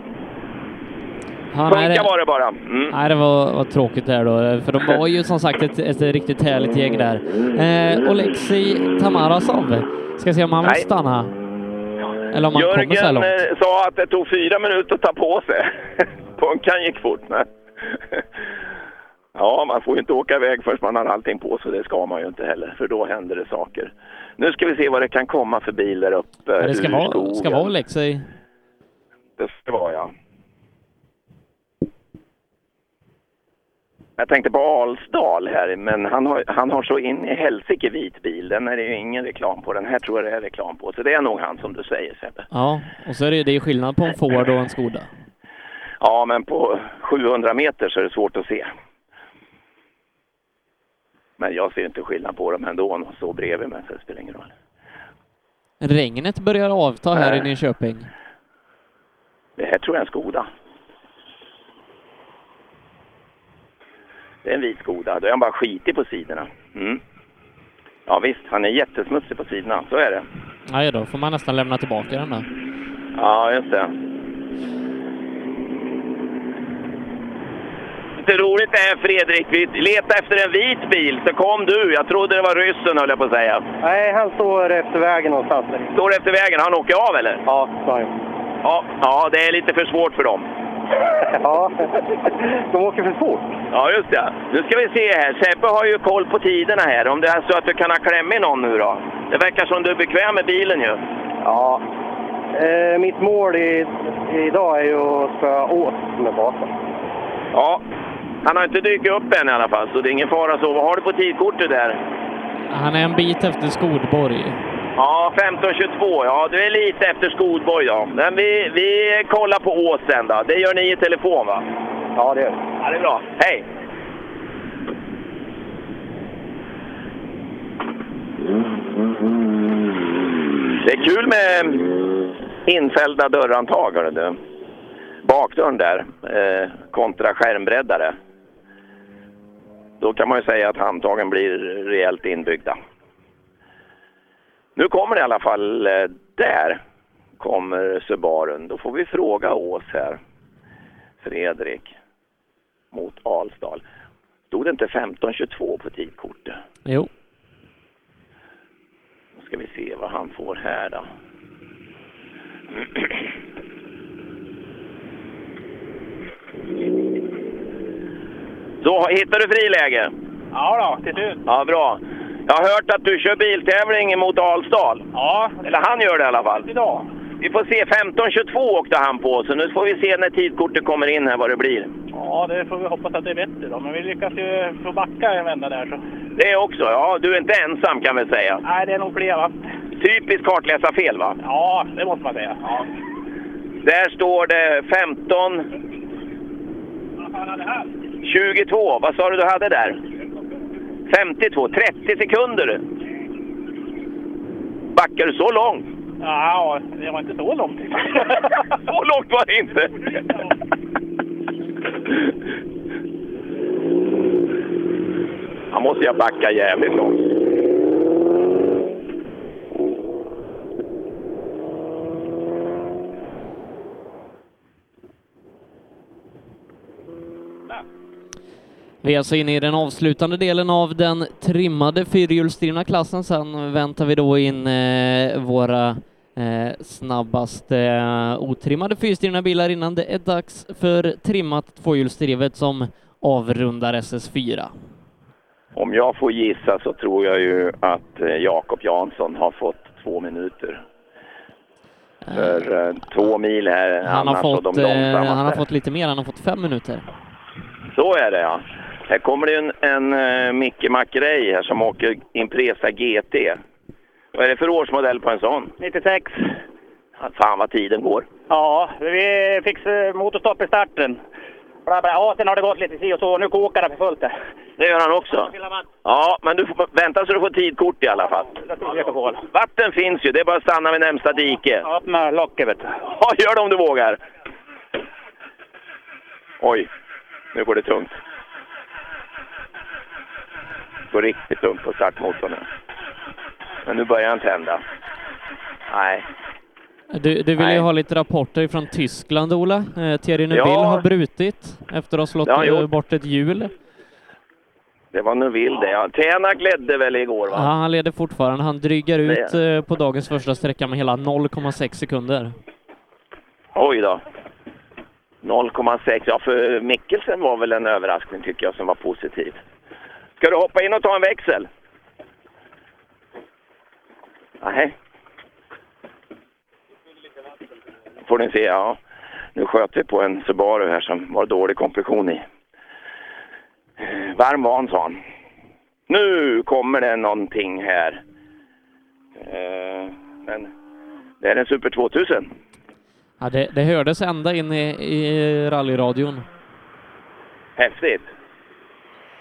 Ja, nej, det, var det bara. Mm. nej, det var, var tråkigt där då, för de var ju som sagt ett, ett riktigt härligt gäng där. Eh, Oleksij Tamarasov, ska se om han vill Nej. stanna. Eller om han kommer så här Jörgen långt. eh, sa att det tog fyra minuter att ta på sig. Punkan gick fort. Men... Ja, man får ju inte åka iväg förrän man har allting på sig. Det ska man ju inte heller, för då händer det saker. Nu ska vi se vad det kan komma för bil där uppe Ja, det ska vara, ska vara Oleksij. Det ska vara, ja. Jag tänkte på Alsdal här, men han har, han har så in i helsike vit bil. Den är det ju ingen reklam på. Den här tror jag det är reklam på. Så det är nog han som du säger Sebbe. Ja, och så är det, det är skillnad på en Ford och en Skoda. Ja, men på 700 meter så är det svårt att se. Men jag ser inte skillnad på dem ändå. De står bredvid mig så det spelar ingen roll. Regnet börjar avta här Nej. i Nyköping. Det här tror jag är en Skoda. Det är en vit Skoda. Då är han bara skitig på sidorna. Mm. Ja visst, han är jättesmutsig på sidorna. Så är det. Nej, då får man nästan lämna tillbaka den där. Ja, just det. Lite roligt det här Fredrik. Vi letade efter en vit bil, så kom du. Jag trodde det var ryssen höll jag på att säga. Nej, han står efter vägen någonstans. Står efter vägen. Han åker av eller? Ja, så Ja, ja, det är lite för svårt för dem. Ja, de åker för fort. Ja, just det. Nu ska vi se här. Sebbe har ju koll på tiderna här. Om det är så att du kan ha kläm i någon nu då? Det verkar som du är bekväm med bilen ju. Ja. Eh, mitt mål i, idag är ju att spöa åt med basen. Ja, han har inte dykt upp än i alla fall, så det är ingen fara så. Vad har du på tidkortet där? Han är en bit efter Skodborg. Ja, 15.22. Ja, du är lite efter Skodborg då. Men vi, vi kollar på Ås sen då. Det gör ni i telefon va? Ja, det gör Ja, det är bra. Hej! Det är kul med infällda dörrhandtag, du. Bakdörren där, eh, kontra skärmbreddare. Då kan man ju säga att handtagen blir rejält inbyggda. Nu kommer det i alla fall, eh, där kommer Subarun. Då får vi fråga Ås här. Fredrik mot Alsdal. Stod det inte 15.22 på tidkortet? Jo. Då ska vi se vad han får här då. Så, hittar du friläge? Ja då, till slut. Ja, bra. Jag har hört att du kör biltävling mot Alsdal. Ja. Eller han gör det i alla fall. Idag. Vi får se, 15.22 åkte han på, så nu får vi se när tidkortet kommer in här vad det blir. Ja, det får vi hoppas att det är bättre då. Men vi lyckas ju få backa en vända där så. Det också, ja. Du är inte ensam kan vi säga. Nej, det är nog fler va? Typiskt kartläsarfel va? Ja, det måste man säga. Ja. Där står det 15... 22. Vad sa du du hade där? 52. 30 sekunder. Backar du så långt? Ja, det var inte så långt. så långt var det inte. Han måste jag backa jävligt långt. Vi är alltså inne i den avslutande delen av den trimmade fyrhjulsdrivna klassen. Sen väntar vi då in eh, våra eh, snabbaste eh, otrimmade fyrhjulsdrivna bilar innan det är dags för trimmat tvåhjulsdrivet som avrundar SS4. Om jag får gissa så tror jag ju att eh, Jakob Jansson har fått två minuter. För eh, två mil här Han har, fått, eh, han har fått lite mer, han har fått fem minuter. Så är det ja. Här kommer det en, en uh, Micke Macrey här som åker Impresa GT. Vad är det för årsmodell på en sån? 96. Fan vad tiden går. Ja, vi fick eh, motorstopp i starten. Bla, bla. Ja, sen har det gått lite si och så. Nu kokar det för fullt där. Det gör han också. Ja, men du får vänta så du får tidkort i alla fall. Vatten finns ju, det är bara att stanna vid närmsta dike. Öppna locket vet du. Ja, gör det om du vågar. Oj, nu går det tungt. Det går riktigt tungt på startmotorn. nu. Men nu börjar han tända. Nej, Du, du vill ju Nej. ha lite rapporter från Tyskland, Ola. Eh, Thierry Neuville Ja. har brutit efter att ha slått Det gjort. bort ett hjul. det var Neuville det. Ja. Tänak ledde väl igår Ja, va? han leder fortfarande. Han drygar ut Det- eh, på dagens första sträcka med hela 0,6 sekunder. Oj då. 0,6. Ja, för Mikkelsen var väl en överraskning tycker jag som var positiv. Ska du hoppa in och ta en växel? Nej. Får ni se, ja. Nu sköt vi på en Subaru här som var dålig kompression i. Varm van, sa han. Nu kommer det någonting här. Eh, men det är en Super 2000. Ja, det, det hördes ända in i, i rallyradion. Häftigt.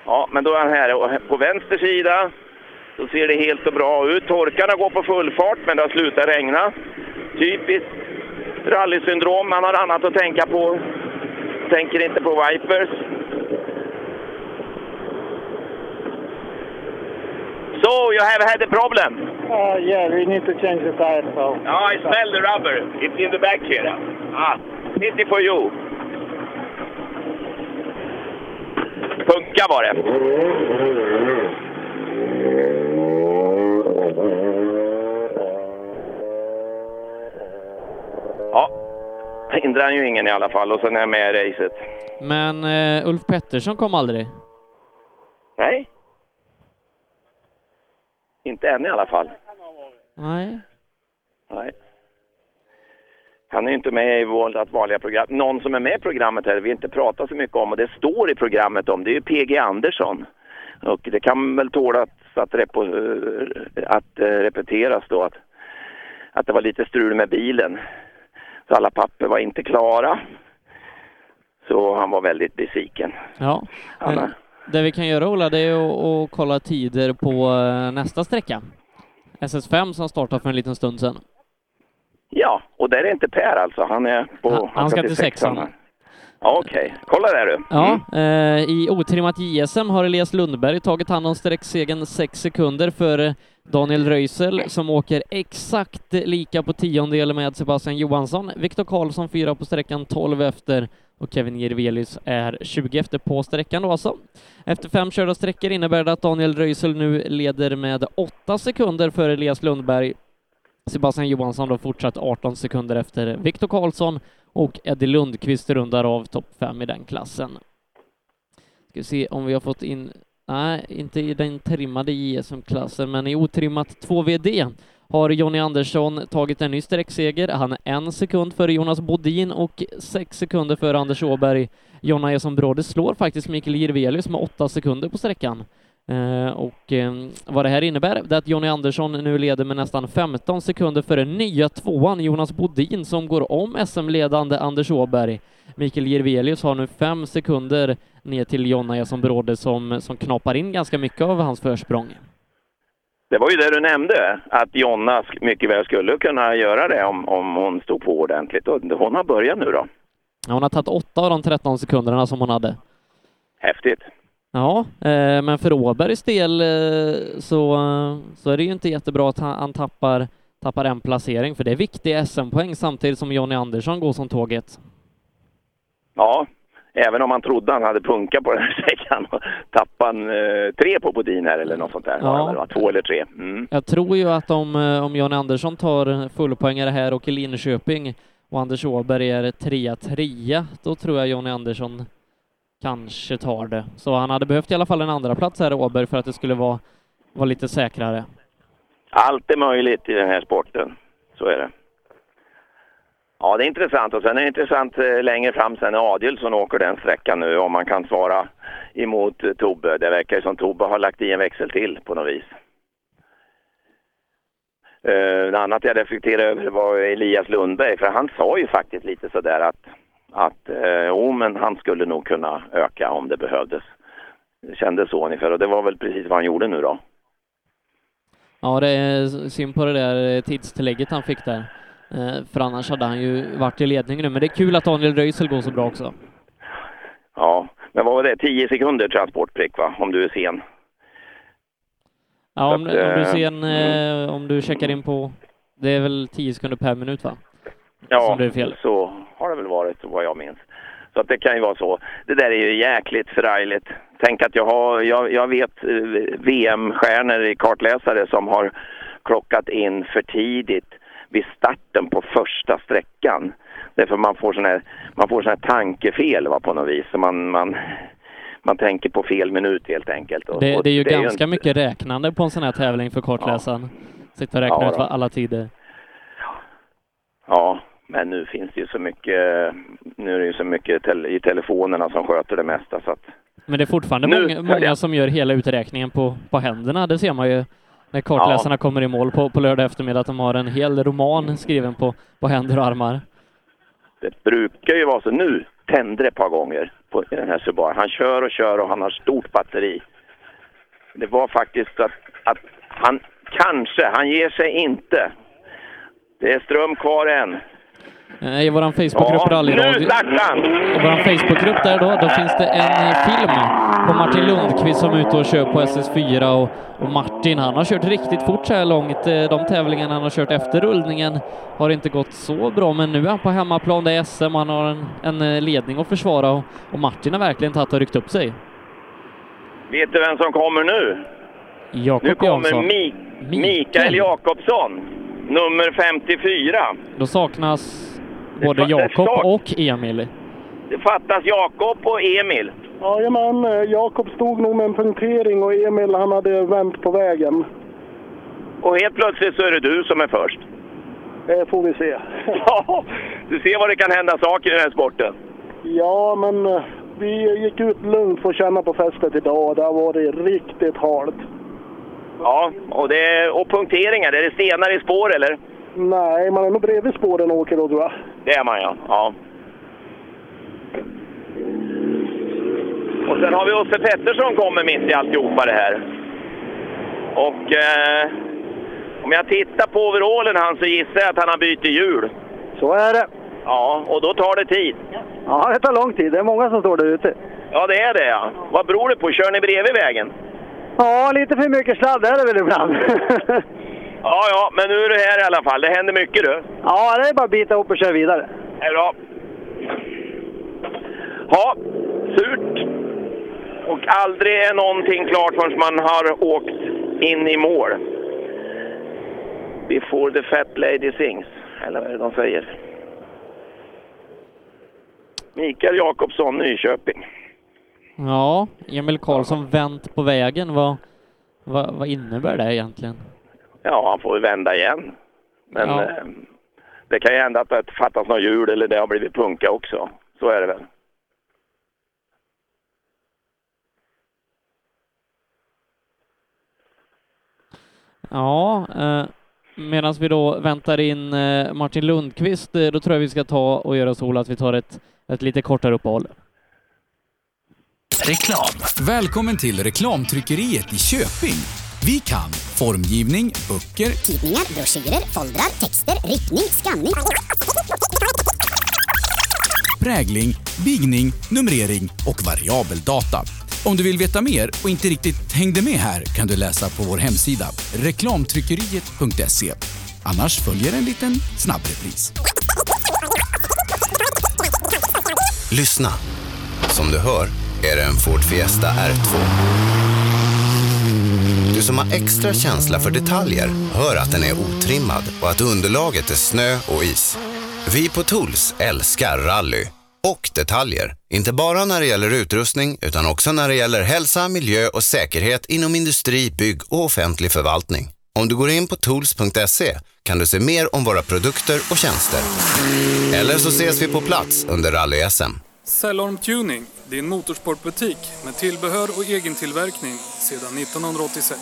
Ja, men då är han här och på vänster sida. Så ser det helt och bra ut. Torkarna går på full fart, men det har slutat regna. Typiskt rallysyndrom. Man har annat att tänka på. Tänker inte på wipers. So, you have had a problem? Uh, yeah, we need to change the tire, so. No, I smell the rubber. It's in the back here. Ah, pity for you. Punka var det. Ja, hindrar han ju ingen i alla fall och sen är jag med i racet. Men eh, Ulf Pettersson kom aldrig. Nej. Inte än i alla fall. Nej. Nej. Han är inte med i vårt vanliga program. Någon som är med i programmet här vi inte pratar så mycket om och det står i programmet om det är ju PG Andersson. Och det kan väl tåla att, repo, att eh, repeteras då att, att det var lite strul med bilen. Så alla papper var inte klara. Så han var väldigt besviken. Ja. Han Eh, det vi kan göra, Ola, det är att, att kolla tider på eh, nästa sträcka. SS5 som startar för en liten stund sedan. Ja, och där är inte Per alltså. Han är på... Han- han ska till sexan. Okej, kolla där du. Ja, eh, i otrimmat JSM har Elias Lundberg tagit hand om sträcksegern 6 sekunder för Daniel Röisel som åker exakt lika på tiondel med Sebastian Johansson. Viktor Karlsson fyra på sträckan 12 efter och Kevin Jirvelius är 20 efter på sträckan då alltså. Efter fem körda sträckor innebär det att Daniel Röisel nu leder med 8 sekunder för Elias Lundberg. Sebastian Johansson då fortsatt 18 sekunder efter Viktor Karlsson och Eddie Lundqvist rundar av topp 5 i den klassen. Ska vi se om vi har fått in, nej, inte i den trimmade JSM-klassen, men i otrimmat 2VD har Jonny Andersson tagit en ny sträckseger. Han är en sekund före Jonas Bodin och sex sekunder före Anders Åberg. Jonna Eson Bråde slår faktiskt Mikael Jirvelius med åtta sekunder på sträckan. Eh, och eh, vad det här innebär, det är att Jonny Andersson nu leder med nästan 15 sekunder före nya tvåan Jonas Bodin som går om SM-ledande Anders Åberg. Mikael Jirvelius har nu fem sekunder ner till Jonna Eson Bråde som, som knapar in ganska mycket av hans försprång. Det var ju det du nämnde, att Jonna mycket väl skulle kunna göra det om, om hon stod på ordentligt. Och hon har börjat nu då. Ja, Hon har tagit åtta av de 13 sekunderna som hon hade. Häftigt. Ja, eh, men för Åbergs del eh, så, så är det ju inte jättebra att han, tappar, tappar en placering, för det är viktiga SM-poäng samtidigt som Jonny Andersson går som tåget. Ja, även om man trodde han hade punka på den här sträckan och tappade han, eh, tre på Bodin här eller något sånt där. Ja. Två eller tre. Mm. Jag tror ju att om, om Jonny Andersson tar fullpoängare här och i Linköping och Anders Åberg är trea, trea, då tror jag Jonny Andersson kanske tar det. Så han hade behövt i alla fall en andra plats här Åberg för att det skulle vara, vara lite säkrare. Allt är möjligt i den här sporten. Så är det. Ja, det är intressant. Och sen är det intressant eh, längre fram sen när Adielsson åker den sträckan nu, om man kan svara emot Tobbe. Det verkar ju som Tobbe har lagt i en växel till på något vis. Eh, uh, det annat jag reflekterade över var Elias Lundberg, för han sa ju faktiskt lite sådär att, att uh, oh, men han skulle nog kunna öka om det behövdes. Kändes så ungefär och det var väl precis vad han gjorde nu då. Ja, det är synd på det där tidstillägget han fick där. Eh, För annars hade han ju varit i ledning nu, men det är kul att Daniel Röisel går så bra också. Ja, men vad var det? 10 sekunder transportprick va, om du är sen? Ja, om, att, om du eh, ser en, eh, om du checkar in på, det är väl 10 sekunder per minut va? Ja, är så har det väl varit vad jag minns. Så att det kan ju vara så. Det där är ju jäkligt förargligt. Tänk att jag har, jag, jag vet eh, VM-stjärnor i kartläsare som har klockat in för tidigt vid starten på första sträckan. Därför man får sån här, man får sån här tankefel va, på något vis. Så man, man, man tänker på fel minut helt enkelt. Och- Det, det är ju ganska inte- mycket räknande på en sån här tävling för kartläsaren. Sitta och räkna Ja, ut alla tider. Ja, men nu finns det ju så mycket, nu är det ju så mycket tel- i telefonerna som sköter det mesta så att Men det är fortfarande Nu många, många som gör hela uträkningen på, på händerna. Det ser man ju när kartläsarna kommer i mål på, på lördag eftermiddag, att de har en hel roman skriven på, på händer och armar. det brukar ju vara så. Nu tände det ett par gånger på den här Subaru. Han kör och kör och han har stort batteri. Det var faktiskt att, att han kanske, han ger sig inte. Det är ström kvar än. Eh, I våran Facebookgrupp Ja, Rallyradio. I våran Facebookgrupp där då, då finns det en eh, film på Martin Lundqvist som är ute och kör på SS4 och, och Martin han har kört riktigt fort så här långt. Eh, De tävlingarna han har kört efter rullningen har inte gått så bra, men nu är han på hemmaplan, det är SM han har en, en ledning att försvara och, och Martin har verkligen tagit och ryckt upp sig. Vet du vem som kommer nu? Jakob Nu kommer Jansson. Mi- Mikael Jakobsson, nummer 54. Då saknas både Jakob och Emil. Det fattas Jakob och Emil. Jajamän, eh, Jakob stod nog med en punktering och Emil han hade vänt på vägen. Och helt plötsligt så är det du som är först. Det får vi se. Ja, du ser vad det kan hända saker i den här sporten. Ja, men eh, vi gick ut lugnt för att känna på fästet idag. Det har varit riktigt halt. Ja, och, det och punkteringar, är det stenar i spår eller? Nej, man är nog bredvid spåren och åker då tror jag. Det är man ja. ja. Och sen har vi Osse Pettersson kommer mitt i alltihopa det här. Och eh, om jag tittar på overallen han så gissar jag att han har bytt hjul. Så är det. Ja, och då tar det tid. Ja, det tar lång tid. Det är många som står där ute. Ja, det är det ja. Vad beror det på? Kör ni bredvid vägen? Ja, lite för mycket sladd är det väl ibland. Ja, ja, men nu är du här i alla fall. Det händer mycket du. ja, det är bara att bita ihop och köra vidare. Det är bra. Ja, surt. Och aldrig är någonting klart förrän man har åkt in i mål. Before the fat lady sings, eller vad är det de säger? Mikael Jakobsson, Nyköping. Ja, Emil Karlsson vänt på vägen. Vad, vad, vad innebär det egentligen? Ja, han får ju vända igen. Men Ja. eh, det kan ju hända att det fattas något hjul eller det har blivit punka också. Så är det väl. Ja, eh, medan vi då väntar in eh, Martin Lundqvist, eh, då tror jag vi ska ta och göra så att vi tar ett, ett lite kortare uppehåll. Reklam. Välkommen till Reklamtryckeriet i Köping. Vi kan formgivning, böcker, Tidningar, broschyrer, foldrar, texter, riktning, skanning. prägling, bigning, numrering och variabel data. Om du vill veta mer och inte riktigt hängde med här kan du läsa på vår hemsida reklamtryckeriet.se. Annars följer en liten snabbrepris. Lyssna. Som du hör är det en Ford Fiesta R2. Du som har extra känsla för detaljer hör att den är otrimmad och att underlaget är snö och is. Vi på Tools älskar rally och detaljer. Inte bara när det gäller utrustning utan också när det gäller hälsa, miljö och säkerhet inom industri, bygg och offentlig förvaltning. Om du går in på tools.se kan du se mer om våra produkter och tjänster. Eller så ses vi på plats under rally-SM. Cellorm Tuning, din motorsportbutik med tillbehör och egen tillverkning sedan 1986.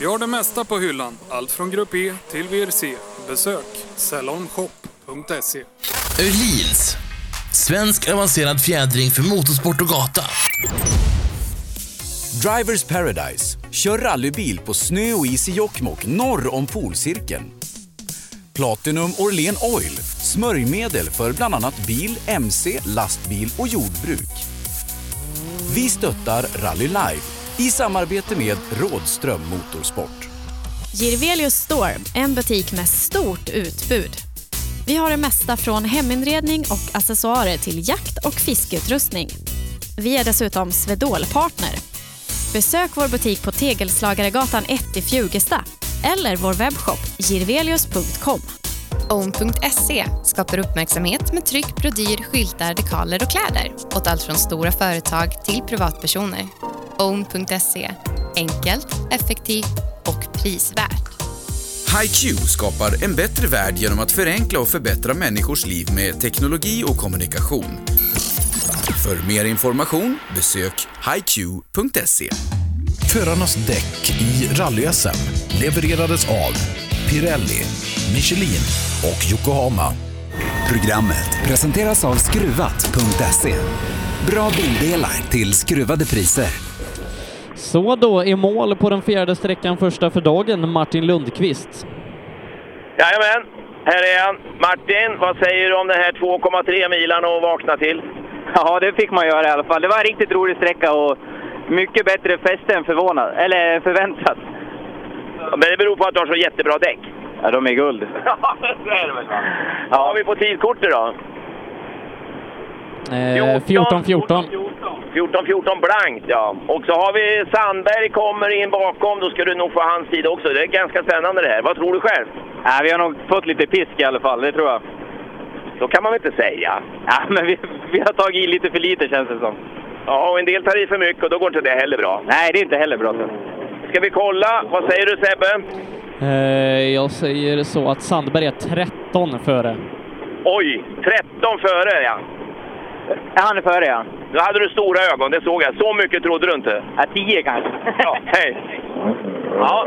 Vi har det mesta på hyllan, allt från Grupp E till VRC. Besök cellormshop.se. Öhlins. Svensk avancerad fjädring för motorsport och gata. Drivers Paradise. Kör rallybil på snö och is i Jokkmokk norr om polcirkeln. Platinum Orlen Oil. Smörjmedel för bland annat bil, mc, lastbil och jordbruk. Vi stöttar Rally Life. I samarbete med Rådström Motorsport. Girvelius Store, en butik med stort utbud. Vi har det mesta från heminredning och accessoarer till jakt och fiskeutrustning. Vi är dessutom Swedol-partner. Besök vår butik på Tegelslagaregatan 1 i Fjugesta eller vår webbshop girvelius.com. Own.se skapar uppmärksamhet med tryck, brodyr, skyltar, dekaler och kläder åt allt från stora företag till privatpersoner. Own.se enkelt, effektivt och prisvärt. HiQ skapar en bättre värld genom att förenkla och förbättra människors liv med teknologi och kommunikation. För mer information besök hiq.se. Förarnas däck i rally-SM levererades av Pirelli, Michelin och Yokohama. Programmet presenteras av Skruvat.se. Bra bildelar till skruvade priser. Så då, i mål på den fjärde sträckan första för dagen, Martin Lundqvist. Jajamän, här är han. Martin, vad säger du om den här 2,3 milen att vakna till? Ja, det fick man göra i alla fall. Det var en riktigt rolig sträcka och mycket bättre fäste än förvånad, eller förväntat. Men det beror på att du har så jättebra däck. Ja, de är guld. Ja, så är det väl. Vad har vi på tidkortet då? Eh, 14-14. 14-14 blankt, ja. Och så har vi Sandberg kommer in bakom. Då ska du nog få hans tid också. Det är ganska spännande det här. Vad tror du själv? Ja, vi har nog fått lite pisk i alla fall, det tror jag. Så kan man väl inte säga? Ja, men vi, vi har tagit i lite för lite känns det som. Ja, och en del tar i för mycket och då går inte det heller bra. Nej, det är inte heller bra. Ska vi kolla? Vad säger du Sebbe? Eh, jag säger så att Sandberg är 13 före. Oj, 13 före ja. Ja, han är före ja. Nu hade du stora ögon, det såg jag. Så mycket trodde du inte? Ja, 10 kanske. Ja, hej. Ja.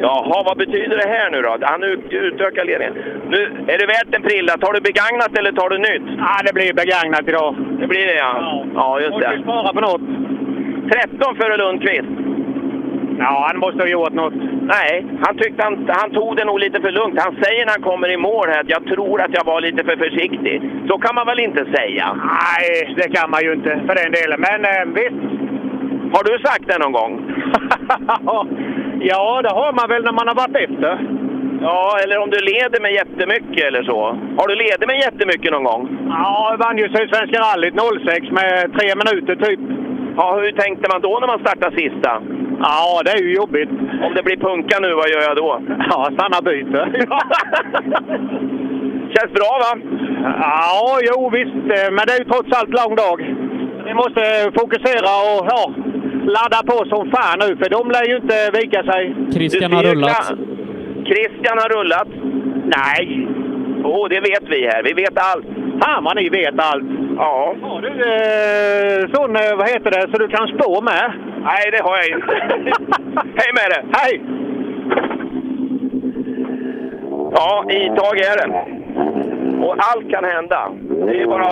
Jaha, vad betyder det här nu då? Han ut- utökar ledningen. Nu, är det värt en prilla? Tar du begagnat eller tar du nytt? Ja, det blir begagnat idag. Det blir det ja. Ja, just det. Måste spara på något. 13 före Lundqvist. Ja, han måste ha gjort något. Nej, han tyckte han, han tog det nog lite för lugnt. Han säger när han kommer i mål här att jag tror att jag var lite för försiktig. Så kan man väl inte säga? Nej, det kan man ju inte för den delen. Men eh, visst. Har du sagt det någon gång? ja, det har man väl när man har varit efter. Ja, eller om du leder med jättemycket eller så. Har du ledit med jättemycket någon gång? Ja, jag vann ju Sydsvenska rallyt 06 med tre minuter typ. Ja, hur tänkte man då när man startade sista? Ja, det är ju jobbigt. Om det blir punka nu, vad gör jag då? Ja, stanna byte. Känns bra va? Ja, jo visst. Men det är ju trots allt lång dag. Vi måste fokusera och ja, ladda på som fan nu, för de lär ju inte vika sig. Christian har rullat. Christian har rullat. Nej. Jo, det vet vi här. Vi vet allt. Fan vad ni vet allt! Ja. Har du eh, sån, eh, vad heter det, så du kan spå med? Nej, det har jag inte. Hej med dig! Hej! Ja, i tag är det. Och allt kan hända. Det är bara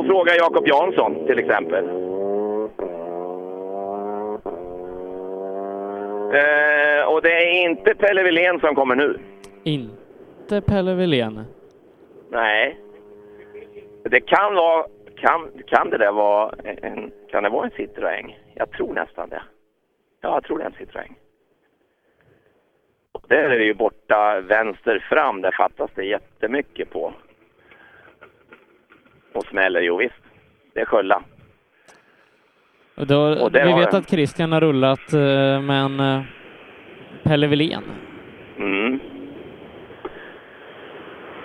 att fråga Jakob Jansson till exempel. Eh, och det är inte Pelle Wilén som kommer nu. Inte Pelle Wilén. Nej. Det kan vara... Kan, kan det där vara en... Kan det vara en Citroën? Jag tror nästan det. Ja, jag tror det är en Citroën. Där är det ju borta vänster fram. Där fattas det jättemycket på. Och smäller, jo visst. Det är Skölla. Då, vi vet att Christian har rullat, eh, men eh, Pelle Wilén. Mm.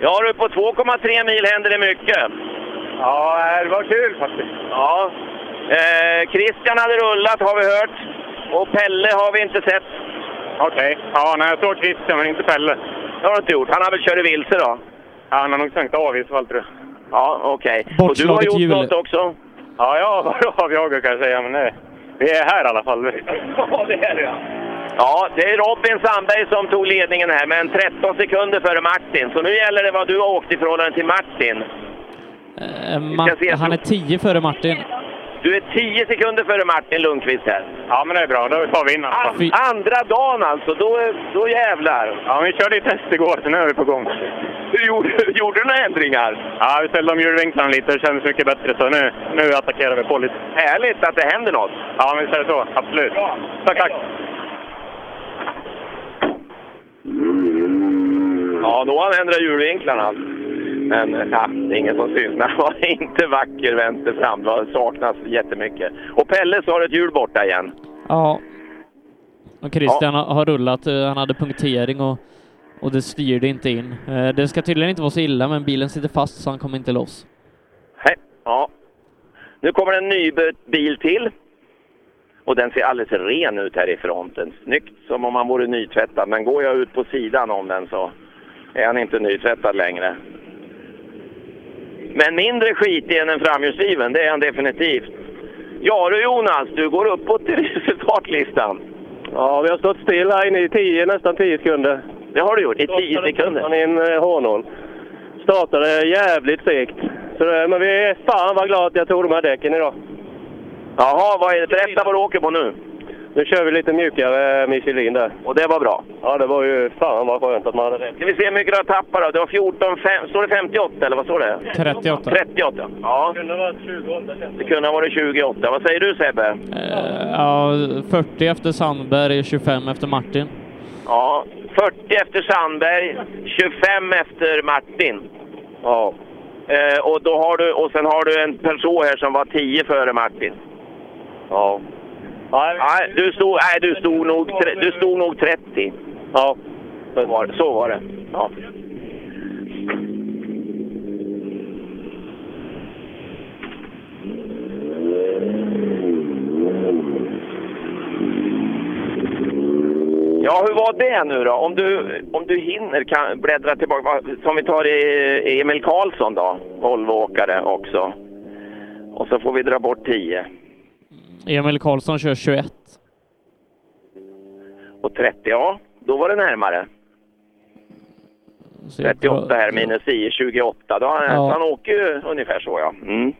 Ja du, på 2,3 mil händer det mycket. Ja, det var kul faktiskt. Ja. Eh, Christian hade rullat har vi hört. Och Pelle har vi inte sett. Okej. Ja, nej, jag såg Christian men inte Pelle. Det har du inte gjort. Han har väl kört vilse då? Ja, han har nog svängt av i så fall tror jag. Ja, okej. Och du har gjort hjul. något också? Ja, jag har avjagat kan jag säga, men nej. Vi är här i alla fall. Ja, det är det ja. Ja, det är Robin Sandberg som tog ledningen här, men 13 sekunder före Martin. Så nu gäller det vad du har åkt i förhållande till Martin. Eh, Ma- han är tror- 10 före Martin. Du är 10 sekunder före Martin Lundqvist här. Ja, men det är bra. Då tar vi in alltså. Andra dagen alltså, då, då jävlar. Ja, vi körde i test igår, så nu är vi på gång. Gjorde, gjorde du några ändringar? Ja, vi ställde om hjulvinklarna lite. Det kändes mycket bättre, så nu, nu attackerar vi på lite. Härligt att det händer något. Ja, men visst är det så. Absolut. Tack, tack. Ja, då har han ändrat hjulvinklarna. Men ja, det är ingen som syns. Han var inte vacker vänster fram. Det saknas jättemycket. Och Pelle så har ett hjul borta igen. Ja. Och Christian har- har rullat, eh, han hade punktering och, och det styrde inte in. Eh, Det ska tydligen inte vara så illa, men bilen sitter fast så han kommer inte loss. Hej. Ja. Nu kommer en ny bil till. Och den ser alldeles ren ut här i fronten. Snyggt som om han vore nytvättad. Men går jag ut på sidan om den så är han inte nytvättad längre. Men mindre skitig än en framhjulsdriven, det är han definitivt. Ja du Jonas, du går uppåt i resultatlistan. Ja, vi har stått still här inne i 10, nästan 10 sekunder. Det har du gjort, i 10 sekunder. i en eh, H0. Startade jävligt segt. Så det, men vi är fan vad glada att jag tog de här däcken idag. Jaha, vad är det? Berätta vad du åker på nu. Nu kör vi lite mjukare Michelin där. Och det var bra? Ja, det var ju fan vad skönt att man hade rätt. Ska vi se hur mycket du har tappat då? Det var 14, 5, står det 58 eller vad står det? 38. 38, ja. Det kunde ha varit 28 Det kunde ha varit 28. Vad säger du Sebbe? Eh, Ja, 40 efter Sandberg, 25 efter Martin. Ja, 40 efter Sandberg, 25 efter Martin. Ja. Eh, och, då har du, och sen har du en person här som var 10 före Martin. Ja. Nej, du stod, nej, du stod, nog, du stod nog 30. Ja. Så var det. Så var det. Ja. Ja, hur var det nu då? Om du, om du hinner kan bläddra tillbaka. Som vi tar i Emil Karlsson då, Volvoåkare också. Och så får vi dra bort 10. Emil Karlsson kör 21. Och 30, ja, då var det närmare. Så jag 38 här minus 10, 28. Då, han, Ja. han åker ju ungefär så ja. Mm.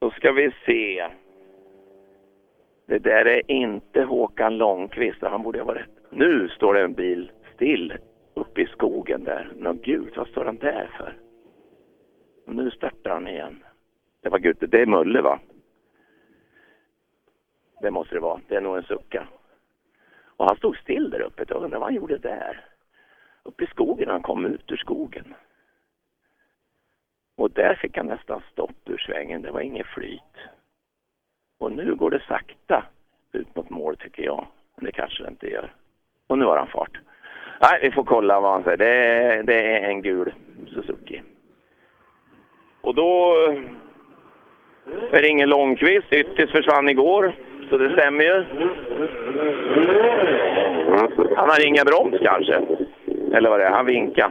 Då ska vi se. Det där är inte Håkan Långqvist. Han borde ha varit... Nu står det en bil still uppe i skogen där. Nå gud, vad står han där för? Och nu startar han igen. Det var Gute. det är Mulle va? Det måste det vara. Det är nog en sucka. Och han stod still där uppe. Jag undrar vad han gjorde där. Uppe i skogen, han kom ut ur skogen. Och där fick han nästan stopp ur svängen. Det var inget flyt. Och nu går det sakta ut mot mål tycker jag. Men det kanske det inte gör. Och nu har han fart. Nej, vi får kolla vad han säger. Det är, det är en gul Suzuki. Och då är det ingen Långqvist. Yttis försvann igår, så det stämmer ju. Han har ingen broms kanske. Eller vad det är, han vinkar.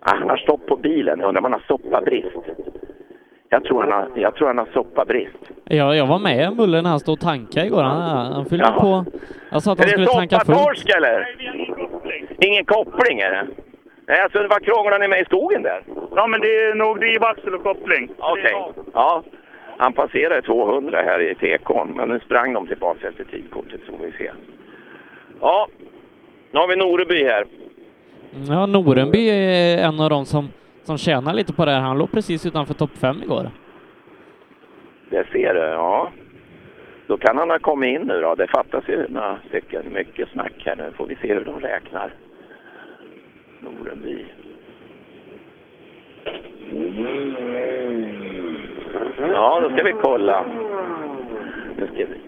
Ah, han har stopp på bilen. Undrar om han har soppabrist. Jag tror han har, jag tror han har soppabrist. Ja, jag var med Mulle när han stod och tankade igår. Han, han fyllde Jaha. på. Jag sa att han Är skulle det tanka fullt. soppatorsk eller? Ingen koppling är det? Nej, alltså vad krånglar ni med i skogen där? Ja, men det är nog drivaxel och koppling. Okej. Ja. Han passerade 200 här i tekon, men nu sprang de tillbaka efter tidkortet så vi se. Ja, nu har vi Noreby här. Ja, Norenby är en av de som, som tjänar lite på det här. Han låg precis utanför topp fem igår. Det ser du, ja. Då kan han ha kommit in nu då. Det fattas ju några stycken. Mycket snack här nu. Får vi se hur de räknar. Norenby. Ja, då ska vi kolla. Nu ska vi.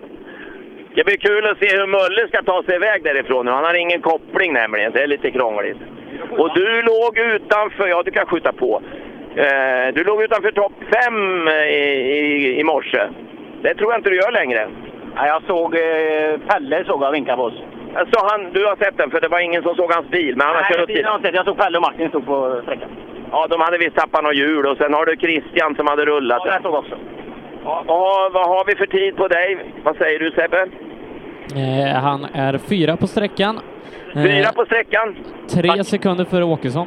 Det blir kul att se hur Mölle ska ta sig iväg därifrån nu. Han har ingen koppling nämligen, så det är lite krångligt. Och du låg utanför, ja du kan skjuta på. Eh, du låg utanför topp fem i, i, i morse. Det tror jag inte du gör längre. Ja, jag såg eh, Pelle såg jag vinka på oss. Alltså han, du har sett den, för det var ingen som såg hans bil. Men han har kört Nej, har jag inte sett. Jag såg Pelle och Martin stod på sträckan. Ja, de hade visst tappat något hjul och sen har du Christian som hade rullat. Ja, det såg jag också. Ja, vad har vi för tid på dig? Vad säger du Sebbe? Eh, han är fyra på sträckan. Eh, Fyra på sträckan. Tre sekunder före Åkesson.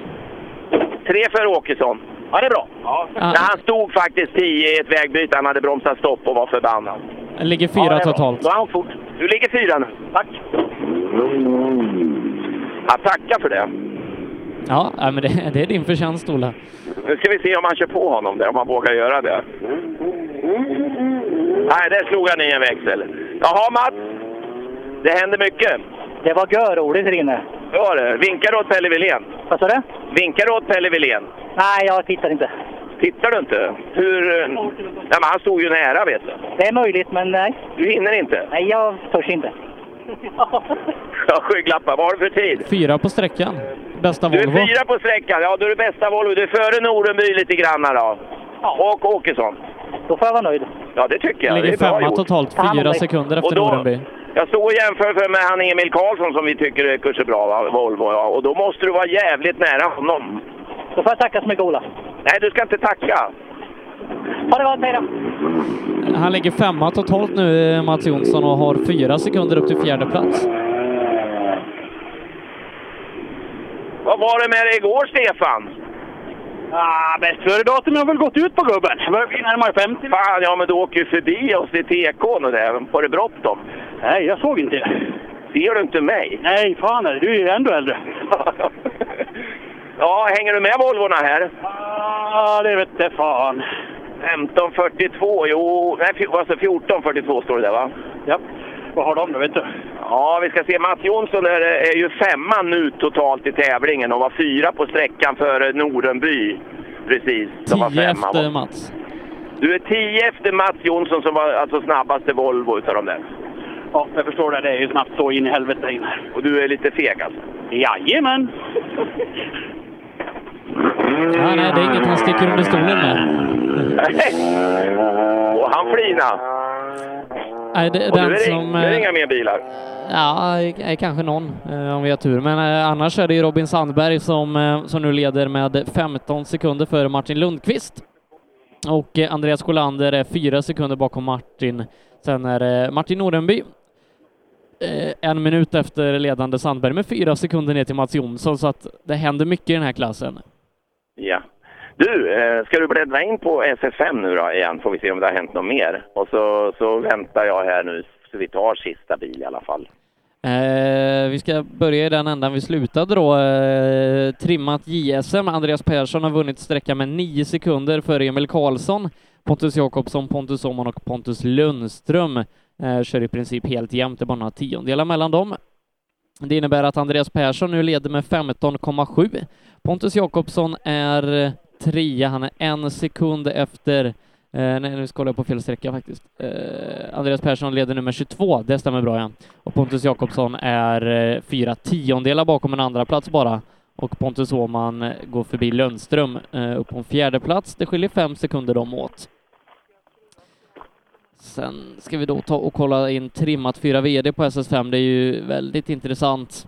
tre för Åkesson. Ja, det är bra. Ja. Han stod faktiskt tio i ett vägbyte. Han hade bromsat stopp och var förbannad. Det ligger fyra Ja, totalt. Då är han fort. Du ligger fyra nu. Tack. Ja, tacka för det. Ja, men det, det är din förtjänst, Ola. Nu ska vi se om han kör på honom där, om han vågar göra det. Nej, där slog han i en växel. Jaha, Mats. Det händer mycket. Det var görroligt här inne. Det var det. Vinkar du åt Pelle Wilén? Vad sa du? Vinkar du åt Pelle Wilén? Nej, jag tittar inte. Tittar du inte? Hur... Nej, men han stod ju nära, vet du. Det är möjligt, men nej. Du hinner inte? Nej, jag törs inte. Ja, skygglappar. Vad har du för tid? Fyra på sträckan. Bästa Du är Volvo. fyra på sträckan. Ja, du är det bästa Volvo. Du är före Norenby lite grann då. Och Åkesson. Då får jag vara nöjd. Ja, det tycker jag. Ligger det är femma gjort. totalt, fyra sekunder efter då- Norenby. Jag stod och jämförde med han Emil Karlsson som vi tycker är kanske bra, va? Volvo. Ja. Och då måste du vara jävligt nära honom. Då får jag tacka så mycket, Ola. Nej, du ska inte tacka. Ha det gott, hej då! Han ligger femma totalt nu, eh, Mats Jonsson, och har fyra sekunder upp till fjärde plats. Vad var det med dig igår, Stefan? Ah, bäst före-datum har väl gått ut på gubben. Det börjar bli närmare 50. Fan, ja men du åker ju förbi oss i TK'n och det. Var det bråttom? Nej, jag såg inte det. Ser du inte mig? Nej, fan är det. Du är ju ändå äldre. Ja, hänger du med Volvorna här? Ja, det vet jag fan. 1542, jo, nej, alltså 1442 står det där va? Ja, vad har de då vet du? Ja, vi ska se. Mats Jonsson är, är ju femma nu totalt i tävlingen och var fyra på sträckan före Norenby. Precis, som var Tio femma. efter Mats. Du är tio efter Mats Jonsson som var alltså snabbaste Volvo utav de där. Ja, jag förstår det. Det är ju snabbt så in i helvete in. Och du är lite feg alltså? Jajamän! Ja, nej, det är inget han sticker under stolen med. Och han flina. Nej, det, Och är den det, som... nu är det eh, inga mer bilar. Ja, eh, kanske någon eh, om vi har tur. Men annars är det ju Robin Sandberg som, som nu leder med 15 sekunder före Martin Lundqvist. Och Andreas Sjölander är fyra sekunder bakom Martin. Sen är det Martin Norenby eh, en minut efter ledande Sandberg med fyra sekunder ner till Mats Jonsson, så att det händer mycket i den här klassen. Ja. Du, eh, ska du bläddra in på SS5 nu då igen? Får vi se om det har hänt något mer. Och så, så väntar jag här nu så vi tar sista bil i alla fall. Eh, vi ska börja i den ändan vi slutade då. Eh, trimmat JSM. Andreas Persson har vunnit sträckan med nio sekunder före Emil Karlsson. Pontus Jakobsson, Pontus Åhman och Pontus Lundström eh, kör i princip helt jämnt. Det är bara några tiondelar mellan dem. Det innebär att Andreas Persson nu leder med 15,7. Pontus Jakobsson är trea. Han är en sekund efter Eh, nej, nu ska jag på fel sträcka faktiskt. Eh, Andreas Persson leder nummer 22, det stämmer bra ja. Och Pontus Jakobsson är eh, fyra tiondelar bakom en andra plats bara. Och Pontus Åhman eh, går förbi Lundström eh, upp på en fjärde plats. Det skiljer fem sekunder dem åt. Sen ska vi då ta och kolla in trimmat 4 VD på SS5. Det är ju väldigt intressant.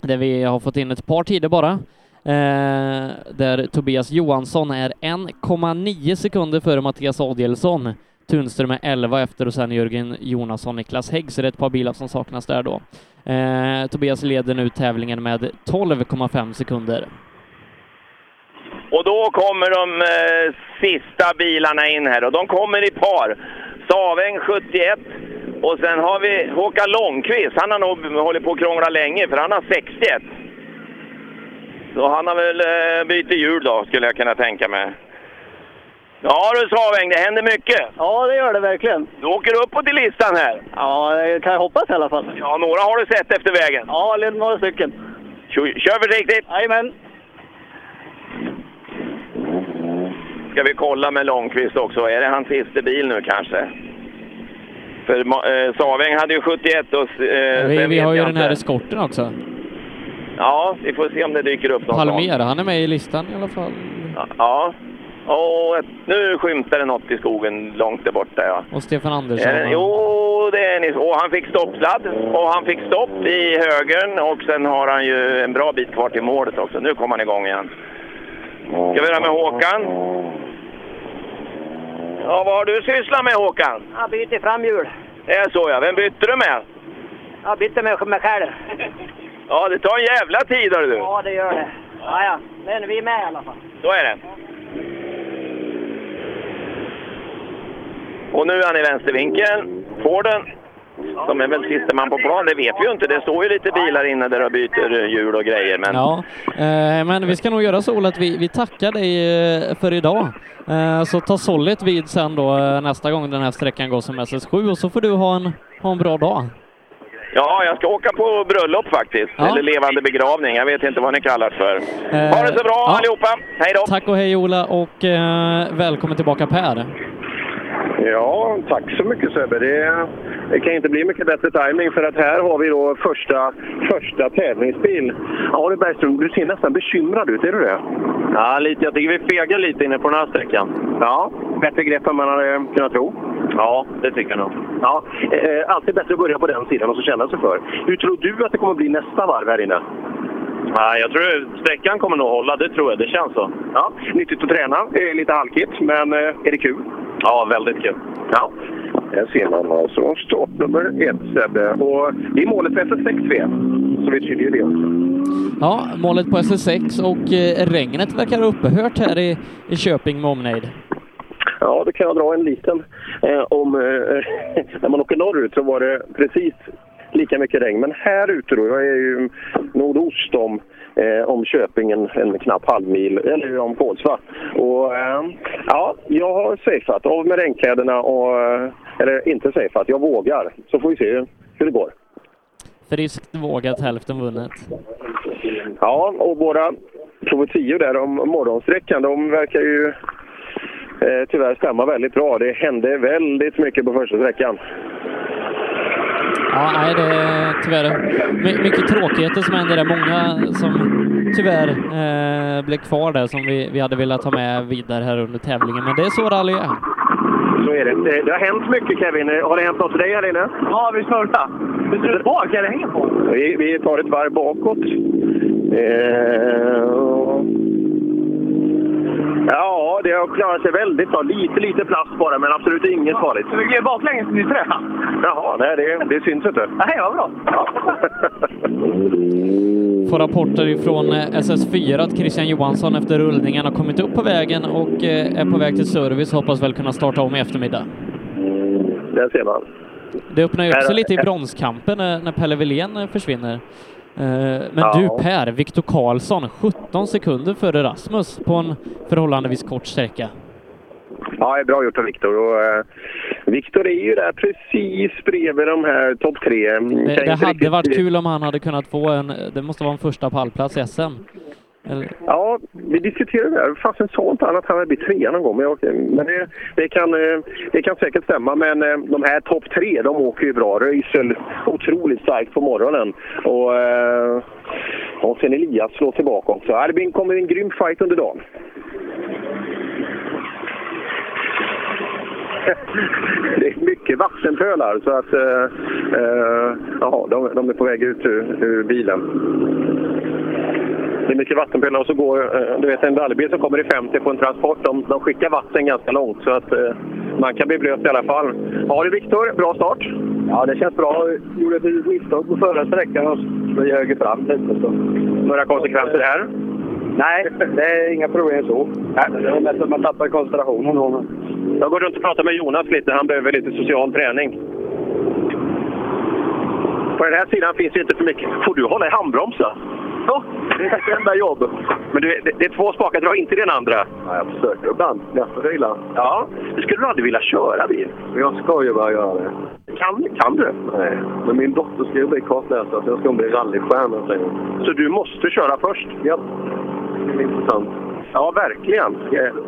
Där vi har fått in ett par tider bara. Eh, där Tobias Johansson är 1,9 sekunder före Mattias Adielsson. Tunström är 11 efter och sen Jörgen Jonasson, Niklas Hägg, så det är ett par bilar som saknas där då. Eh, Tobias leder nu tävlingen med 12,5 sekunder. Och då kommer de eh, sista bilarna in här och de kommer i par. Saväng 71 och sen har vi Håkan Långqvist. Han har nog hållit på att krångla länge för han har 61. Så han har väl eh, bytt hjul då, skulle jag kunna tänka mig. Ja du Saväng, det händer mycket. Ja, det gör det verkligen. Du åker uppåt i listan här. Ja, det kan jag hoppas i alla fall. Ja, några har du sett efter vägen. Ja, några stycken. Kör, kör försiktigt! Jajamän! Ska vi kolla med Långqvist också. Är det hans sista bil nu kanske? För eh, Saväng hade ju 71 och... Eh, vi, vi har ju jag den här eskorten också. Ja, vi får se om det dyker upp någon sån. Palmer, han är med i listan i alla fall. Ja. Och ett- nu skymtar det något i skogen långt där borta ja. Och Stefan Andersson. Eh, jo, det är ni. Och han fick stoppsladd och han fick stopp i högern och sen har han ju en bra bit kvar till målet också. Nu kommer han igång igen. Ska vi göra med Håkan? Ja, vad har du sysslat med Håkan? Jag byter framhjul. Det är så ja. Vem bytte du med? Jag bytte med mig själv. Ja, det tar en jävla tid hör du. Ja, det gör det. Ja, ja. Men vi är med i alla fall. Så är det. Och nu är han i vänstervinkeln. Forden, som är väl siste man på plan, det vet vi ju inte. Det står ju lite bilar inne där de byter hjul och grejer. Men Ja, eh, men vi ska nog göra så att vi, vi tackar dig eh, för idag. Eh, så ta Sollit vid sen då eh, nästa gång den här sträckan går som SS7 och så får du ha en, ha en bra dag. Ja, jag ska åka på bröllop faktiskt. Ja. Eller levande begravning. Jag vet inte vad ni kallar det för. Eh, Ha det så bra ja. allihopa! Hej då! Tack och hej Ola och eh, välkommen tillbaka Per. Ja, tack så mycket Sebbe. Det, det kan inte bli mycket bättre timing för att här har vi då första, första tävlingsbil. Ja du Bergström, du ser nästan bekymrad ut, är du det? Ja, lite. Jag tycker vi fegar lite inne på den här sträckan. Ja, bättre grepp än man hade kunnat tro. Ja, det tycker jag nog. Ja, eh, alltid bättre att börja på den sidan och så känna sig för. Hur tror du att det kommer bli nästa varv här inne? Ja, jag tror sträckan kommer nog hålla, det tror jag. Det känns så. Ja, nyttigt att träna. Eh, lite halkigt, men eh, är det kul? Ja, väldigt kul. Ja. Här ser man alltså startnummer ett Sebbe. Och det är målet för SS6 V. Så vi tydligen det också. Ja, målet på SS6 och eh, regnet verkar ha upphört här i, i Köping med omnejd. Ja, då kan jag dra en liten. Eh, om, eh, när man åker norrut så var det precis lika mycket regn. Men här ute då, jag är ju nordost om, eh, om Köping en, en knapp halvmil, eller om Kolsva. Och eh, ja, jag har safeat av med regnkläderna och, eh, eller inte safeat, jag vågar. Så får vi se hur det går. Friskt vågat, hälften vunnet. Ja, och våra profetior där om morgonsträckan, de verkar ju eh, tyvärr stämma väldigt bra. Det hände väldigt mycket på första sträckan. Ja, nej, det är tyvärr my- mycket tråkigheter som händer där. Många som tyvärr eh, blev kvar där som vi, vi hade velat ha med vidare här under tävlingen. Men det är så rally är. Så är det. Det, det har hänt mycket Kevin. Har det hänt något för dig här inne? Ja, vi snurrar. Vi snurrar bak, eller hänger på? Vi, vi tar ett varv bakåt. Eh, ja, det har klarat sig väldigt bra. Lite, lite plast bara, men absolut inget farligt. Vi gled baklänges in i trä. Jaha, nej, det, det syns inte. Nej, vad bra. Får rapporter ifrån eh, SS4 att Christian Johansson efter rullningen har kommit upp på vägen och eh, är på väg till service. Hoppas väl kunna starta om i eftermiddag. Där ser man. Det öppnar ju också lite i bronskampen när, när Pelle Wilén eh, försvinner. Eh, Men Ja. du Per, Viktor Karlsson, 17 sekunder före Rasmus på en förhållandevis kort sträcka. Ja, det är bra gjort av Viktor. Och, eh, Viktor är ju där precis bredvid de här topp tre. Det, det hade riktigt- varit kul om han hade kunnat få en, det måste vara en första pallplats i SM. Eller, Ja, vi diskuterade det. Fasen sa inte han att han hade blivit trea någon gång. Men, jag, men det, det, kan, eh, det kan säkert stämma. Men eh, de här topp tre, de åker ju bra. Röisel otroligt starkt på morgonen. Och, eh, och sen Elias slår tillbaka också. Det kommer en grym fight under dagen. Det är mycket vattenpölar så att eh, eh, jaha, de, de är på väg ut ur, ur bilen. Det är mycket vattenpölar och så går eh, du vet, en rallybil som kommer i 50 på en transport. De, de skickar vatten ganska långt så att eh, man kan bli blöt i alla fall. Ja du Viktor, bra start. Ja, det känns bra. Jag gjorde ett litet misstag på förra sträckan och slog höger fram lite. Så. Några konsekvenser här? Nej, det är inga problem så. Nej, det är mest att man tappar koncentrationen då. men- Jag går runt och pratar med Jonas lite. Han behöver lite social träning. På den här sidan finns det inte för mycket. Får du hålla i handbromsen? Det är ett enda jobb. Men du, det, det är två spakar, dra inte den andra. Ja, jag försöker ibland. Nästa vila. Ja, det skulle du aldrig vilja köra bil. Jag ska ju bara göra det. Kan, kan du? Nej, men min dotter ska ju bli kartläsare jag ska bli rallystjärna sen. Så du måste köra först? Ja, det är intressant. Ja, verkligen.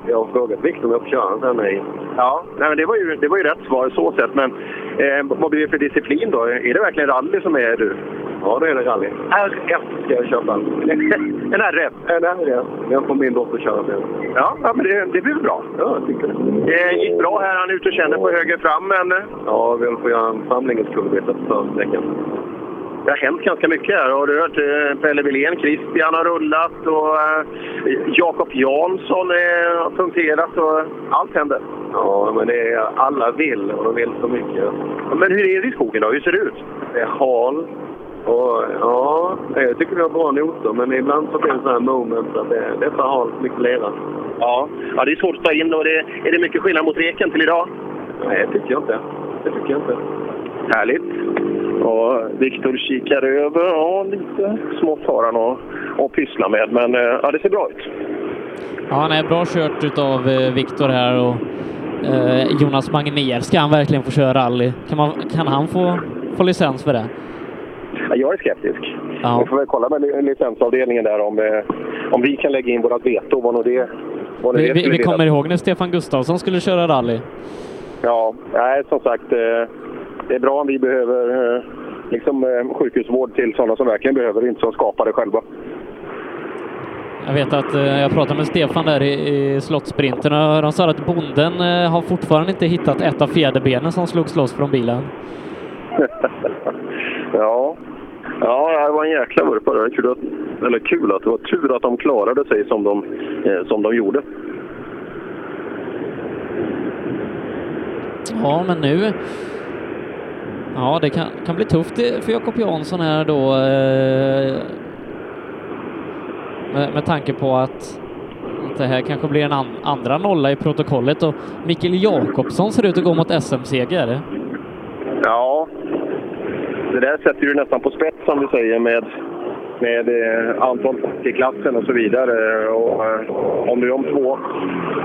Jag, har frågat Viktor om jag får köra. Nej. Ja, nej, men det, var ju, det var ju rätt svar så sett. Men eh, vad blir det för disciplin då? Är det verkligen rally som är du? Ja, det är det rally. RF ska jag köpa. en RF? En RF. Jag får min dotter köra sen. Ja, ja men det, det blir bra. Ja, jag tycker det. Det gick bra här. Han är ute och känner på höger fram, men eh, Ja, vi håller på att göra en framlängdskullerbytta på förra sträckan. Det har hänt ganska mycket här. Har du hört eh, Pelle Wilén, Christian har rullat och eh, Jakob Jansson eh, har punkterat och allt händer. Ja, men det är, alla vill och de vill så mycket. Men hur är det i skogen då? Hur ser det ut? Det är hal, Och, ja, jag tycker vi har bra noter, men ibland så blir det sådana här moments att det, det är för halt, mycket lera. Ja. ja, det är svårt att ta in och det, är det mycket skillnad mot reken till idag? Nej, det tycker jag inte. Det tycker jag inte. Härligt. Och Viktor kikar över. Ja, lite smått har han att, att pyssla med, men eh, ja, det ser bra ut. Ja, han är bra kört utav eh, Viktor här och eh, Jonas Magnér. Ska han verkligen få köra rally? Kan, man, kan han få, få licens för det? Ja, jag är skeptisk. Ja. Vi får väl kolla med li- licensavdelningen där om, eh, om vi kan lägga in vårt veto. Vad det, vad Vi, det vi, vi kommer ihåg när Stefan Gustafsson skulle köra rally. Ja, nej, som sagt. Eh, det är bra om vi behöver eh, liksom, eh, sjukhusvård till sådana som verkligen behöver, inte som skapar det själva. Jag vet att eh, jag pratade med Stefan där i, i slottsprinten och de sa att bonden eh, har fortfarande inte hittat ett av fjäderbenen som slogs loss från bilen. ja. ja, det var en jäkla vurpa där. Kul att, eller kul att det var tur att de klarade sig som de, eh, som de gjorde. Ja, men nu... Ja, det kan, kan bli tufft för Jakob Jansson här då. Eh, med, med tanke på att det här kanske blir en an, andra nolla i protokollet och Mikael Jakobsson ser ut att gå mot SM-seger. Ja, det där sätter du nästan på spets som du säger med, med eh, antal i klassen och så vidare. Och, eh, om de två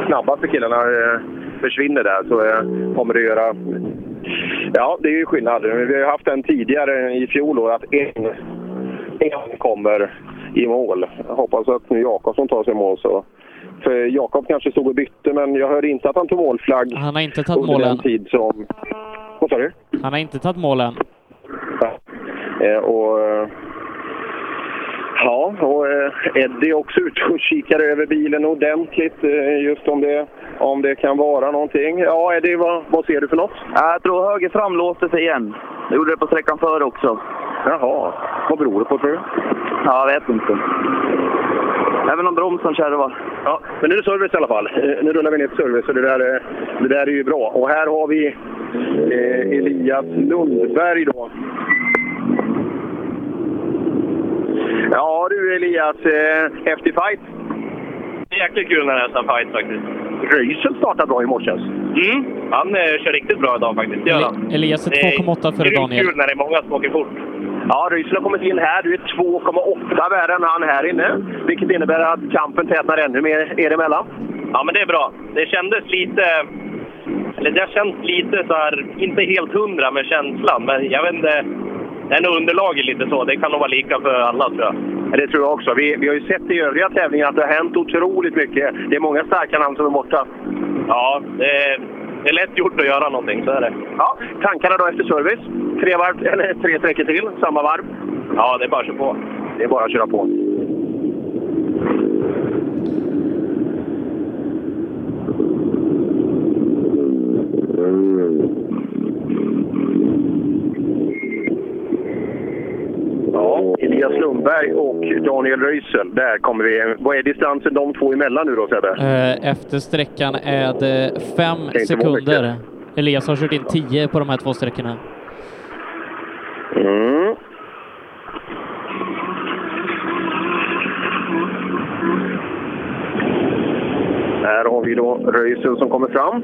snabbaste killarna eh, försvinner där så eh, kommer det göra... Ja, det är ju skillnad. Vi har ju haft en tidigare i fjol att en, en kommer i mål. Jag hoppas att nu Jakobsson tar sig i mål. Så. För Jakob kanske stod och bytte, men jag hörde inte att han tog målflagg Han har inte tagit under mål den än. tid som... Vad sa du? Han har inte tagit mål än. Eh, och, eh, ja, och eh, Eddie är också ute och kikar över bilen ordentligt, eh, just om det, om det kan vara någonting. Ja, Eddie, vad, vad ser du för något? Jag tror höger fram låste sig igen. Det gjorde det på sträckan före också. Jaha, vad beror det på tror du? Ja, jag vet inte. Även om bromsen kärvar. Ja, men nu är det service i alla fall. Eh, Nu rullar vi ner till service och det där, är- det där är ju bra. Och här har vi eh, Elias Lundberg då. Ja du Elias, eh, häftig fight. Jäkligt kul när det är sån fight faktiskt. Röisel startade bra i morse. Mm. Han eh, kör riktigt bra idag faktiskt. Det han. Elias är Det är 2,8 före Daniel. kul när det är många som åker fort. Ja, Röisel har kommit in här. Du är 2,8 värre än han här inne. Vilket innebär att kampen tätnar ännu mer er emellan. Ja, men det är bra. Det kändes lite... Eller det har känts lite så här, inte helt hundra med känslan, men jag vet inte. Nog underlaget lite så. Det kan nog vara lika för alla tror jag. Ja, Det tror jag också. Vi, vi har ju sett i övriga tävlingar att det har hänt otroligt mycket. Det är många starka namn som är borta. Ja, det är, det är lätt gjort att göra någonting, så är det. Ja, tankarna då efter service? Tre, varv, eller tre sträckor till, samma varv? Ja, det är bara att köra på. Det är bara att köra på. Ja, Elias Lundberg och Daniel Röisel. Där kommer vi. Vad är distansen de två emellan nu då Sebbe? Eh, Efter sträckan är det fem vara sekunder. Elias har kört in 10 på de här två sträckorna. Mm. Här har vi då Röisel som kommer fram.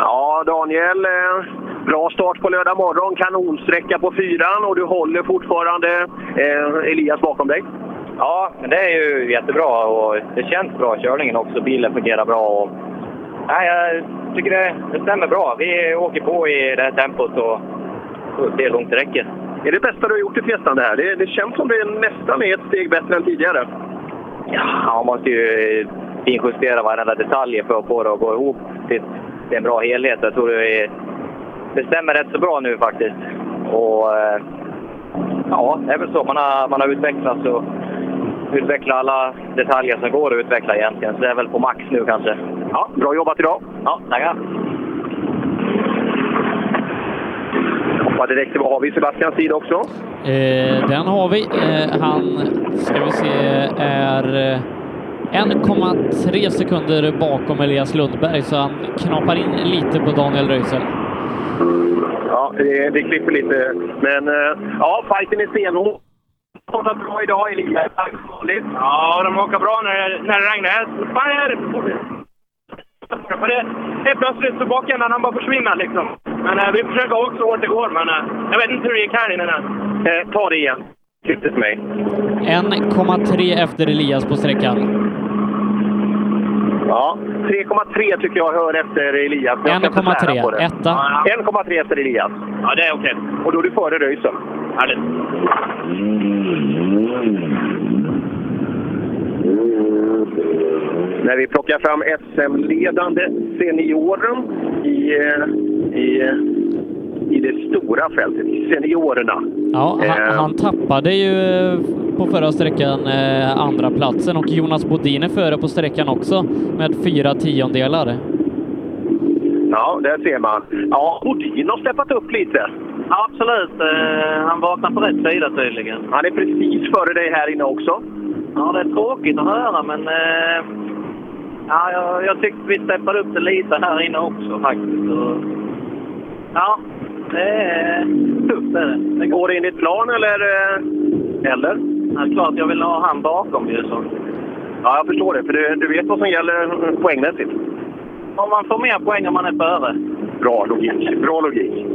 Ja, Daniel. eh, Bra start på lördag morgon. Kanonsträcka på fyran och du håller fortfarande eh, Elias bakom dig. Ja, men det är ju jättebra och det känns bra körningen också. Bilen fungerar bra. Och... Nej, jag tycker det, det stämmer bra. Vi åker på i det här tempot och får se hur långt det räcker. Är det bästa du har gjort i Fiestan det här? Det, det känns som det nästan är ett steg bättre än tidigare. Ja, man måste ju finjustera varenda detalj för att få det att gå ihop till, till en bra helhet. Jag tror det, är, det stämmer rätt så bra nu faktiskt. Och eh, ja, det är väl så. Man har, man har utvecklats och utvecklat alla detaljer som går att utveckla egentligen. Så det är väl på max nu kanske. Ja, bra jobbat idag. Ja, tackar. Till vad har vi Sebastians tid också? Eh, den har vi. Eh, han, ska vi se, är eh, 1,3 sekunder bakom Elias Lundberg, så han knapar in lite på Daniel Röisel. Ja, det, det klipper lite. Men eh, ja, fighten är stenhård. Kommer bra idag, Elias. Ja, de åker bra när, det- när det regnar. Fan, är det... För det, helt plötsligt så bakändan han bara försvinner liksom. Men eh, vi försöker åka så hårt det går, men eh, jag vet inte hur det gick här inne. Eh, ta det igen. Klipp till mig. 1,3 efter Elias på sträckan. Ja, 3,3 tycker jag hör efter Elias. men jag ska inte svära på 1,3, det. etta. 1,3 efter Elias. Ja, det är okej. Och då är du före Röisel. Härligt. När vi plockar fram SM-ledande senioren i, eh, i, i det stora fältet, i seniorerna. Ja, han, Eh, han tappade ju eh, på förra sträckan eh, andra platsen och Jonas Bodin är före på sträckan också med fyra tiondelar. Ja, där ser man. Ja, Bodin har steppat upp lite. Absolut. Eh, han vaknar på rätt sida tydligen. Han är precis före dig här inne också. Ja, det är tråkigt att höra, men... Eh, ja, jag, jag tyckte vi steppade upp det lite här inne också faktiskt. Och, ja, det är tufft det. går enligt plan eller? eh, Eller? Ja, klart jag vill ha han bakom ju. Så. Ja, jag förstår det. För du, du vet vad som gäller poängmässigt. Om man får mer poäng om man är före. Bra logik. Bra logik.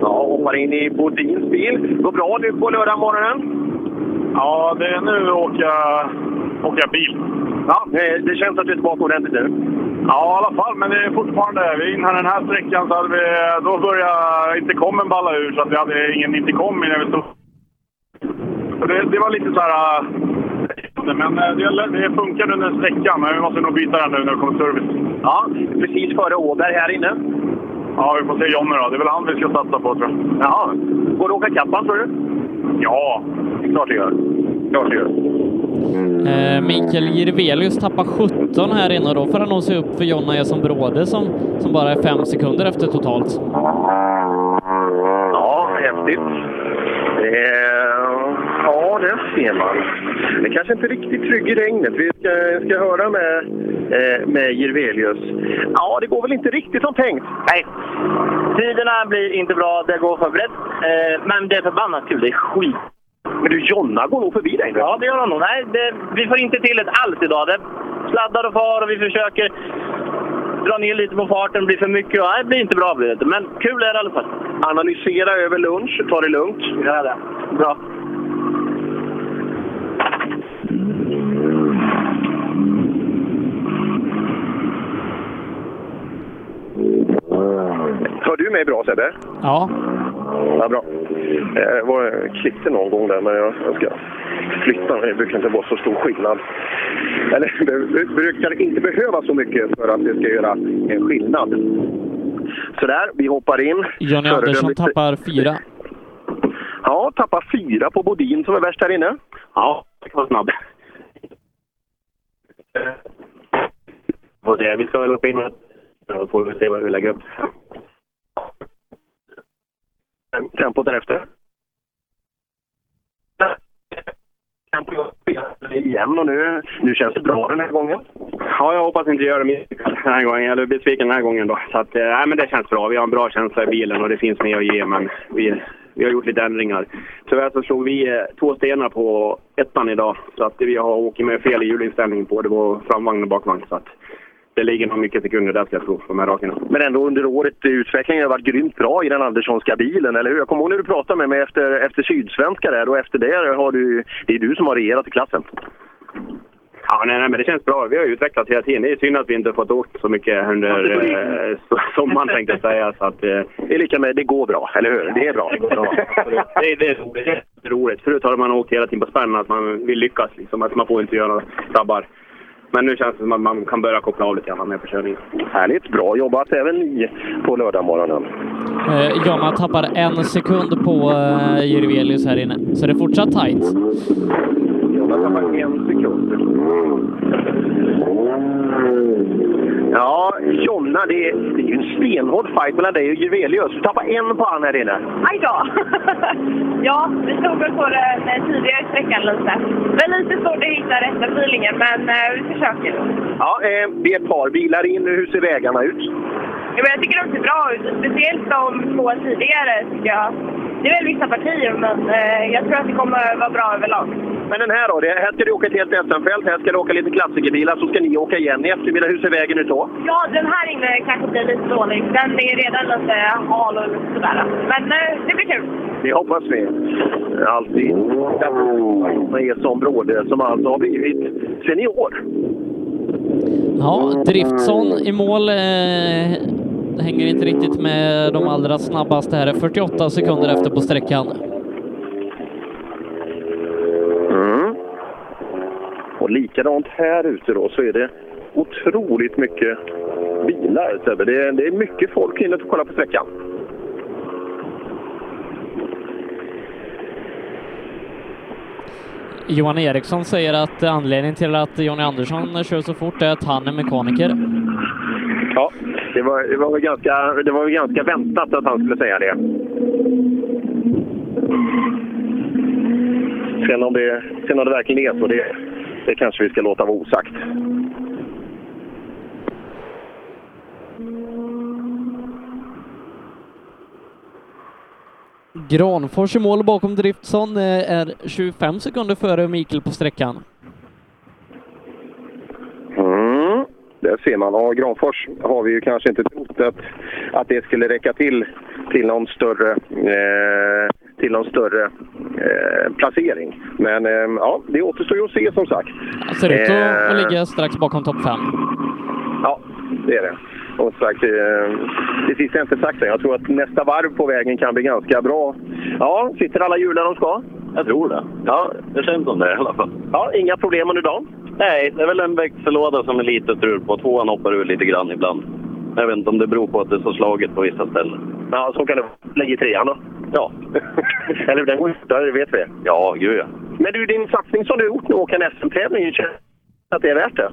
Ja, hoppar in i Bodins bil. Går bra nu på lördag morgonen? Ja, det är nu åker jag bil. Ja, det, känns att du är tillbaka ordentligt nu. Ja, i alla fall. Men det är fortfarande... Vi innan den här sträckan så hade vi... Då började intercomen balla ur så att vi hade ingen intercom när vi stod. Det, det var lite så här... äh, Men äh, det, det funkar under sträckan, men vi måste nog byta den nu när det kommer service. Ja, precis före Åberg här inne. Ja, vi får se Jonny då. Det är väl han vi ska satsa på, tror jag. Jaha. Går det att åka kappan, tror du? Ja, det är klart det gör. Klart det gör. Eh, Mikael Jirvelius tappar 17 här inne och då får han nog se upp för Jonna Eson Bråde som, som bara är fem sekunder efter totalt. Ja, häftigt. Eh, ja, det ser man. Det kanske inte är riktigt trygg i regnet. Vi ska, ska höra med, eh, med Jirvelius. Ja, det går väl inte riktigt som tänkt. Nej. Tiderna blir inte bra, det går för brett. Eh, men det är förbannat kul, det är skit. Men du, Jonna går nog förbi dig nu. Ja, det gör han nog. Nej, det, vi får inte till ett alls idag. Det sladdar och far och vi försöker dra ner lite på farten. Det blir för mycket. Nej, det blir inte bra. Blir det. Men kul är det i alla fall. Analysera över lunch. Ta det lugnt. Ja, det. Bra. Hör du mig bra Sebbe? Ja. Ja, bra. Jag var, klippte någon gång där, men jag, jag ska flytta mig. Det brukar inte vara så stor skillnad. Eller det, det brukar inte behöva så mycket för att det ska göra en skillnad. Sådär, vi hoppar in. Jonny Andersson tappar fyra. Ja, tappar fyra på Bodin som är värst här inne. Ja, det var snabb. Och det, vi ska väl upp in Då får vi se vad vi lägger upp. Tempot därefter. Igen och nu, nu känns det bra den här gången. Ja, jag hoppas inte göra misslyckat den här gången, eller besviken den här gången då. Så att, eh, nej, men det känns bra. Vi har en bra känsla i bilen och det finns mer att ge, men vi, vi har gjort lite ändringar. Tyvärr så slog vi eh, två stenar på ettan idag, så att vi har åkt med fel hjulinställning på både vår framvagn och bakvagn. Så att det ligger nog mycket sekunder där ska jag tro, på de här rakerna. Men ändå under året, eh, utvecklingen har varit grymt bra i den Anderssonska bilen, eller hur? Jag kommer ihåg när du pratade med mig efter, efter Sydsvenska där och efter det har du, det är du som har regerat i klassen. Ja, nej, nej, men det känns bra. Vi har utvecklat hela tiden. Det är synd att vi inte har fått åkt så mycket under eh, so- sommaren tänkte jag säga. Så att, eh, Det är lika med det går bra, eller hur? Det är bra. Ja, det, det är. Det är roligt. Förut hade man åkt hela tiden på spänn, att man vill lyckas. Liksom, att man får inte göra några tabbar. Men nu känns det som att man kan börja koppla av lite grann med på körningen. Härligt, bra jobbat även ni på lördagmorgonen. Eh, Jonna tappar en sekund på eh, Jirvelius här inne, så det är fortsatt tajt. Jonna tappar en sekund. Ja, Jonna, det är, det är ju en stenhård fight mellan dig och Juvelius. Du tappar en på han här inne. Aj då! ja, vi stod väl på den tidigare sträckan lite. Det är lite svårt att hitta rätta feelingen, men eh, vi försöker. Ja, eh, det är ett par bilar in. Hur ser vägarna ut? Ja, men jag tycker de ser bra ut. Speciellt de två tidigare tycker jag. Det är väl vissa partier, men eh, jag tror att det kommer vara bra överlag. Men den här då? Det, här ska du åka ett helt SM-fält, här ska du åka lite klassikerbilar, så ska ni åka igen i eftermiddag. Hur ser vägen ut då? Ja, den här inne kanske blir lite dålig. Den är redan lite hal och sådär. Men eh, det blir kul. Det hoppas vi. Alltid. Med Eson Bråde som alltså har blivit senior. Ja, Driftsson i mål. Det hänger inte riktigt med de allra snabbaste här. 48 sekunder efter på sträckan. Mm. Och likadant här ute då så är det otroligt mycket bilar Sebbe. Det är, det är mycket folk inne och kollar på sträckan. Johan Eriksson säger att anledningen till att Jonny Andersson kör så fort är att han är mekaniker. Ja, det var, det var, väl ganska, det var väl ganska väntat att han skulle säga det. Sen om det, sen om det verkligen är så, det, det kanske vi ska låta vara osagt. Granfors i mål bakom Driftsson eh, är 25 sekunder före Mikael på sträckan. Mm, där ser man. Ja, Granfors har vi ju kanske inte trott att, att det skulle räcka till till någon större, eh, till någon större eh, placering. Men eh, ja, det återstår ju att se som sagt. Ser ut att, Eh, att ligga strax bakom topp 5. Ja, det är det. Och sagt, eh, det sista är inte sagt än. Jag tror att nästa varv på vägen kan bli ganska bra. Ja, sitter alla hjul där de ska? Jag tror det. Ja, Det känns som det i alla fall. ja inga problem under dagen? Nej, det är väl en växellåda som är lite strul på. Tvåan hoppar ur lite grann ibland. Jag vet inte om det beror på att det är så slaget på vissa ställen. Ja, så kan det vara. Lägg i trean då. Ja. Eller den går fortare, det vet vi. Ja, gud ja. Men du, din satsning som du gjort nu, åka en SM-tävling, känns att det är värt det?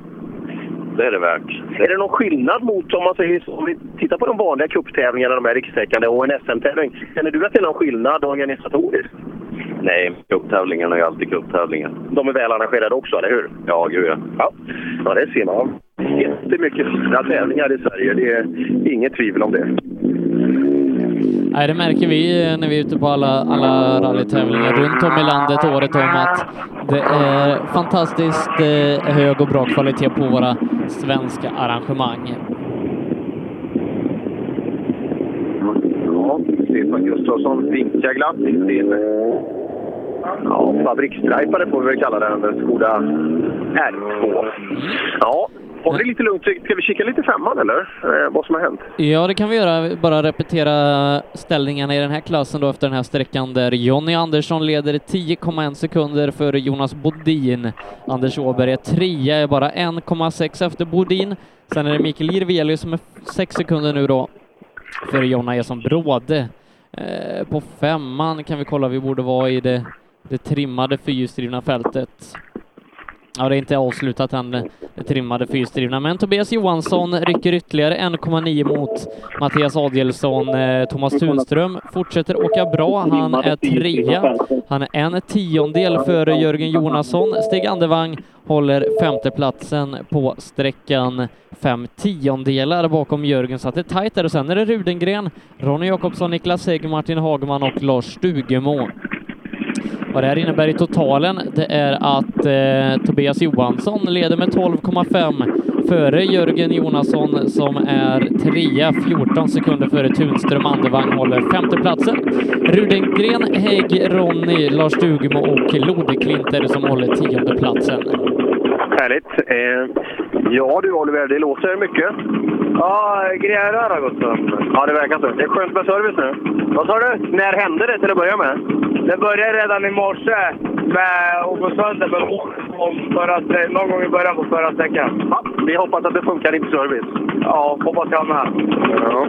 Det är det värt. Är det någon skillnad mot, om man säger om vi tittar på de vanliga cuptävlingarna, de här rikstäckande och en SM-tävling. Känner du att det är någon skillnad organisatoriskt? Nej, cuptävlingarna är alltid cuptävlingar. De är väl arrangerade också, eller hur? Ja, gud ja. Ja, ja det ser man. Jättemycket fina tävlingar i Sverige, det är inget tvivel om det. Nej, det märker vi eh, när vi är ute på alla, alla rallytävlingar runt om i landet året om att det är fantastiskt eh, hög och bra kvalitet på våra svenska arrangemang. Ja, Stefan Gustafsson vinkar glatt in sin ja, fabriksdrajpare får vi väl kalla den, Skoda R2. Ja, Håll dig det lite lugnt? Ska vi kika lite femman eller? Eh, vad som har hänt? Ja, det kan vi göra. Bara repetera ställningarna i den här klassen då efter den här sträckan där Jonny Andersson leder 10,1 sekunder före Jonas Bodin. Anders Åberg är trea, är bara 1,6 efter Bodin. Sen är det Mikael Jirvelius som är 6 sekunder nu då för Jonna som Bråde. Eh, på femman kan vi kolla, vi borde vara i det, det trimmade fyrhjulsdrivna fältet. Ja, det är inte avslutat än, det trimmade fyrhjulsdrivna, men Tobias Johansson rycker ytterligare 1,9 mot Mattias Adielsson. Eh, Thomas Tunström fortsätter åka bra. Han är trea. Han är en tiondel före Jörgen Jonasson. Stig Andevang håller femteplatsen på sträckan. Fem tiondelar bakom Jörgen, så att det är tajt där. Och sen är det Rudengren, Ronny Jakobsson, Niklas Hägg, Martin Hagman och Lars Stugemo. Vad det här innebär i totalen, det är att eh, Tobias Johansson leder med 12,5 före Jörgen Jonasson som är trea, 14 sekunder före Tunström. Andevang håller femteplatsen. Rudengren, Hägg, Ronny, Lars Stugemo och Lodeklinter som håller tiondeplatsen. Härligt. Eh, ja du Oliver, det låter mycket. Ja, grejer har gått sönder. Ja, det verkar så. Det är skönt med service nu. Vad sa du? När hände det till att börja med? Det började redan i morse med att gå sönder med om förra, någon gång i början på förra sträckan. Ja, vi hoppas att det funkar i service. Ja, hoppas jag med. Ja.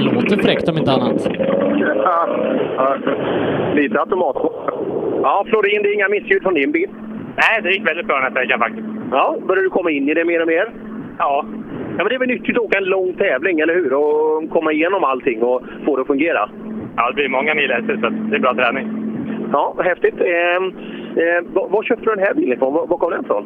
Lite fräckt om inte annat. Ja, ja, lite automat. Ja, Florin, det är inga missljud från din bil? Nej, det gick väldigt bra den här sträckan faktiskt. Ja, börjar du komma in i det mer och mer? Ja. Ja, men det är väl nyttigt att åka en lång tävling, eller hur? Och komma igenom allting och få det att fungera. Ja, det blir många mil efter, så det är bra träning. Ja, häftigt. Eh, eh, var, var köpte du den här bilen ifrån? Var, var kom den ifrån?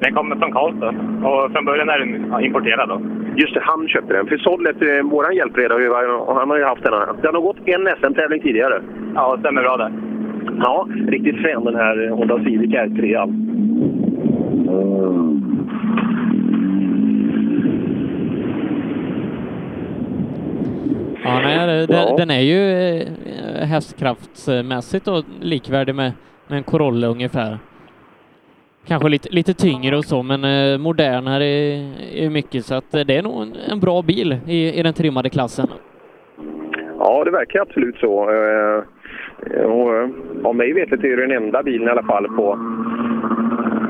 Den kommer från Karlstad och från början är den ja, importerad. Då. Just det, han köpte den. För Sollet, vår hjälpredare, och han har ju haft den här. Den har gått en SM-tävling tidigare. Ja, det stämmer bra det. Ja, riktigt frän den här Honda Civic R3. Ja, nej, den, den är ju eh, hästkraftsmässigt då likvärdig med, med en Corolla ungefär. Kanske lite, lite tyngre och så, men eh, modernare är mycket, så att eh, det är nog en, en bra bil i, i den trimmade klassen. Ja, det verkar absolut så. Eh, och, eh, av mig vetet är det den enda bilen i alla fall på,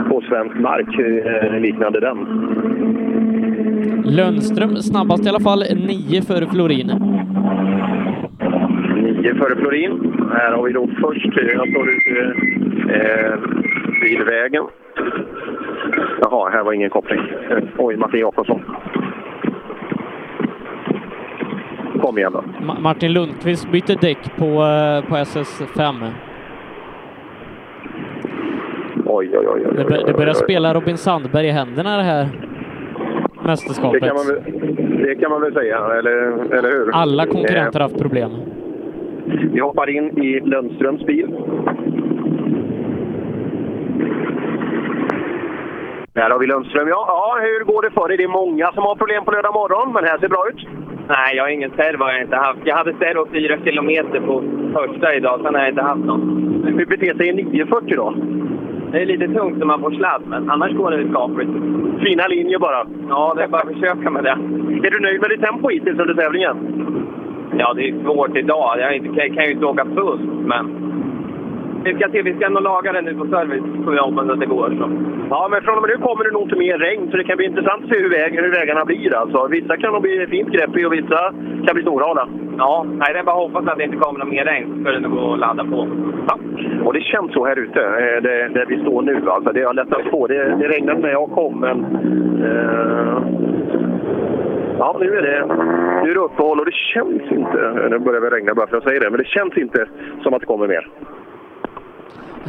på svensk mark eh, liknande den. Lundström snabbast i alla fall, nio före Florin. Nio före Florin. Här har vi då först, jag står ute eh, vid vägen. Jaha, här var ingen koppling. Oj, Martin Jakobsson. Kom igen då. Ma- Martin Lundqvist bytte däck på, eh, på SS5. Oj, oj, oj. oj, Det, oj, bör- det börjar spela Robin Sandberg i händerna det här Det mästerskapet. kan, man väl, det kan man väl säga, eller, eller hur? Alla konkurrenter Eh, har haft problem. Vi hoppar in i Lundströms bil. Där har vi Lundström, ja. ja. Hur går det för dig? Det är många som har problem på lördag morgon, men här ser bra ut. Nej, jag har ingen servo har jag inte haft. Jag hade servo fyra kilometer på första idag, sen har jag inte haft någon. Hur beter sig en 940 då? Det är lite tungt när man får sladd, men annars går det skapligt. Fina linjer bara. Ja, det är bara att försöka med det. Är du nöjd med ditt tempo hittills under tävlingen? Ja, det är svårt idag. Jag kan ju inte åka fullt, men... Ska se, vi ska nog laga det nu på service, jag hoppas att det går. Så. Ja, men från och med nu kommer det nog inte mer regn, så det kan bli intressant att se hur, väg, hur vägarna blir. Alltså. Vissa kan nog bli fint grepp i och vissa kan bli snorhala. Ja, nej, det är bara att hoppas att det inte kommer något mer regn, så ska det nog gå att ladda på. Ja. Och det känns så här ute, eh, där, där vi står nu. Alltså. Det har lättat på. Det, det regnade när jag kom, men... Eh, ja, nu är, det, nu är det uppehåll och det känns inte... Nu börjar det regna bara för att säga det, men det känns inte som att det kommer mer.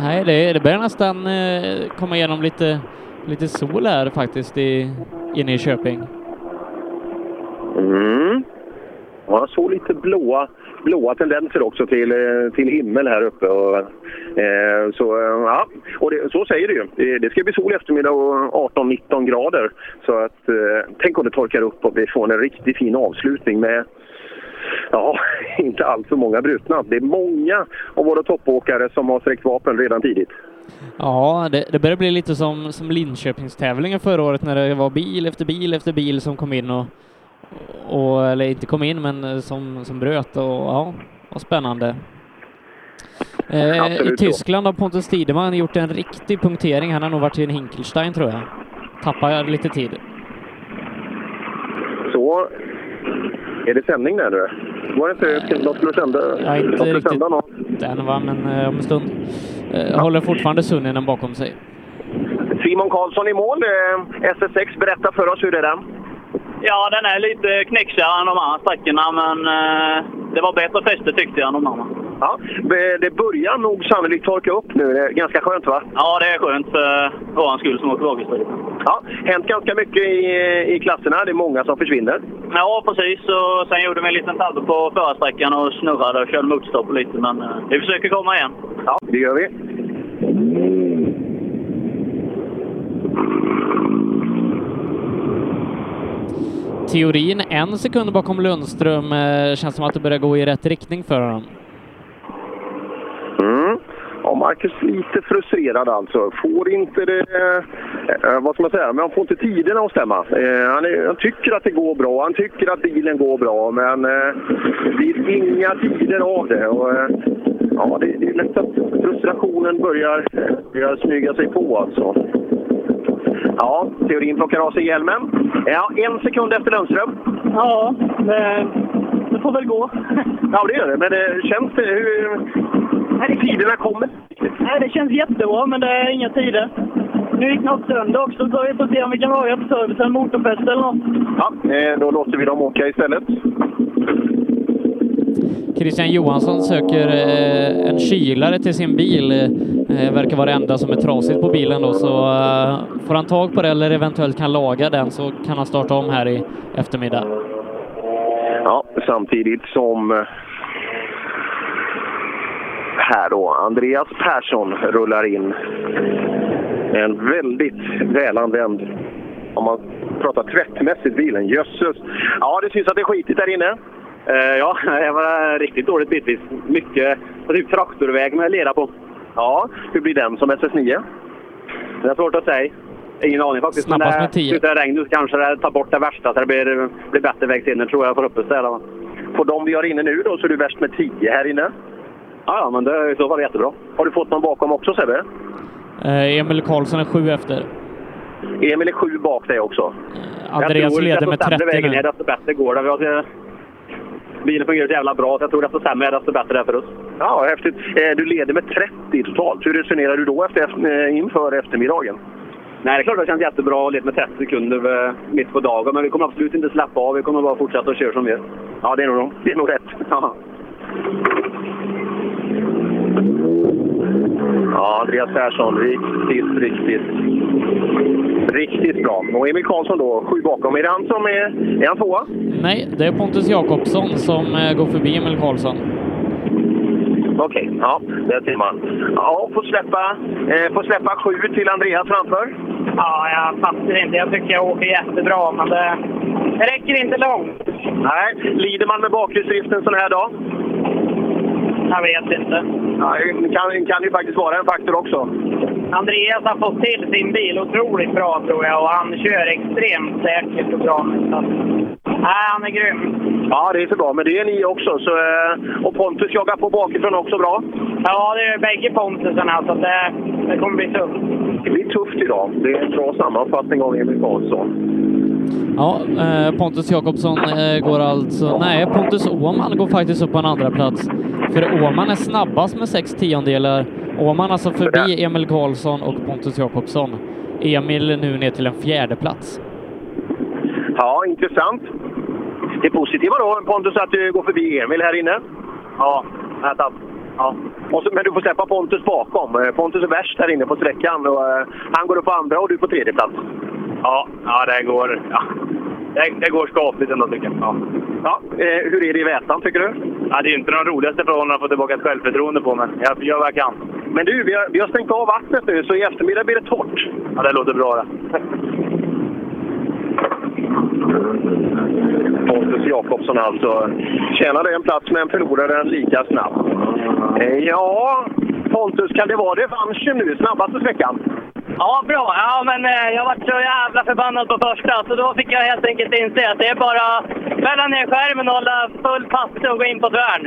Nej, det, det börjar nästan eh, komma igenom lite, lite sol här faktiskt i, inne i Köping. Mm. Ja, jag såg lite blåa, blåa tendenser också till, eh, till himmel här uppe. Och, eh, så, eh, ja. och det, så säger det ju. Det, det ska bli sol i eftermiddag och 18-19 grader. Så att, eh, tänk om det torkar upp och vi får en riktigt fin avslutning med Ja, inte allt för många brutna. Det är många av våra toppåkare som har sträckt vapen redan tidigt. Ja, det, det börjar bli lite som, som Linköpingstävlingen förra året när det var bil efter bil efter bil som kom in och, och eller inte kom in, men som, som bröt och ja, var spännande. Eh, I. Tyskland har Pontus Tideman gjort en riktig punktering. Han har nog varit i en Hinkelstein tror jag. Tappar lite tid. Så är det sändning där nu? Var det inte, de skulle sända, Ja, inte de skulle riktigt sända någon? den va, men eh, om en stund. Eh, Håller fortfarande Sunninen bakom sig. Simon Karlsson i mål. Eh, SS6, berätta för oss hur det är den. Ja, den är lite knäcksigare än de andra sträckorna, men eh, det var bättre fäste tyckte jag än de andra. Ja, det börjar nog sannolikt torka upp nu. Det är ganska skönt va? Ja, det är skönt för vår skull som åker bakhjulsdrivet. Ja, hänt ganska mycket i, i klasserna. Det är många som försvinner. Ja, precis. Och sen gjorde vi en liten tabbe på förarsträckan och snurrade och körde motorstopp lite, men eh, vi försöker komma igen. Ja, det gör vi. Teorin en sekund bakom Lundström. Eh, känns som att det börjar gå i rätt riktning för honom. Mm. Ja, Marcus lite frustrerad alltså. Får inte det... Eh, vad ska man säga? Men han får inte tiderna att stämma. Eh, han, är, han tycker att det går bra. Han tycker att bilen går bra, men eh, det blir inga tider av det. Och, eh, ja, det, det är lätt att frustrationen börjar, eh, börjar smyga sig på alltså. Ja, Teorin plockar av sig hjälmen. Ja, en sekund efter Lundström. Ja, det, det får väl gå. Ja, det gör det. Men det känns det... Hur tiderna kommer? Nej, det känns jättebra, men det är inga tider. Nu gick något sönder också, så vi får se om vi kan vara på servicen, motorfäste eller något. Ja, eh, då låter vi dem åka istället. Christian Johansson söker eh, en kylare till sin bil. Eh, verkar vara det enda som är trasigt på bilen då, så eh, får han tag på det eller eventuellt kan laga den så kan han starta om här i eftermiddag. Ja, samtidigt som eh, här då Andreas Persson rullar in. En väldigt välanvänd, om man pratar tvättmässigt, bilen. Jösses! Ja, det syns att det är skitigt där inne. Eh, ja, det var riktigt dåligt bitvis. Mycket typ traktorväg med lera på. Ja, hur blir den som SS9? Det är svårt att säga. Ingen aning faktiskt. Snabbast Men med tio. Slutar det regna så kanske det tar bort det värsta så det blir, blir bättre vägsinne tror jag för uppe ställa. På de vi har inne nu då så är du värst med 10 här inne. Ja, ja, men det är i så fall jättebra. Har du fått någon bakom också Sebbe? Eh, Emil Karlsson är sju efter. Emil är sju bak dig också. Andreas tror leder med sämre 30 vägen nu. är, desto bättre går det. Vi har, bilen fungerar så jävla bra så jag tror desto sämre är desto bättre är det för oss. Ja, häftigt. Eh, Du leder med 30 totalt. Hur resonerar du då efter, eh, inför eftermiddagen? Nej, det är klart det känns jättebra att leda med 30 sekunder eh, mitt på dagen, men vi kommer absolut inte släppa av. Vi kommer bara fortsätta att köra som vi gör. Ja, det är nog, det är nog rätt. Ja. Andreas Persson, riktigt, riktigt, riktigt bra. Och Emil Karlsson då, sju bakom. Är det han som är, är han tvåa? Nej, det är Pontus Jakobsson som eh, går förbi Emil Karlsson. Okej, ja, det ser man. Ja, får släppa, eh, får släppa sju till Andreas framför. Ja, jag fattar inte. Jag tycker jag åker jättebra, men det, det räcker inte långt. Nej, lider man med bakhjulsdrift en sån här dag? Jag vet inte. Ja, det kan, kan ju faktiskt vara en faktor också. Andreas har fått till sin bil otroligt bra, tror jag. Och han kör extremt säkert och bra. Så, nej, han är grym. Ja, det är så bra. Men det är ni också. Så, eh, och Pontus jagar på bakifrån också bra. Ja, det är bägge Pontusarna, så det, det kommer bli tufft. Det blir tufft idag. Det är en bra sammanfattning av Emil Karlsson. Ja, eh, Pontus Jakobsson eh, går alltså... Nej, Pontus Åhman går faktiskt upp på en andra plats. För Åhman är snabbast med sex tiondelar. Åhman alltså förbi Emil Karlsson och Pontus Jakobsson. Emil nu ner till en fjärde plats. Ja, intressant. Det positiva då, Pontus, att du går förbi Emil här inne. Ja, tack. Ja. Och så, men du får släppa Pontus bakom. Eh, Pontus är värst här inne på sträckan. Och, eh, han går upp på andra och du på tredje plats. Ja, ja det går... Ja. Det, det går skapligt ändå tycker jag. Ja. Ja, eh, hur är det i Vätan tycker du? Ja, det är inte de roligaste förhållandena att få tillbaka ett självförtroende på, men jag gör vad jag kan. Men du, vi har, vi har stängt av vattnet nu, så i eftermiddag blir det torrt. Ja, det låter bra det. Pontus Jakobsson alltså tjänade en plats men förlorade den lika snabbt. Eh, ja, Pontus, kan det vara revanschen nu? Snabbaste sträckan? Ja, bra. Ja, men eh, jag vart så jävla förbannad på första, så då fick jag helt enkelt inse att det är bara fälla ner skärmen och hålla full patte och gå in på tvären.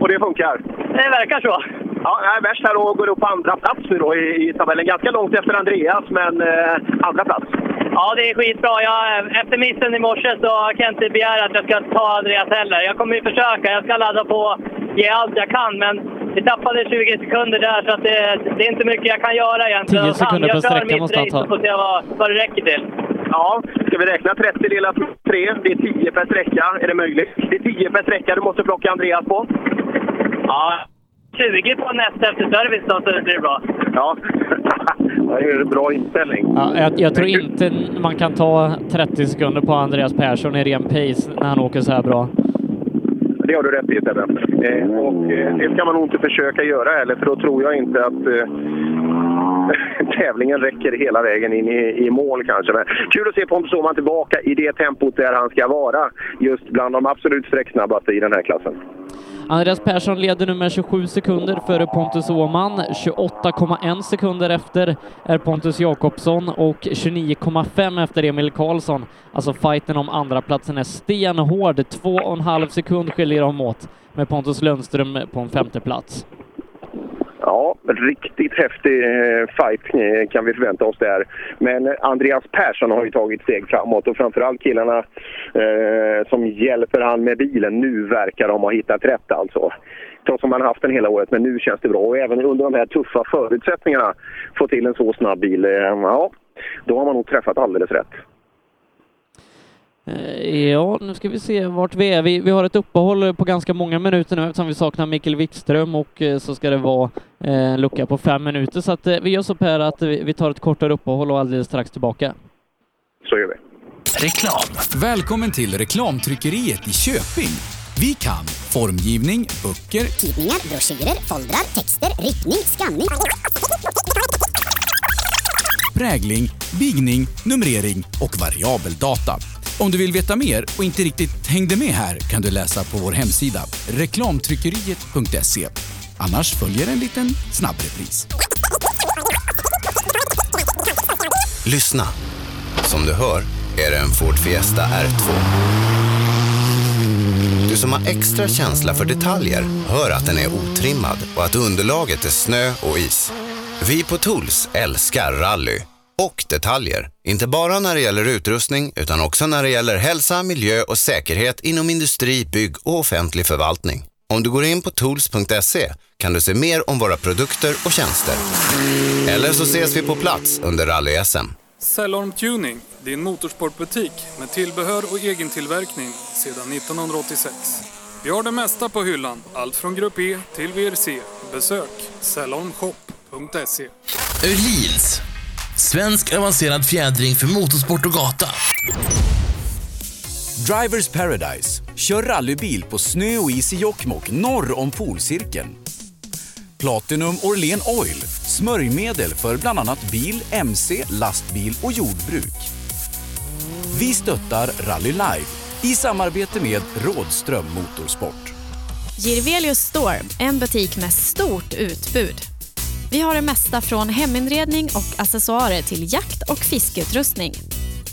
Och det funkar? Det verkar så. Ja, jag är värst här och går upp på andra plats nu då i, i tabellen. Ganska långt efter Andreas, men eh, andra plats. Ja, det är skitbra. Jag, efter missen i morse så kan jag inte begära att jag ska ta Andreas heller. Jag kommer ju försöka. Jag ska ladda på ge allt jag kan, men vi tappade 20 sekunder där så att det, det är inte mycket jag kan göra egentligen. 10 sekunder jag per kör sträcka mitt måste han race ta. och får se vad, vad det räcker till. Ja, ska vi räkna 30 delat på 3? Det är 10 per sträcka. Är det möjligt? Det är 10 per sträcka du måste plocka Andreas på. Ja, 20 på nästa efter service då, så det blir bra. Ja, det är en bra inställning. Ja, jag, jag tror inte man kan ta 30 sekunder på Andreas Persson i ren pace när han åker så här bra. Det har du rätt i Sebbe. Eh, och eh, det ska man nog inte försöka göra heller, för då tror jag inte att eh, tävlingen räcker hela vägen in i, i mål kanske. Men kul att se Pontus Åhman tillbaka i det tempot där han ska vara. Just bland de absolut sträcksnabbaste i den här klassen. Andreas Persson leder nu med 27 sekunder före Pontus Åhman. 28,1 sekunder efter är Pontus Jakobsson och 29,5 efter Emil Karlsson. Alltså fighten om andra platsen är stenhård. Två och en halv sekund skiljer de åt med Pontus Lundström på en femte plats. Ja, riktigt häftig eh, fight eh, kan vi förvänta oss där. Men eh, Andreas Persson har ju tagit steg framåt och framförallt killarna eh, som hjälper han med bilen. Nu verkar de ha hittat rätt alltså. Trots att man har haft den hela året, men nu känns det bra. Och även under de här tuffa förutsättningarna få till en så snabb bil. Eh, ja, då har man nog träffat alldeles rätt. Eh, Ja, nu ska vi se vart vi är. Vi, vi har ett uppehåll på ganska många minuter nu eftersom vi saknar Mikael Wikström och eh, så ska det vara eh, en lucka på fem minuter. Så att vi gör så Per att vi, tar ett kortare uppehåll och alldeles strax tillbaka. Så gör vi. Reklam. Välkommen till Reklamtryckeriet i Köping. Vi kan formgivning, böcker, Tidningar, broschyrer, foldrar, texter, riktning, skanning. prägling, bigning, numrering och variabel data. Om du vill veta mer och inte riktigt hängde med här kan du läsa på vår hemsida reklamtryckeriet.se. Annars följer en liten snabbrepris. Lyssna. Som du hör är det en Ford Fiesta R2. Du som har extra känsla för detaljer hör att den är otrimmad och att underlaget är snö och is. Vi på Tools älskar rally och detaljer. Inte bara när det gäller utrustning utan också när det gäller hälsa, miljö och säkerhet inom industri, bygg och offentlig förvaltning. Om du går in på tools.se kan du se mer om våra produkter och tjänster. Eller så ses vi på plats under rally-SM. Cellorm Tuning, din motorsportbutik med tillbehör och egentillverkning sedan 1986. Vi har det mesta på hyllan, allt från Grupp E till VRC. Besök cellormshop.se. Öhlins. Svensk avancerad fjädring för motorsport och gata. Drivers Paradise. Kör rallybil på snö och is i Jokkmokk norr om polcirkeln. Platinum Orlen Oil. Smörjmedel för bland annat bil, mc, lastbil och jordbruk. Vi stöttar Rally Life i samarbete med Rådström Motorsport. Girvelius Store, en butik med stort utbud. Vi har det mesta från heminredning och accessoarer till jakt och fiskeutrustning.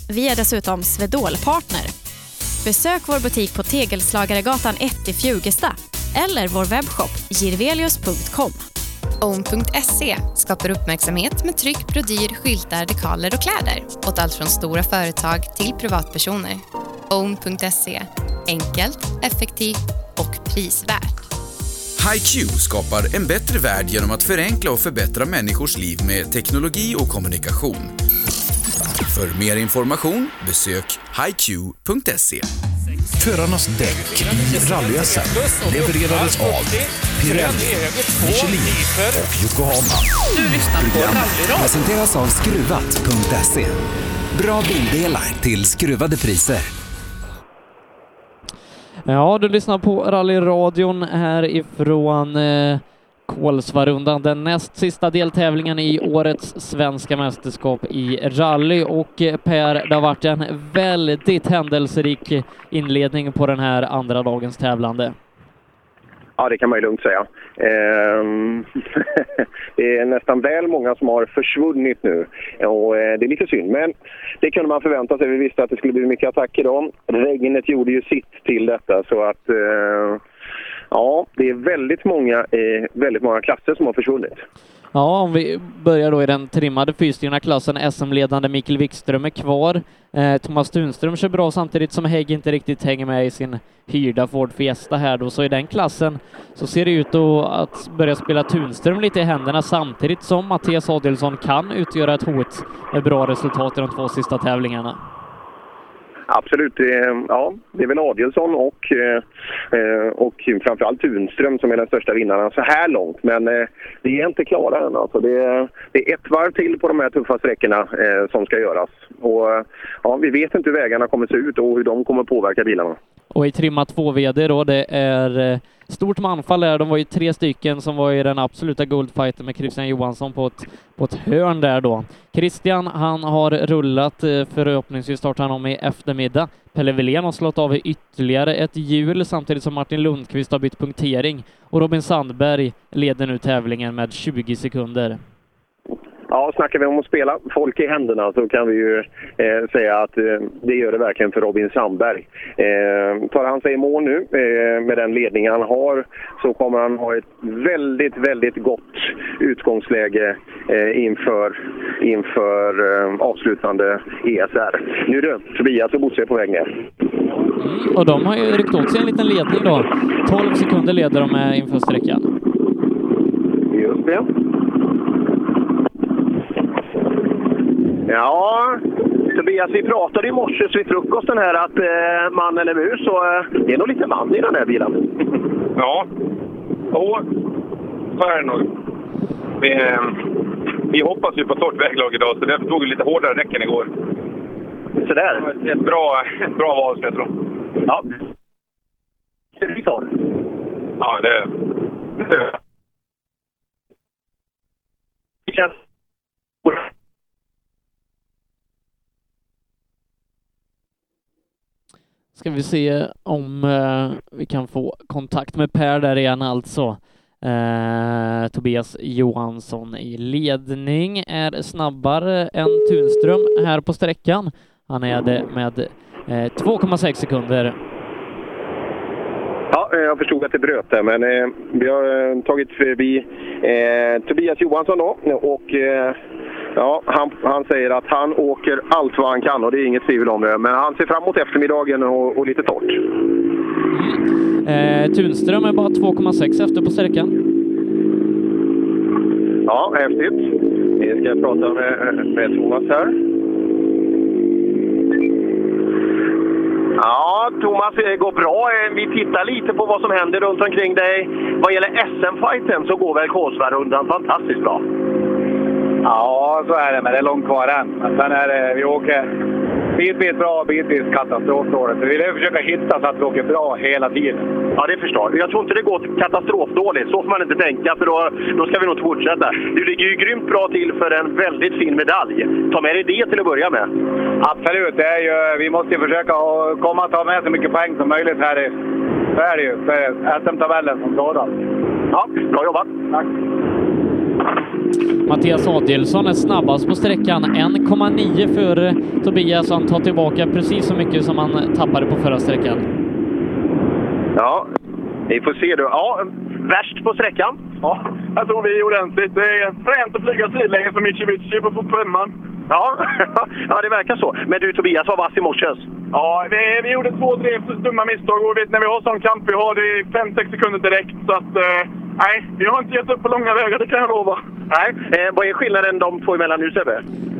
Vi är dessutom Swedol-partner. Besök vår butik på Tegelslagaregatan 1 i Fjugesta eller vår webbshop girvelius.com. Own.se skapar uppmärksamhet med tryck, brodyr, skyltar, dekaler och kläder åt allt från stora företag till privatpersoner. Own.se enkelt, effektivt och prisvärt. HiQ skapar en bättre värld genom att förenkla och förbättra människors liv med teknologi och kommunikation. För mer information besök hiq.se. Förarnas däck i rally levererades av Pirelli, Michelin och Yokohama. Du lyssnar på. Presenteras av Skruvat.se. Bra bildelar till skruvade priser. Ja, du lyssnar på rallyradion härifrån eh, Kolsvarundan, den näst sista deltävlingen i årets svenska mästerskap i rally. Och eh, Per, det har varit en väldigt händelserik inledning på den här andra dagens tävlande. Ja, det kan man ju lugnt säga. Ehm, det är nästan väl många som har försvunnit nu och eh, det är lite synd. Men det kunde man förvänta sig. Vi visste att det skulle bli mycket attacker då. Regnet gjorde ju sitt till detta så att eh, ja, det är väldigt många, eh, väldigt många klasser som har försvunnit. Ja, om vi börjar då i den trimmade fyrstyrna klassen, SM-ledande Mikael Wikström är kvar. Eh, Thomas Tunström kör bra samtidigt som Hägg inte riktigt hänger med i sin hyrda Ford Fiesta här då, så i den klassen så ser det ut då att börja spela Tunström lite i händerna samtidigt som Mattias Adelsson kan utgöra ett hot med bra resultat i de två sista tävlingarna. Absolut. Det, ja, det är väl Adielsson och, eh, eh, och framförallt Tunström som är den största vinnaren så här långt. Men eh, vi är inte klara än. Alltså. Det, det är ett varv till på de här tuffa sträckorna eh, som ska göras. Och, ja, vi vet inte hur vägarna kommer se ut och hur de kommer påverka bilarna. Och i trimma 2-VD då, det är stort manfall där. De var ju tre stycken som var i den absoluta guldfighten med Christian Johansson på ett, på ett hörn där då. Christian, han har rullat, eh, förhoppningsvis startar han om i eftermiddag. Pelle Wilén har slått av ytterligare ett hjul samtidigt som Martin Lundqvist har bytt punktering och Robin Sandberg leder nu tävlingen med 20 sekunder ja, snackar vi om att spela folk i händerna så kan vi ju eh, säga att eh, det gör det verkligen för Robin Sandberg. Eh, tar han sig i mål nu eh, med den ledning han har så kommer han ha ett väldigt, väldigt gott utgångsläge eh, inför, inför eh, avslutande ESR. Nu du, Tobias och Bosse är på väg ner. Och de har ju ryckt åt sig en liten ledning då. 12 sekunder leder de med inför sträckan. Just det. Ja, Tobias, vi pratade i morse vid frukosten här att eh, man eller mus, så eh, det är nog lite man i den här bilen. Ja, jo, så är det nog. Vi, eh, vi hoppas ju på torrt väglag idag, så därför tog vi lite hårdare däcken igår. Sådär. Ett bra, ett bra val, jag tror Ja. Ja, det... det. Det känns... Ska vi se om eh, vi kan få kontakt med Per där igen alltså. Eh, Tobias Johansson i ledning är snabbare än Tunström här på sträckan. Han är det med eh, 2,6 sekunder. Ja, eh, jag förstod att det bröt där, men eh, vi har eh, tagit förbi eh, Tobias Johansson då. Och eh, ja, han, han säger att han åker allt vad han kan och det är inget tvivel om det. Men han ser fram emot eftermiddagen och, och lite torrt. Eh, Tunström är bara 2,6 efter på sträckan. Ja, häftigt. Vi ska prata med, med Thomas här. Ja, Thomas, det går bra. Eh, Vi tittar lite på vad som händer runt omkring dig. Vad gäller SM-fighten så går väl Kolsvarundan fantastiskt bra? Ja, så är det, men det är långt kvar än. Men sen är det, vi åker bitvis bra och bitvis katastrofdåligt. Så vi vill försöka hitta så att vi åker bra hela tiden. Ja, det förstår jag. Jag tror inte det går katastrofdåligt. Så får man inte tänka, för då, då ska vi nog fortsätta. Du ligger ju grymt bra till för en väldigt fin medalj. Ta med dig det till att börja med. Absolut, det är ju, vi måste ju försöka komma och ta med så mycket poäng som möjligt här i, så är det ju, för SM-tabellen som sådan. Ja, bra jobbat. Tack. Mattias Adielsson är snabbast på sträckan, 1,9 före Tobias. Han tar tillbaka precis så mycket som han tappade på förra sträckan. Ja, vi får se. Du. Ja, värst på sträckan? Ja, jag tror vi är ordentligt. Det är fränt att flyga sidlänges med Mitsubishi på femman. Ja, ja, det verkar så. Men du Tobias, var vass i morse. Ja, vi, vi gjorde två, tre dumma misstag och vet, när vi har sån kamp vi har, det är 5-6 sekunder direkt. Så att, eh, nej, vi har inte gett upp på långa vägar, det kan jag lova. Nej, eh, vad är skillnaden de två emellan nu Sebbe?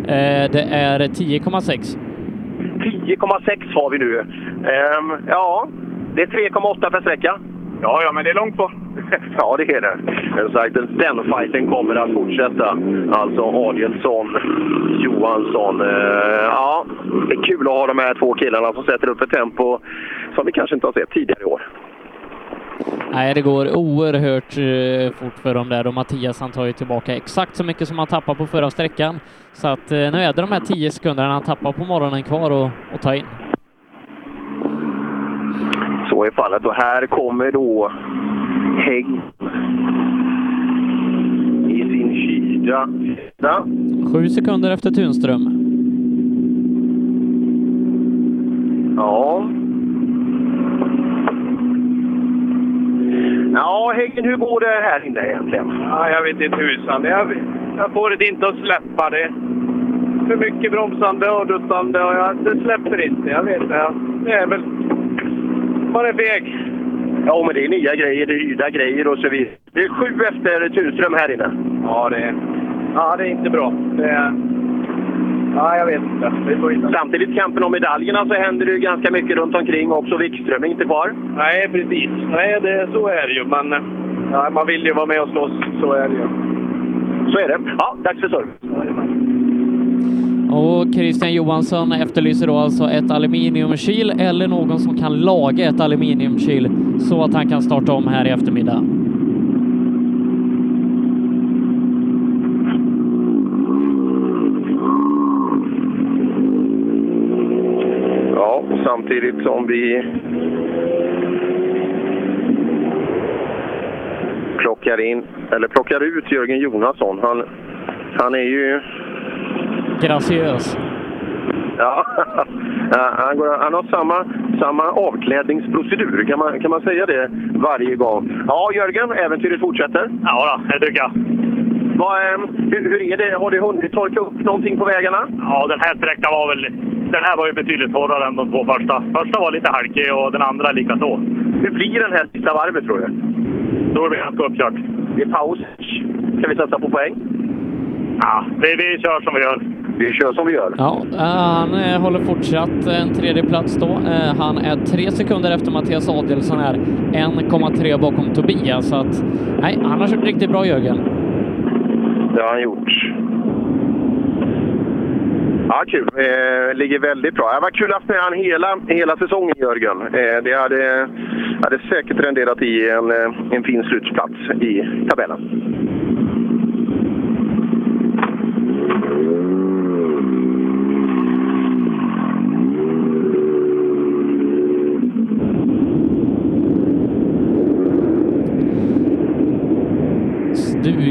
Eh, det är 10,6. 10,6 har vi nu. Ehm, ja, det är 3,8 per sträcka. Ja, ja, men det är långt kvar. ja, det är det. Men sagt, den fighten kommer att fortsätta. Alltså Adielsson, Johansson. Eh, ja, det är kul att ha de här två killarna som sätter upp ett tempo som vi kanske inte har sett tidigare i år. Nej, det går oerhört eh, fort för dem där och Mattias han tar ju tillbaka exakt så mycket som han tappade på förra sträckan. Så att eh, nu är det de här 10 sekunderna han tappar på morgonen kvar att att ta in. Så är fallet. Och här kommer då Hägg i sin kyla. Sju sekunder efter Tunström. Ja. Ja, Häggen, hur går det här inne egentligen? Ja, jag vet inte tusan. Jag, jag får det inte att släppa. Det för mycket bromsande och duttande och jag, det släpper inte. Jag vet det. Det är väl... Man är feg. Ja, men det är nya grejer, det är hyrda grejer och så vidare. Det är sju efter Tunström här inne. Ja, det är, ja, det är inte bra. Det är, ja, jag vet inte. Vi får inte. Samtidigt kampen om medaljerna så händer det ju ganska mycket runt omkring också. Wikström är inte kvar. Nej, precis. Nej, det, så är det ju. Men ja, man vill ju vara med och slåss. Så är det ju. Så är det. Ja, dags för service. Och Christian Johansson efterlyser då alltså ett aluminiumkyl eller någon som kan laga ett aluminiumkyl så att han kan starta om här i eftermiddag. Samtidigt som vi plockar in, eller plockar ut Jörgen Jonasson. Han Han är ju... Graciös. Ja, Ja, han, går, han har samma, samma avklädningsprocedur, kan man, kan man säga det varje gång? Ja, Jörgen, äventyret fortsätter. Ja, då, det tycker jag. Vad, eh, hur, hur är det? Har det hunnit torka upp någonting på vägarna? Ja, den här sträckan var väl... Den här var ju betydligt torrare än de två första. Första var lite halkig och den andra lika så. Hur blir den här sista varvet, tror du? Då blir det ganska uppkört. Det är paus. Ska vi satsa på poäng? Ja, vi, vi kör som vi gör. Vi kör som vi gör. Ja, eh, han eh, håller fortsatt en tredje plats då. Eh, Han är tre sekunder efter Mattias Adelsson här, 1,3 bakom Tobias. Så att, nej, han har kört riktigt bra Jörgen. Det har han gjort. Ja, kul. Eh, ligger väldigt bra. Det var kul att ha haft med honom hela, hela säsongen, Jörgen. Eh, det hade, hade säkert renderat i en, eh, en fin slutplats i tabellen.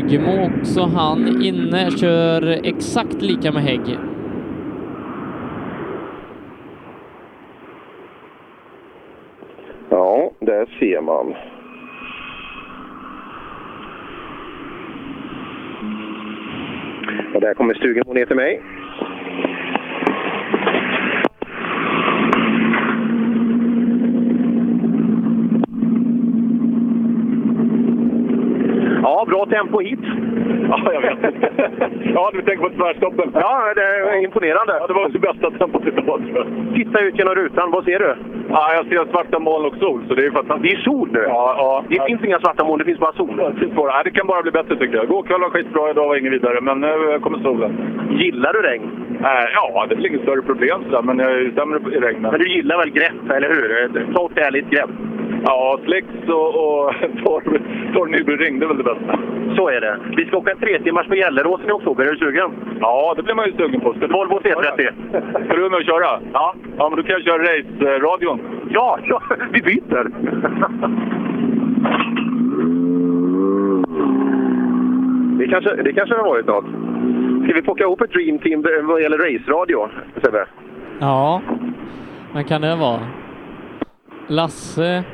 Stugemo också han inne, kör exakt lika med Hägg. Ja, där ser man. Och där kommer Stugemo ner till mig. Ja, bra tempo hit. Ja, jag vet. ja, du tänker på tvärstoppen. Ja, det är imponerande. Ja, det var det bästa tempot idag, tror jag. Titta ut genom rutan, vad ser du? Ja, jag ser svarta moln och sol, så det är fantastiskt. Det är sol nu? Ja, ja. Det finns inga svarta moln, det finns bara sol. Det, finns bara. Ja, det kan bara bli bättre tycker jag. Gårkväll var skitbra, idag var inget vidare, men nu kommer solen. Gillar du regn? Äh, ja, det är väl inget större problem sådär, men jag är ju sämre i regn. Men du gillar väl grepp, eller hur? Torrt, ärligt grepp. Ja, slicks och, och Nybroring, det är väl det bästa. Så är det. Vi ska åka en tre timmars på Gelleråsen i oktober. Är du sugen? Ja, det blir man ju sugen på. Ska Volvo C30. Ska du med och köra? Ja. Ja, men då kan jag köra race-radion. Ja, ja, vi byter. Det kanske, det kanske har varit något. Ska vi plocka ihop ett Dream Team vad gäller race-radio, Sebbe? Ja, men kan det vara? Lasse.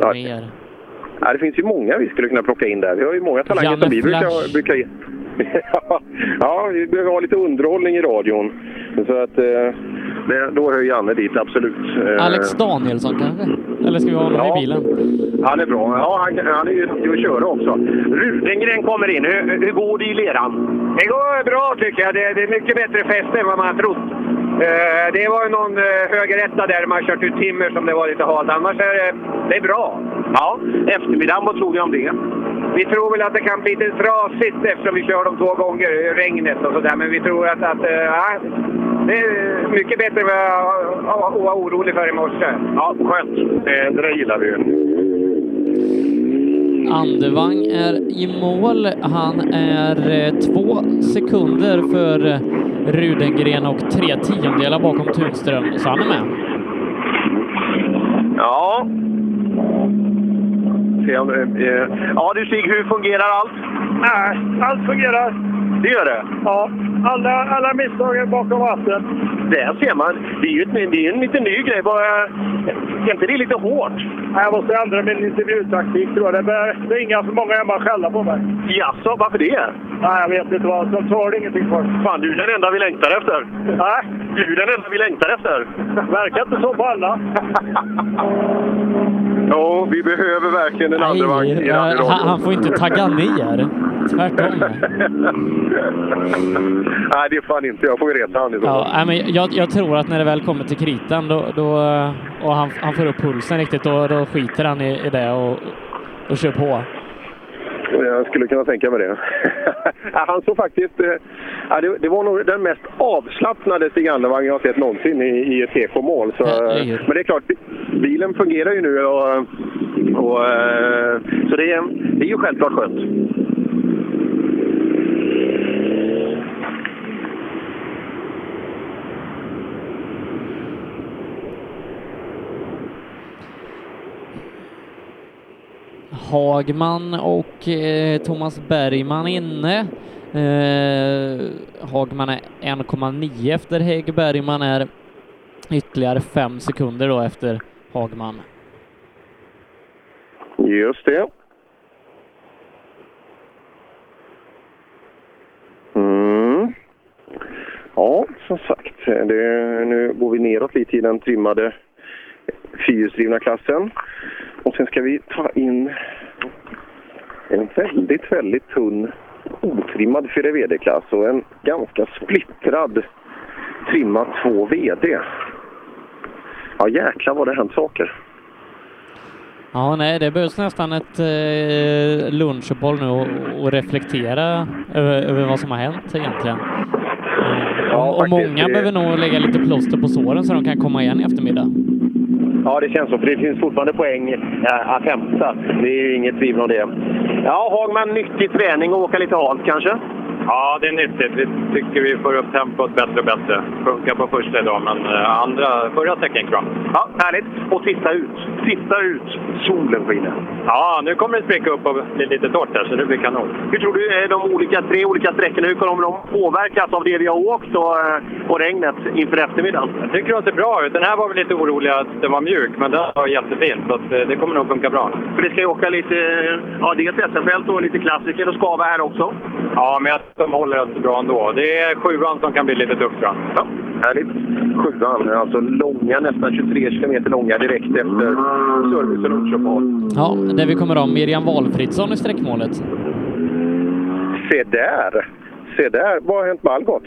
Ja. mer? Ja, det finns ju många vi skulle kunna plocka in där. Vi har ju många talanger Janne som vi brukar, brukar ge. Ja, vi behöver ha lite underhållning i radion. Så att, eh, då hör Janne dit, absolut. Eh, Alex Danielsson kanske? Eller ska vi ha honom Ja. i bilen? Han är bra. Ja, han, han är ju duktig att köra också. Rudengren kommer in. Hur, hur går det i leran? Det går bra tycker jag. Det, det är mycket bättre fäste än vad man har trott. Eh, det var ju någon eh, högeretta där man kört ut timmer som det var lite halt. Annars är det, det är bra. Ja, eftermiddagen, vad tror ni om det? Vi tror väl att det kan bli lite trasigt eftersom vi kör dem två gånger regnet och sådär. Men vi tror att, att ja, det är mycket bättre än vad jag var orolig för i morse. Ja, skönt. Det, det där gillar vi ju. Andevang är i mål. Han är eh, två sekunder för eh, Rudengren och tre tiondelar bakom Tunström, så han är med. Ja. Eh, ja du Stig, hur fungerar allt? Nej, allt fungerar. Det gör det? Ja, alla, alla misstag är bakom vatten. Där ser man. Det är ju ett, det är en lite ny grej. Bara, är inte det lite hårt? Jag måste ändra min intervjutaktik tror jag. Det börjar ringa för många hemma skälla på mig. Jaså, varför det? Nej, jag vet inte vad. De tar ingenting för. Fan, du är den enda vi längtar efter. Nej. Du är den enda vi längtar efter. Verkar inte så på alla. Ja, vi behöver verkligen en andra vagn i han, han får inte tagga ner. Tvärtom. Nej, det är fan inte. Jag får ju reta han i så Ja, men jag, jag tror att när det väl kommer till kritan då, då, och han, han får upp pulsen riktigt, då, då skiter han i, i det och, och kör på. Jag skulle kunna tänka mig det. Han såg faktiskt... eh, Ja, det, det var nog den mest avslappnade Stig Andervang jag har sett någonsin i, i ett TK-mål. Herregud. men det är klart, bilen fungerar ju nu och, och, eh, så det det är ju självklart skönt. Hagman och eh, Thomas Bergman inne. Eh, Hagman är 1,9 efter Hägg, Bergman är ytterligare fem sekunder då efter Hagman. Just det. Mm. Ja, som sagt, det, nu går vi neråt lite i den trimmade fyrhjulsdrivna klassen. Och sen ska vi ta in en väldigt, väldigt tunn otrimmad 4 VD-klass och en ganska splittrad trimmad 2 VD. Ja, jäklar vad det hänt saker. Ja, nej, det behövs nästan ett eh, lunchuppehåll nu och, och reflektera över, över vad som har hänt egentligen. Eh, och, och många det- behöver nog lägga lite plåster på såren så de kan komma igen i eftermiddag. Ja, det känns så. För det finns fortfarande poäng eh, att hämta. Det är ju inget tvivel om det. Ja, Hagman, nyttig träning och åka lite halt kanske? Ja, det är nyttigt. Vi tycker vi får upp tempot bättre och bättre. Funkar på första idag, men eh, andra, förra sträckan gick bra. Ja, härligt. Och titta ut. Titta ut. Solen skiner. Ja, nu kommer det spricka upp och bli lite torrt här, så det blir kanon. Hur tror du eh, de olika, tre olika sträckorna, hur kommer de påverkas av det vi har åkt och, eh, och regnet inför eftermiddagen? Jag tycker att det ser bra ut. Den här var vi lite oroliga att den var mjuk, men den var jättefin. Så det kommer nog funka bra. För det ska ju åka lite, ja dels SM-fält och lite klassiker och skava här också. Ja, men jag de håller rätt bra ändå. Det är sjuan som kan bli lite tuff, tror jag. Ja, härligt. Sjuan, alltså långa, nästan 23 kilometer långa direkt efter service och lunchuppehåll. Ja, där vi kommer ha Miriam Valfridsson i sträckmålet. Se där! Se där! Vad har hänt med Algot?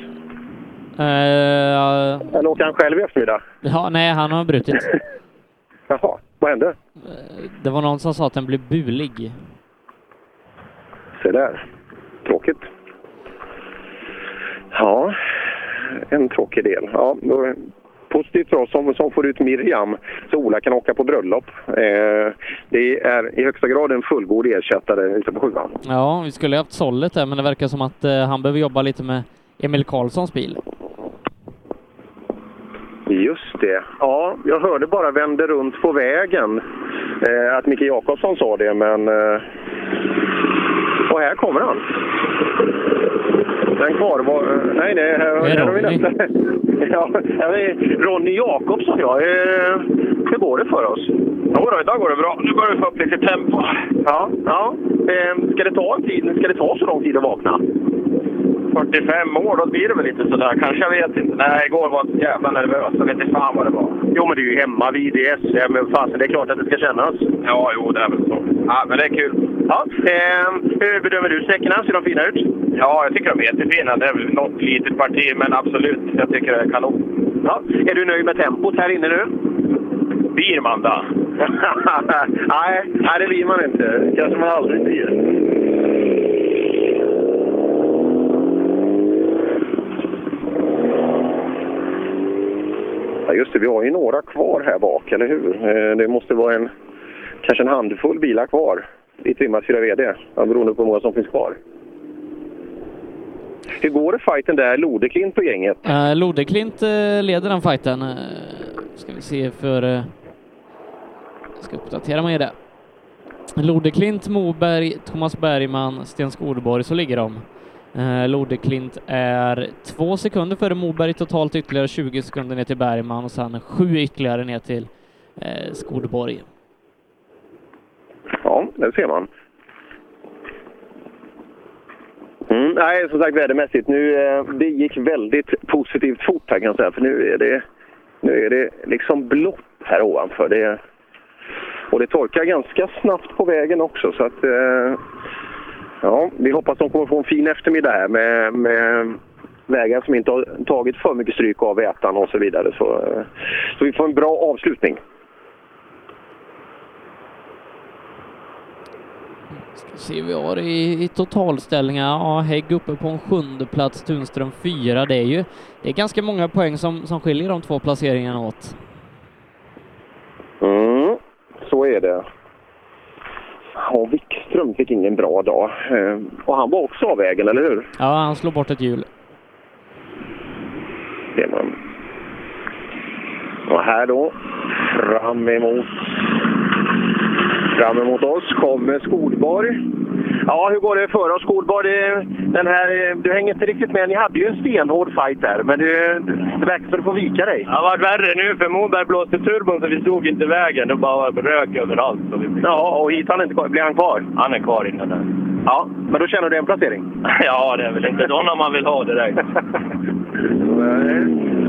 Eh, Eller åker han själv i eftermiddag? ja, nej, han har brutit. Jaha, vad hände? Det var någon som sa att den blev bulig. Se där. Tråkigt. Ja, en tråkig del. Ja, då, positivt för oss som, som får ut Miriam så Ola kan åka på bröllop. Eh, det är i högsta grad en fullgod ersättare ute på sjuan. Ja, vi skulle ha haft Sollet där, men det verkar som att eh, han behöver jobba lite med Emil Karlssons bil. Just det. Ja, jag hörde bara vände runt på vägen eh, att Micke Jakobsson sa det, men... Eh, och här kommer han. Den kvar var... eh, Nej, nej, här, Det är här har vi Ronny. nästa. Ja, här är Ronny Jakobsson, ja. Eh, hur går det för oss? Jo då, idag går det bra. Nu börjar vi få upp lite tempo. Ja, ja. Eh, ska det ta en tid? Ska det ta så lång tid att vakna? 45 år, då blir det väl lite sådär. Kanske, jag vet inte. Nej, igår var jag jävla nervös. Jag vet inte fan vad det var. Jo, men du är ju hemma vid SM. Men fasen, det är klart att det ska kännas. Ja, jo, det är väl så. Ja, men det är kul. Ja, eh, hur bedömer du sträckorna? Ser de fina ut? Ja, jag tycker de är jättefina. Det är väl något litet parti, men absolut. Jag tycker det är kanon. Ja. Är du nöjd med tempot här inne nu? Blir man då? nej, nej, det blir man inte. Kanske man aldrig blir. Ja, just det, vi har ju några kvar här bak, eller hur? Eh, Det måste vara en, kanske en handfull bilar kvar i trimmat 4 VD, ja, beroende på hur många som finns kvar. Hur går det fighten där? Lodeklint på gänget? Uh, Lodeklint eh, leder den fighten. Uh, ska vi se för... Uh, ska uppdatera mig i det. Lodeklint, Moberg, Thomas Bergman, Sten Skolborg, så ligger de. Uh, Lodeklint är två sekunder före Moberg, totalt ytterligare 20 sekunder ner till Bergman och sen sju ytterligare ner till uh, Skolborg. Ja, det ser man. Mm, nej, som sagt vädermässigt. Nu, eh, det gick väldigt positivt fort här kan jag säga. För nu är det, nu är det liksom blått här ovanför. Det, och det torkar ganska snabbt på vägen också. Så att, eh, ja, vi hoppas de kommer få en fin eftermiddag här med, med vägar som inte har tagit för mycket stryk av vätan och så vidare. Så, eh, så vi får en bra avslutning. Ska se, vi har i, i totalställningar, ja, Hägg uppe på en sjunde plats, Tunström fyra. Det är ju det är ganska många poäng som, som skiljer de två placeringarna åt. Mm, så är det. Ja, Wikström fick ingen bra dag. Eh, Och han var också av vägen, eller hur? Ja, han slår bort ett hjul. Ser man. Och här då, fram emot Fram emot oss kommer Skolborg. Ja, hur går det för oss Skolborg? Den här, du hänger inte riktigt med. Ni hade ju en stenhård fight där, men det, det verkar som du får vika dig. Det har varit värre nu för Moberg blåste turbon så vi stod inte vägen. Det bara rök överallt. Så vi fick... Ja, och hit han inte kvar. Blir han kvar? Han är kvar inne där. Ja, men då känner du en placering? Ja, det är väl inte sådana man vill ha direkt.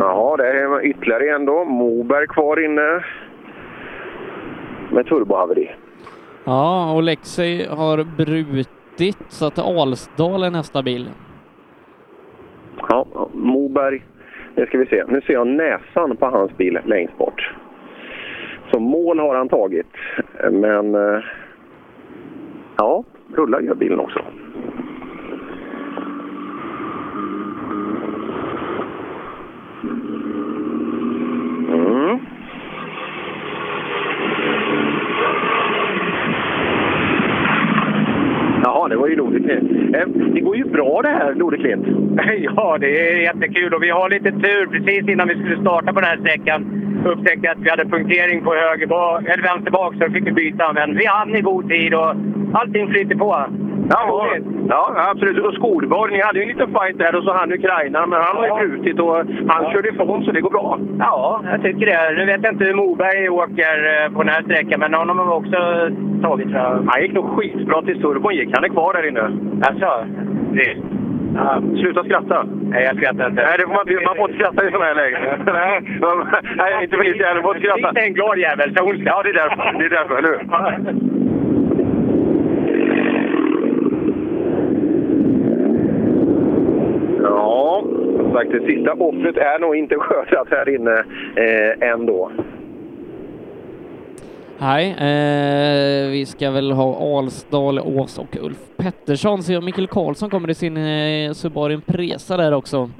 Jaha, det är ytterligare en då. Moberg kvar inne. Med turbohaveri. Ja, och Lexey har brutit så att Alsdal är nästa bil. Ja, Moberg. Nu ska vi se. Nu ser jag näsan på hans bil längst bort. Så mål har han tagit. Men eh, ja, rullar gör bilen också. Det var ju Nordeklint. Eh, Det går ju bra det här, Nordeklint. Ja, det är jättekul och vi har lite tur. Precis innan vi skulle starta på den här sträckan upptäckte jag att vi hade punktering på höger bak, eller vänster bak så fick vi byta. Men vi hann i god tid och allting flyter på. Ja, ja, absolut. Och Skolborg, ni hade ju en liten fight där och så han Ukraina, men han har ju brutit och han körde ifrån så det går bra. Ja, jag tycker det. Nu vet jag inte hur Moberg åker eh, på den här sträckan, men honom har vi också tagit tror jag. Han gick nog skitbra tills turbon gick. Han är kvar där inne. Det... Ja, sluta skratta. Nej, jag skrattar inte. Nej, det får man, inte- man får inte skratta i sådana här lägen. Nej, man- Nej, inte minst jag. Du får inte skratta. Inte en glad jävel, så hon Ja, det är därför. Det är därför, eller hur? Ja, som sagt, det sista offret är nog inte skördat här inne eh, ändå. Nej, eh, vi ska väl ha Alsdal, Ås och Ulf Pettersson. Så Mikael Karlsson kommer i sin eh, Subaru Impresa där också.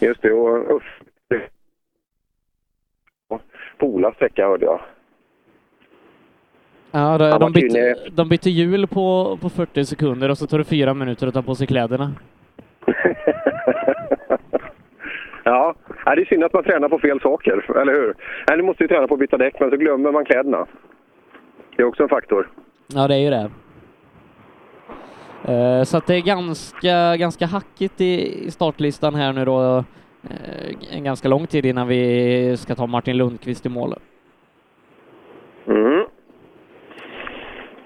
Just det, och uff. På Olas sträcka hörde jag. Ja, de, Han de, bytte, de bytte hjul på, på 40 sekunder och så tar det fyra minuter att ta på sig kläderna. Ja, Nej, det är synd att man tränar på fel saker, eller hur? Nej, nu måste ju träna på att byta däck, men så glömmer man kläderna. Det är också en faktor. Ja, det är ju det. Eh, Så att det är ganska, ganska hackigt i i startlistan här nu då. eh, En ganska lång tid innan vi ska ta Martin Lundqvist i mål. Mm.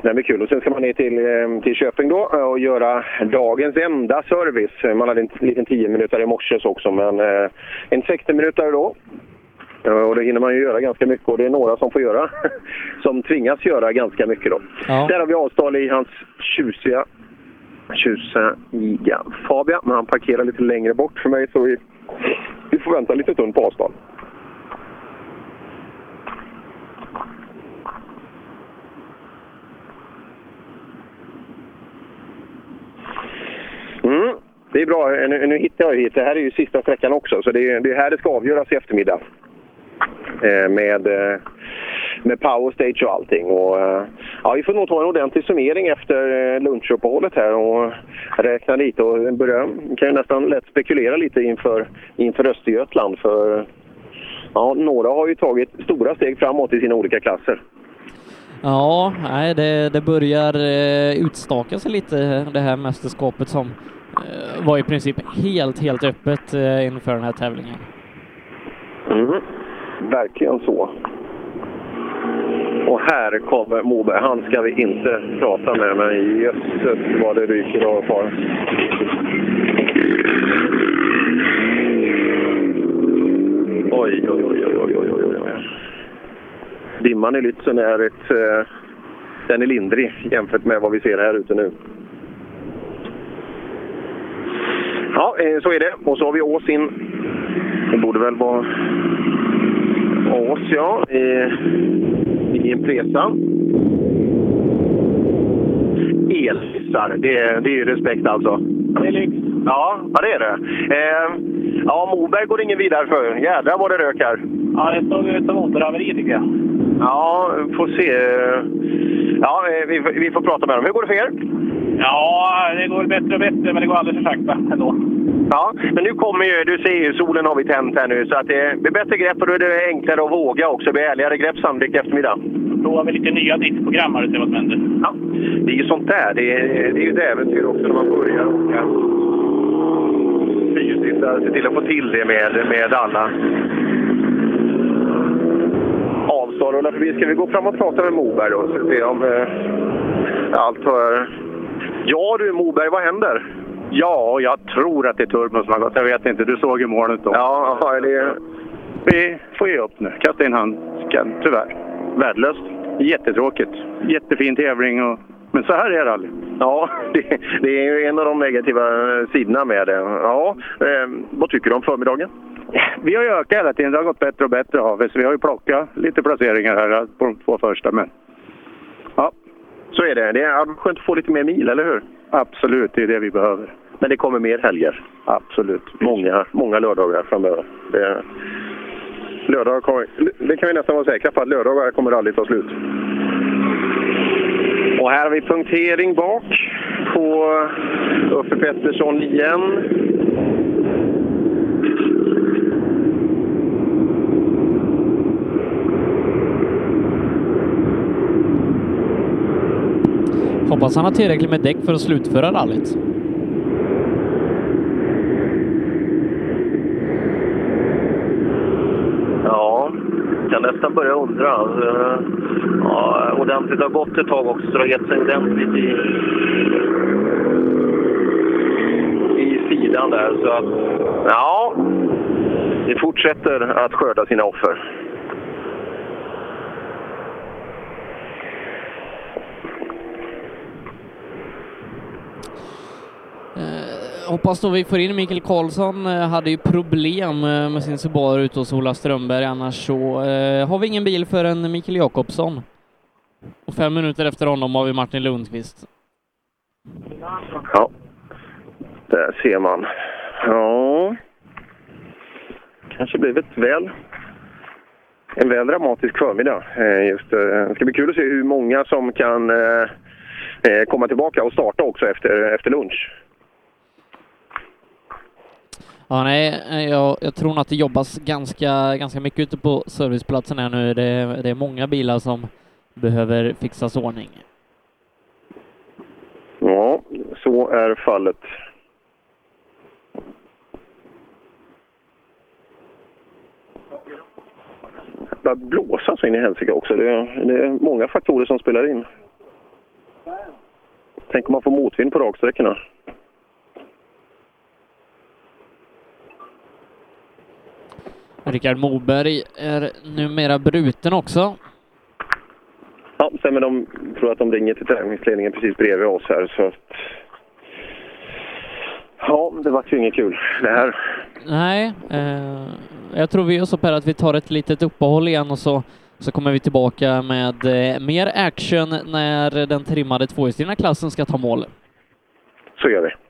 Det blir kul. Och sen ska man ner till, eh, till Köping då eh, och göra dagens enda service. Man hade en liten 10 minuter i morse också, men eh, en 60 minuter då. Ja, Och det hinner man ju göra ganska mycket och det är några som får göra, som tvingas göra ganska mycket då. Ja. Där har vi avstånd i hans tjusiga, tjusiga Fabia, men han parkerar lite längre bort för mig så vi, vi får vänta lite stund på avstånd. Mm, det är bra. Nu, nu hittar jag hit. Det här är ju sista sträckan också, så det är, det är här det ska avgöras i eftermiddag. Eh, med, eh, med power stage och allting. Och, eh, ja, vi får nog ta en ordentlig summering efter eh, lunchuppehållet här och räkna lite. Och börja, kan ju nästan lätt spekulera lite inför, inför Östergötland. För ja, några har ju tagit stora steg framåt i sina olika klasser. Ja, nej, det, det börjar eh, utstaka sig lite det här mästerskapet som eh, var i princip helt, helt öppet eh, inför den här tävlingen. Mm, Verkligen så. Och här kommer Moberg. Han ska vi inte prata med, men jösses vad det ryker och far. Oj, oj, oj, oj, oj, oj, oj, oj. Dimman i Lützen är ett... Eh, den är lindrig jämfört med vad vi ser här ute nu. Ja, eh, så är det. Och så har vi Ås in. Det borde väl vara Ås, ja. I, i Impresa. Elhissar, det, det är ju respekt alltså. Det är lyx. Ja, ja, det är det. Eh, ja, Moberg går ingen vidare för. Jädrar vad det rök här. Ja, det såg ut som motorhaveri tycker jag. Ja, får se. Ja, vi, vi får prata med dem. Hur går det för er? Ja, det går bättre och bättre, men det går alldeles för sakta ändå. Ja, men nu kommer ju, du ser ju, solen har vi tänt här nu så att det blir bättre grepp och då är det enklare att våga också. Det blir ärligare grepp sannolikt eftermiddag. Provar vi lite nya driftprogram här och ser vad som händer. Ja, det är ju sånt där. Det är, det är ju ett äventyr också när man börjar åka fyrcylindrar. Se till att få till det med, med alla. Avstånd rullar förbi. Ska vi gå fram och prata med Moberg då? Så se om eh, allt har... Ja du Moberg, vad händer? Ja, jag tror att det är turbon som har gått. Jag vet inte. Du såg ju molnet då. Ja, ja det... Vi får ge upp nu. Kasta in handsken, tyvärr. Värdelöst. Jättetråkigt. Jättefin tävling, och... men så här är rally. Ja, det, det är ju en av de negativa sidorna med det. Ja, eh, vad tycker du om förmiddagen? Vi har ju ökat hela tiden. Det har gått bättre och bättre har vi. Så vi har ju plockat lite placeringar här på de två första. Men ja. Så är det. Det är skönt att få lite mer mil, eller hur? Absolut, det är det vi behöver. Men det kommer mer helger? Absolut. Många, många lördagar framöver. Det, lördagar kommer, det kan vi nästan vara säkra på att lördagar kommer aldrig ta slut. Och här har vi punktering bak på Uffe Pettersson igen. Hoppas han har tillräckligt med däck för att slutföra rallyt. Ja, kan nästan börja undra. Eh, ja, ordentligt. Det har gått ett tag också, så det har gett sig ordentligt i, i sidan där. Så att, ja, det fortsätter att skörda sina offer. Eh, hoppas då vi får in Mikael Karlsson. Eh, hade ju problem eh, med sin Subaru ute hos Ola Strömberg. Annars så har vi ingen bil för en Mikael Jakobsson. Och fem minuter efter honom har vi Martin Lundqvist. Ja, där ser man. Ja, kanske blivit väl en väl dramatisk förmiddag. Just, det ska bli kul att se hur många som kan komma tillbaka och starta också efter, efter lunch. Ja, nej, eh, jag, jag tror nog att det jobbas ganska, ganska mycket ute på serviceplatsen här nu. Det, det är många bilar som behöver fixas ordning. Ja, så är fallet. Det börjar blåsa så in i helsike också. Det är, det är många faktorer som spelar in. Tänk om man får motvind på raksträckorna. Rickard Moberg är numera bruten också. Ja, men de tror att de ringer till tävlingsledningen precis bredvid oss här så att... Ja, det var ju inget kul det här. Nej, eh, jag tror vi gör så Per att vi tar ett litet uppehåll igen och så, så kommer vi tillbaka med eh, mer action när den trimmade tvåhjulsdrivna klassen ska ta mål. Så gör vi.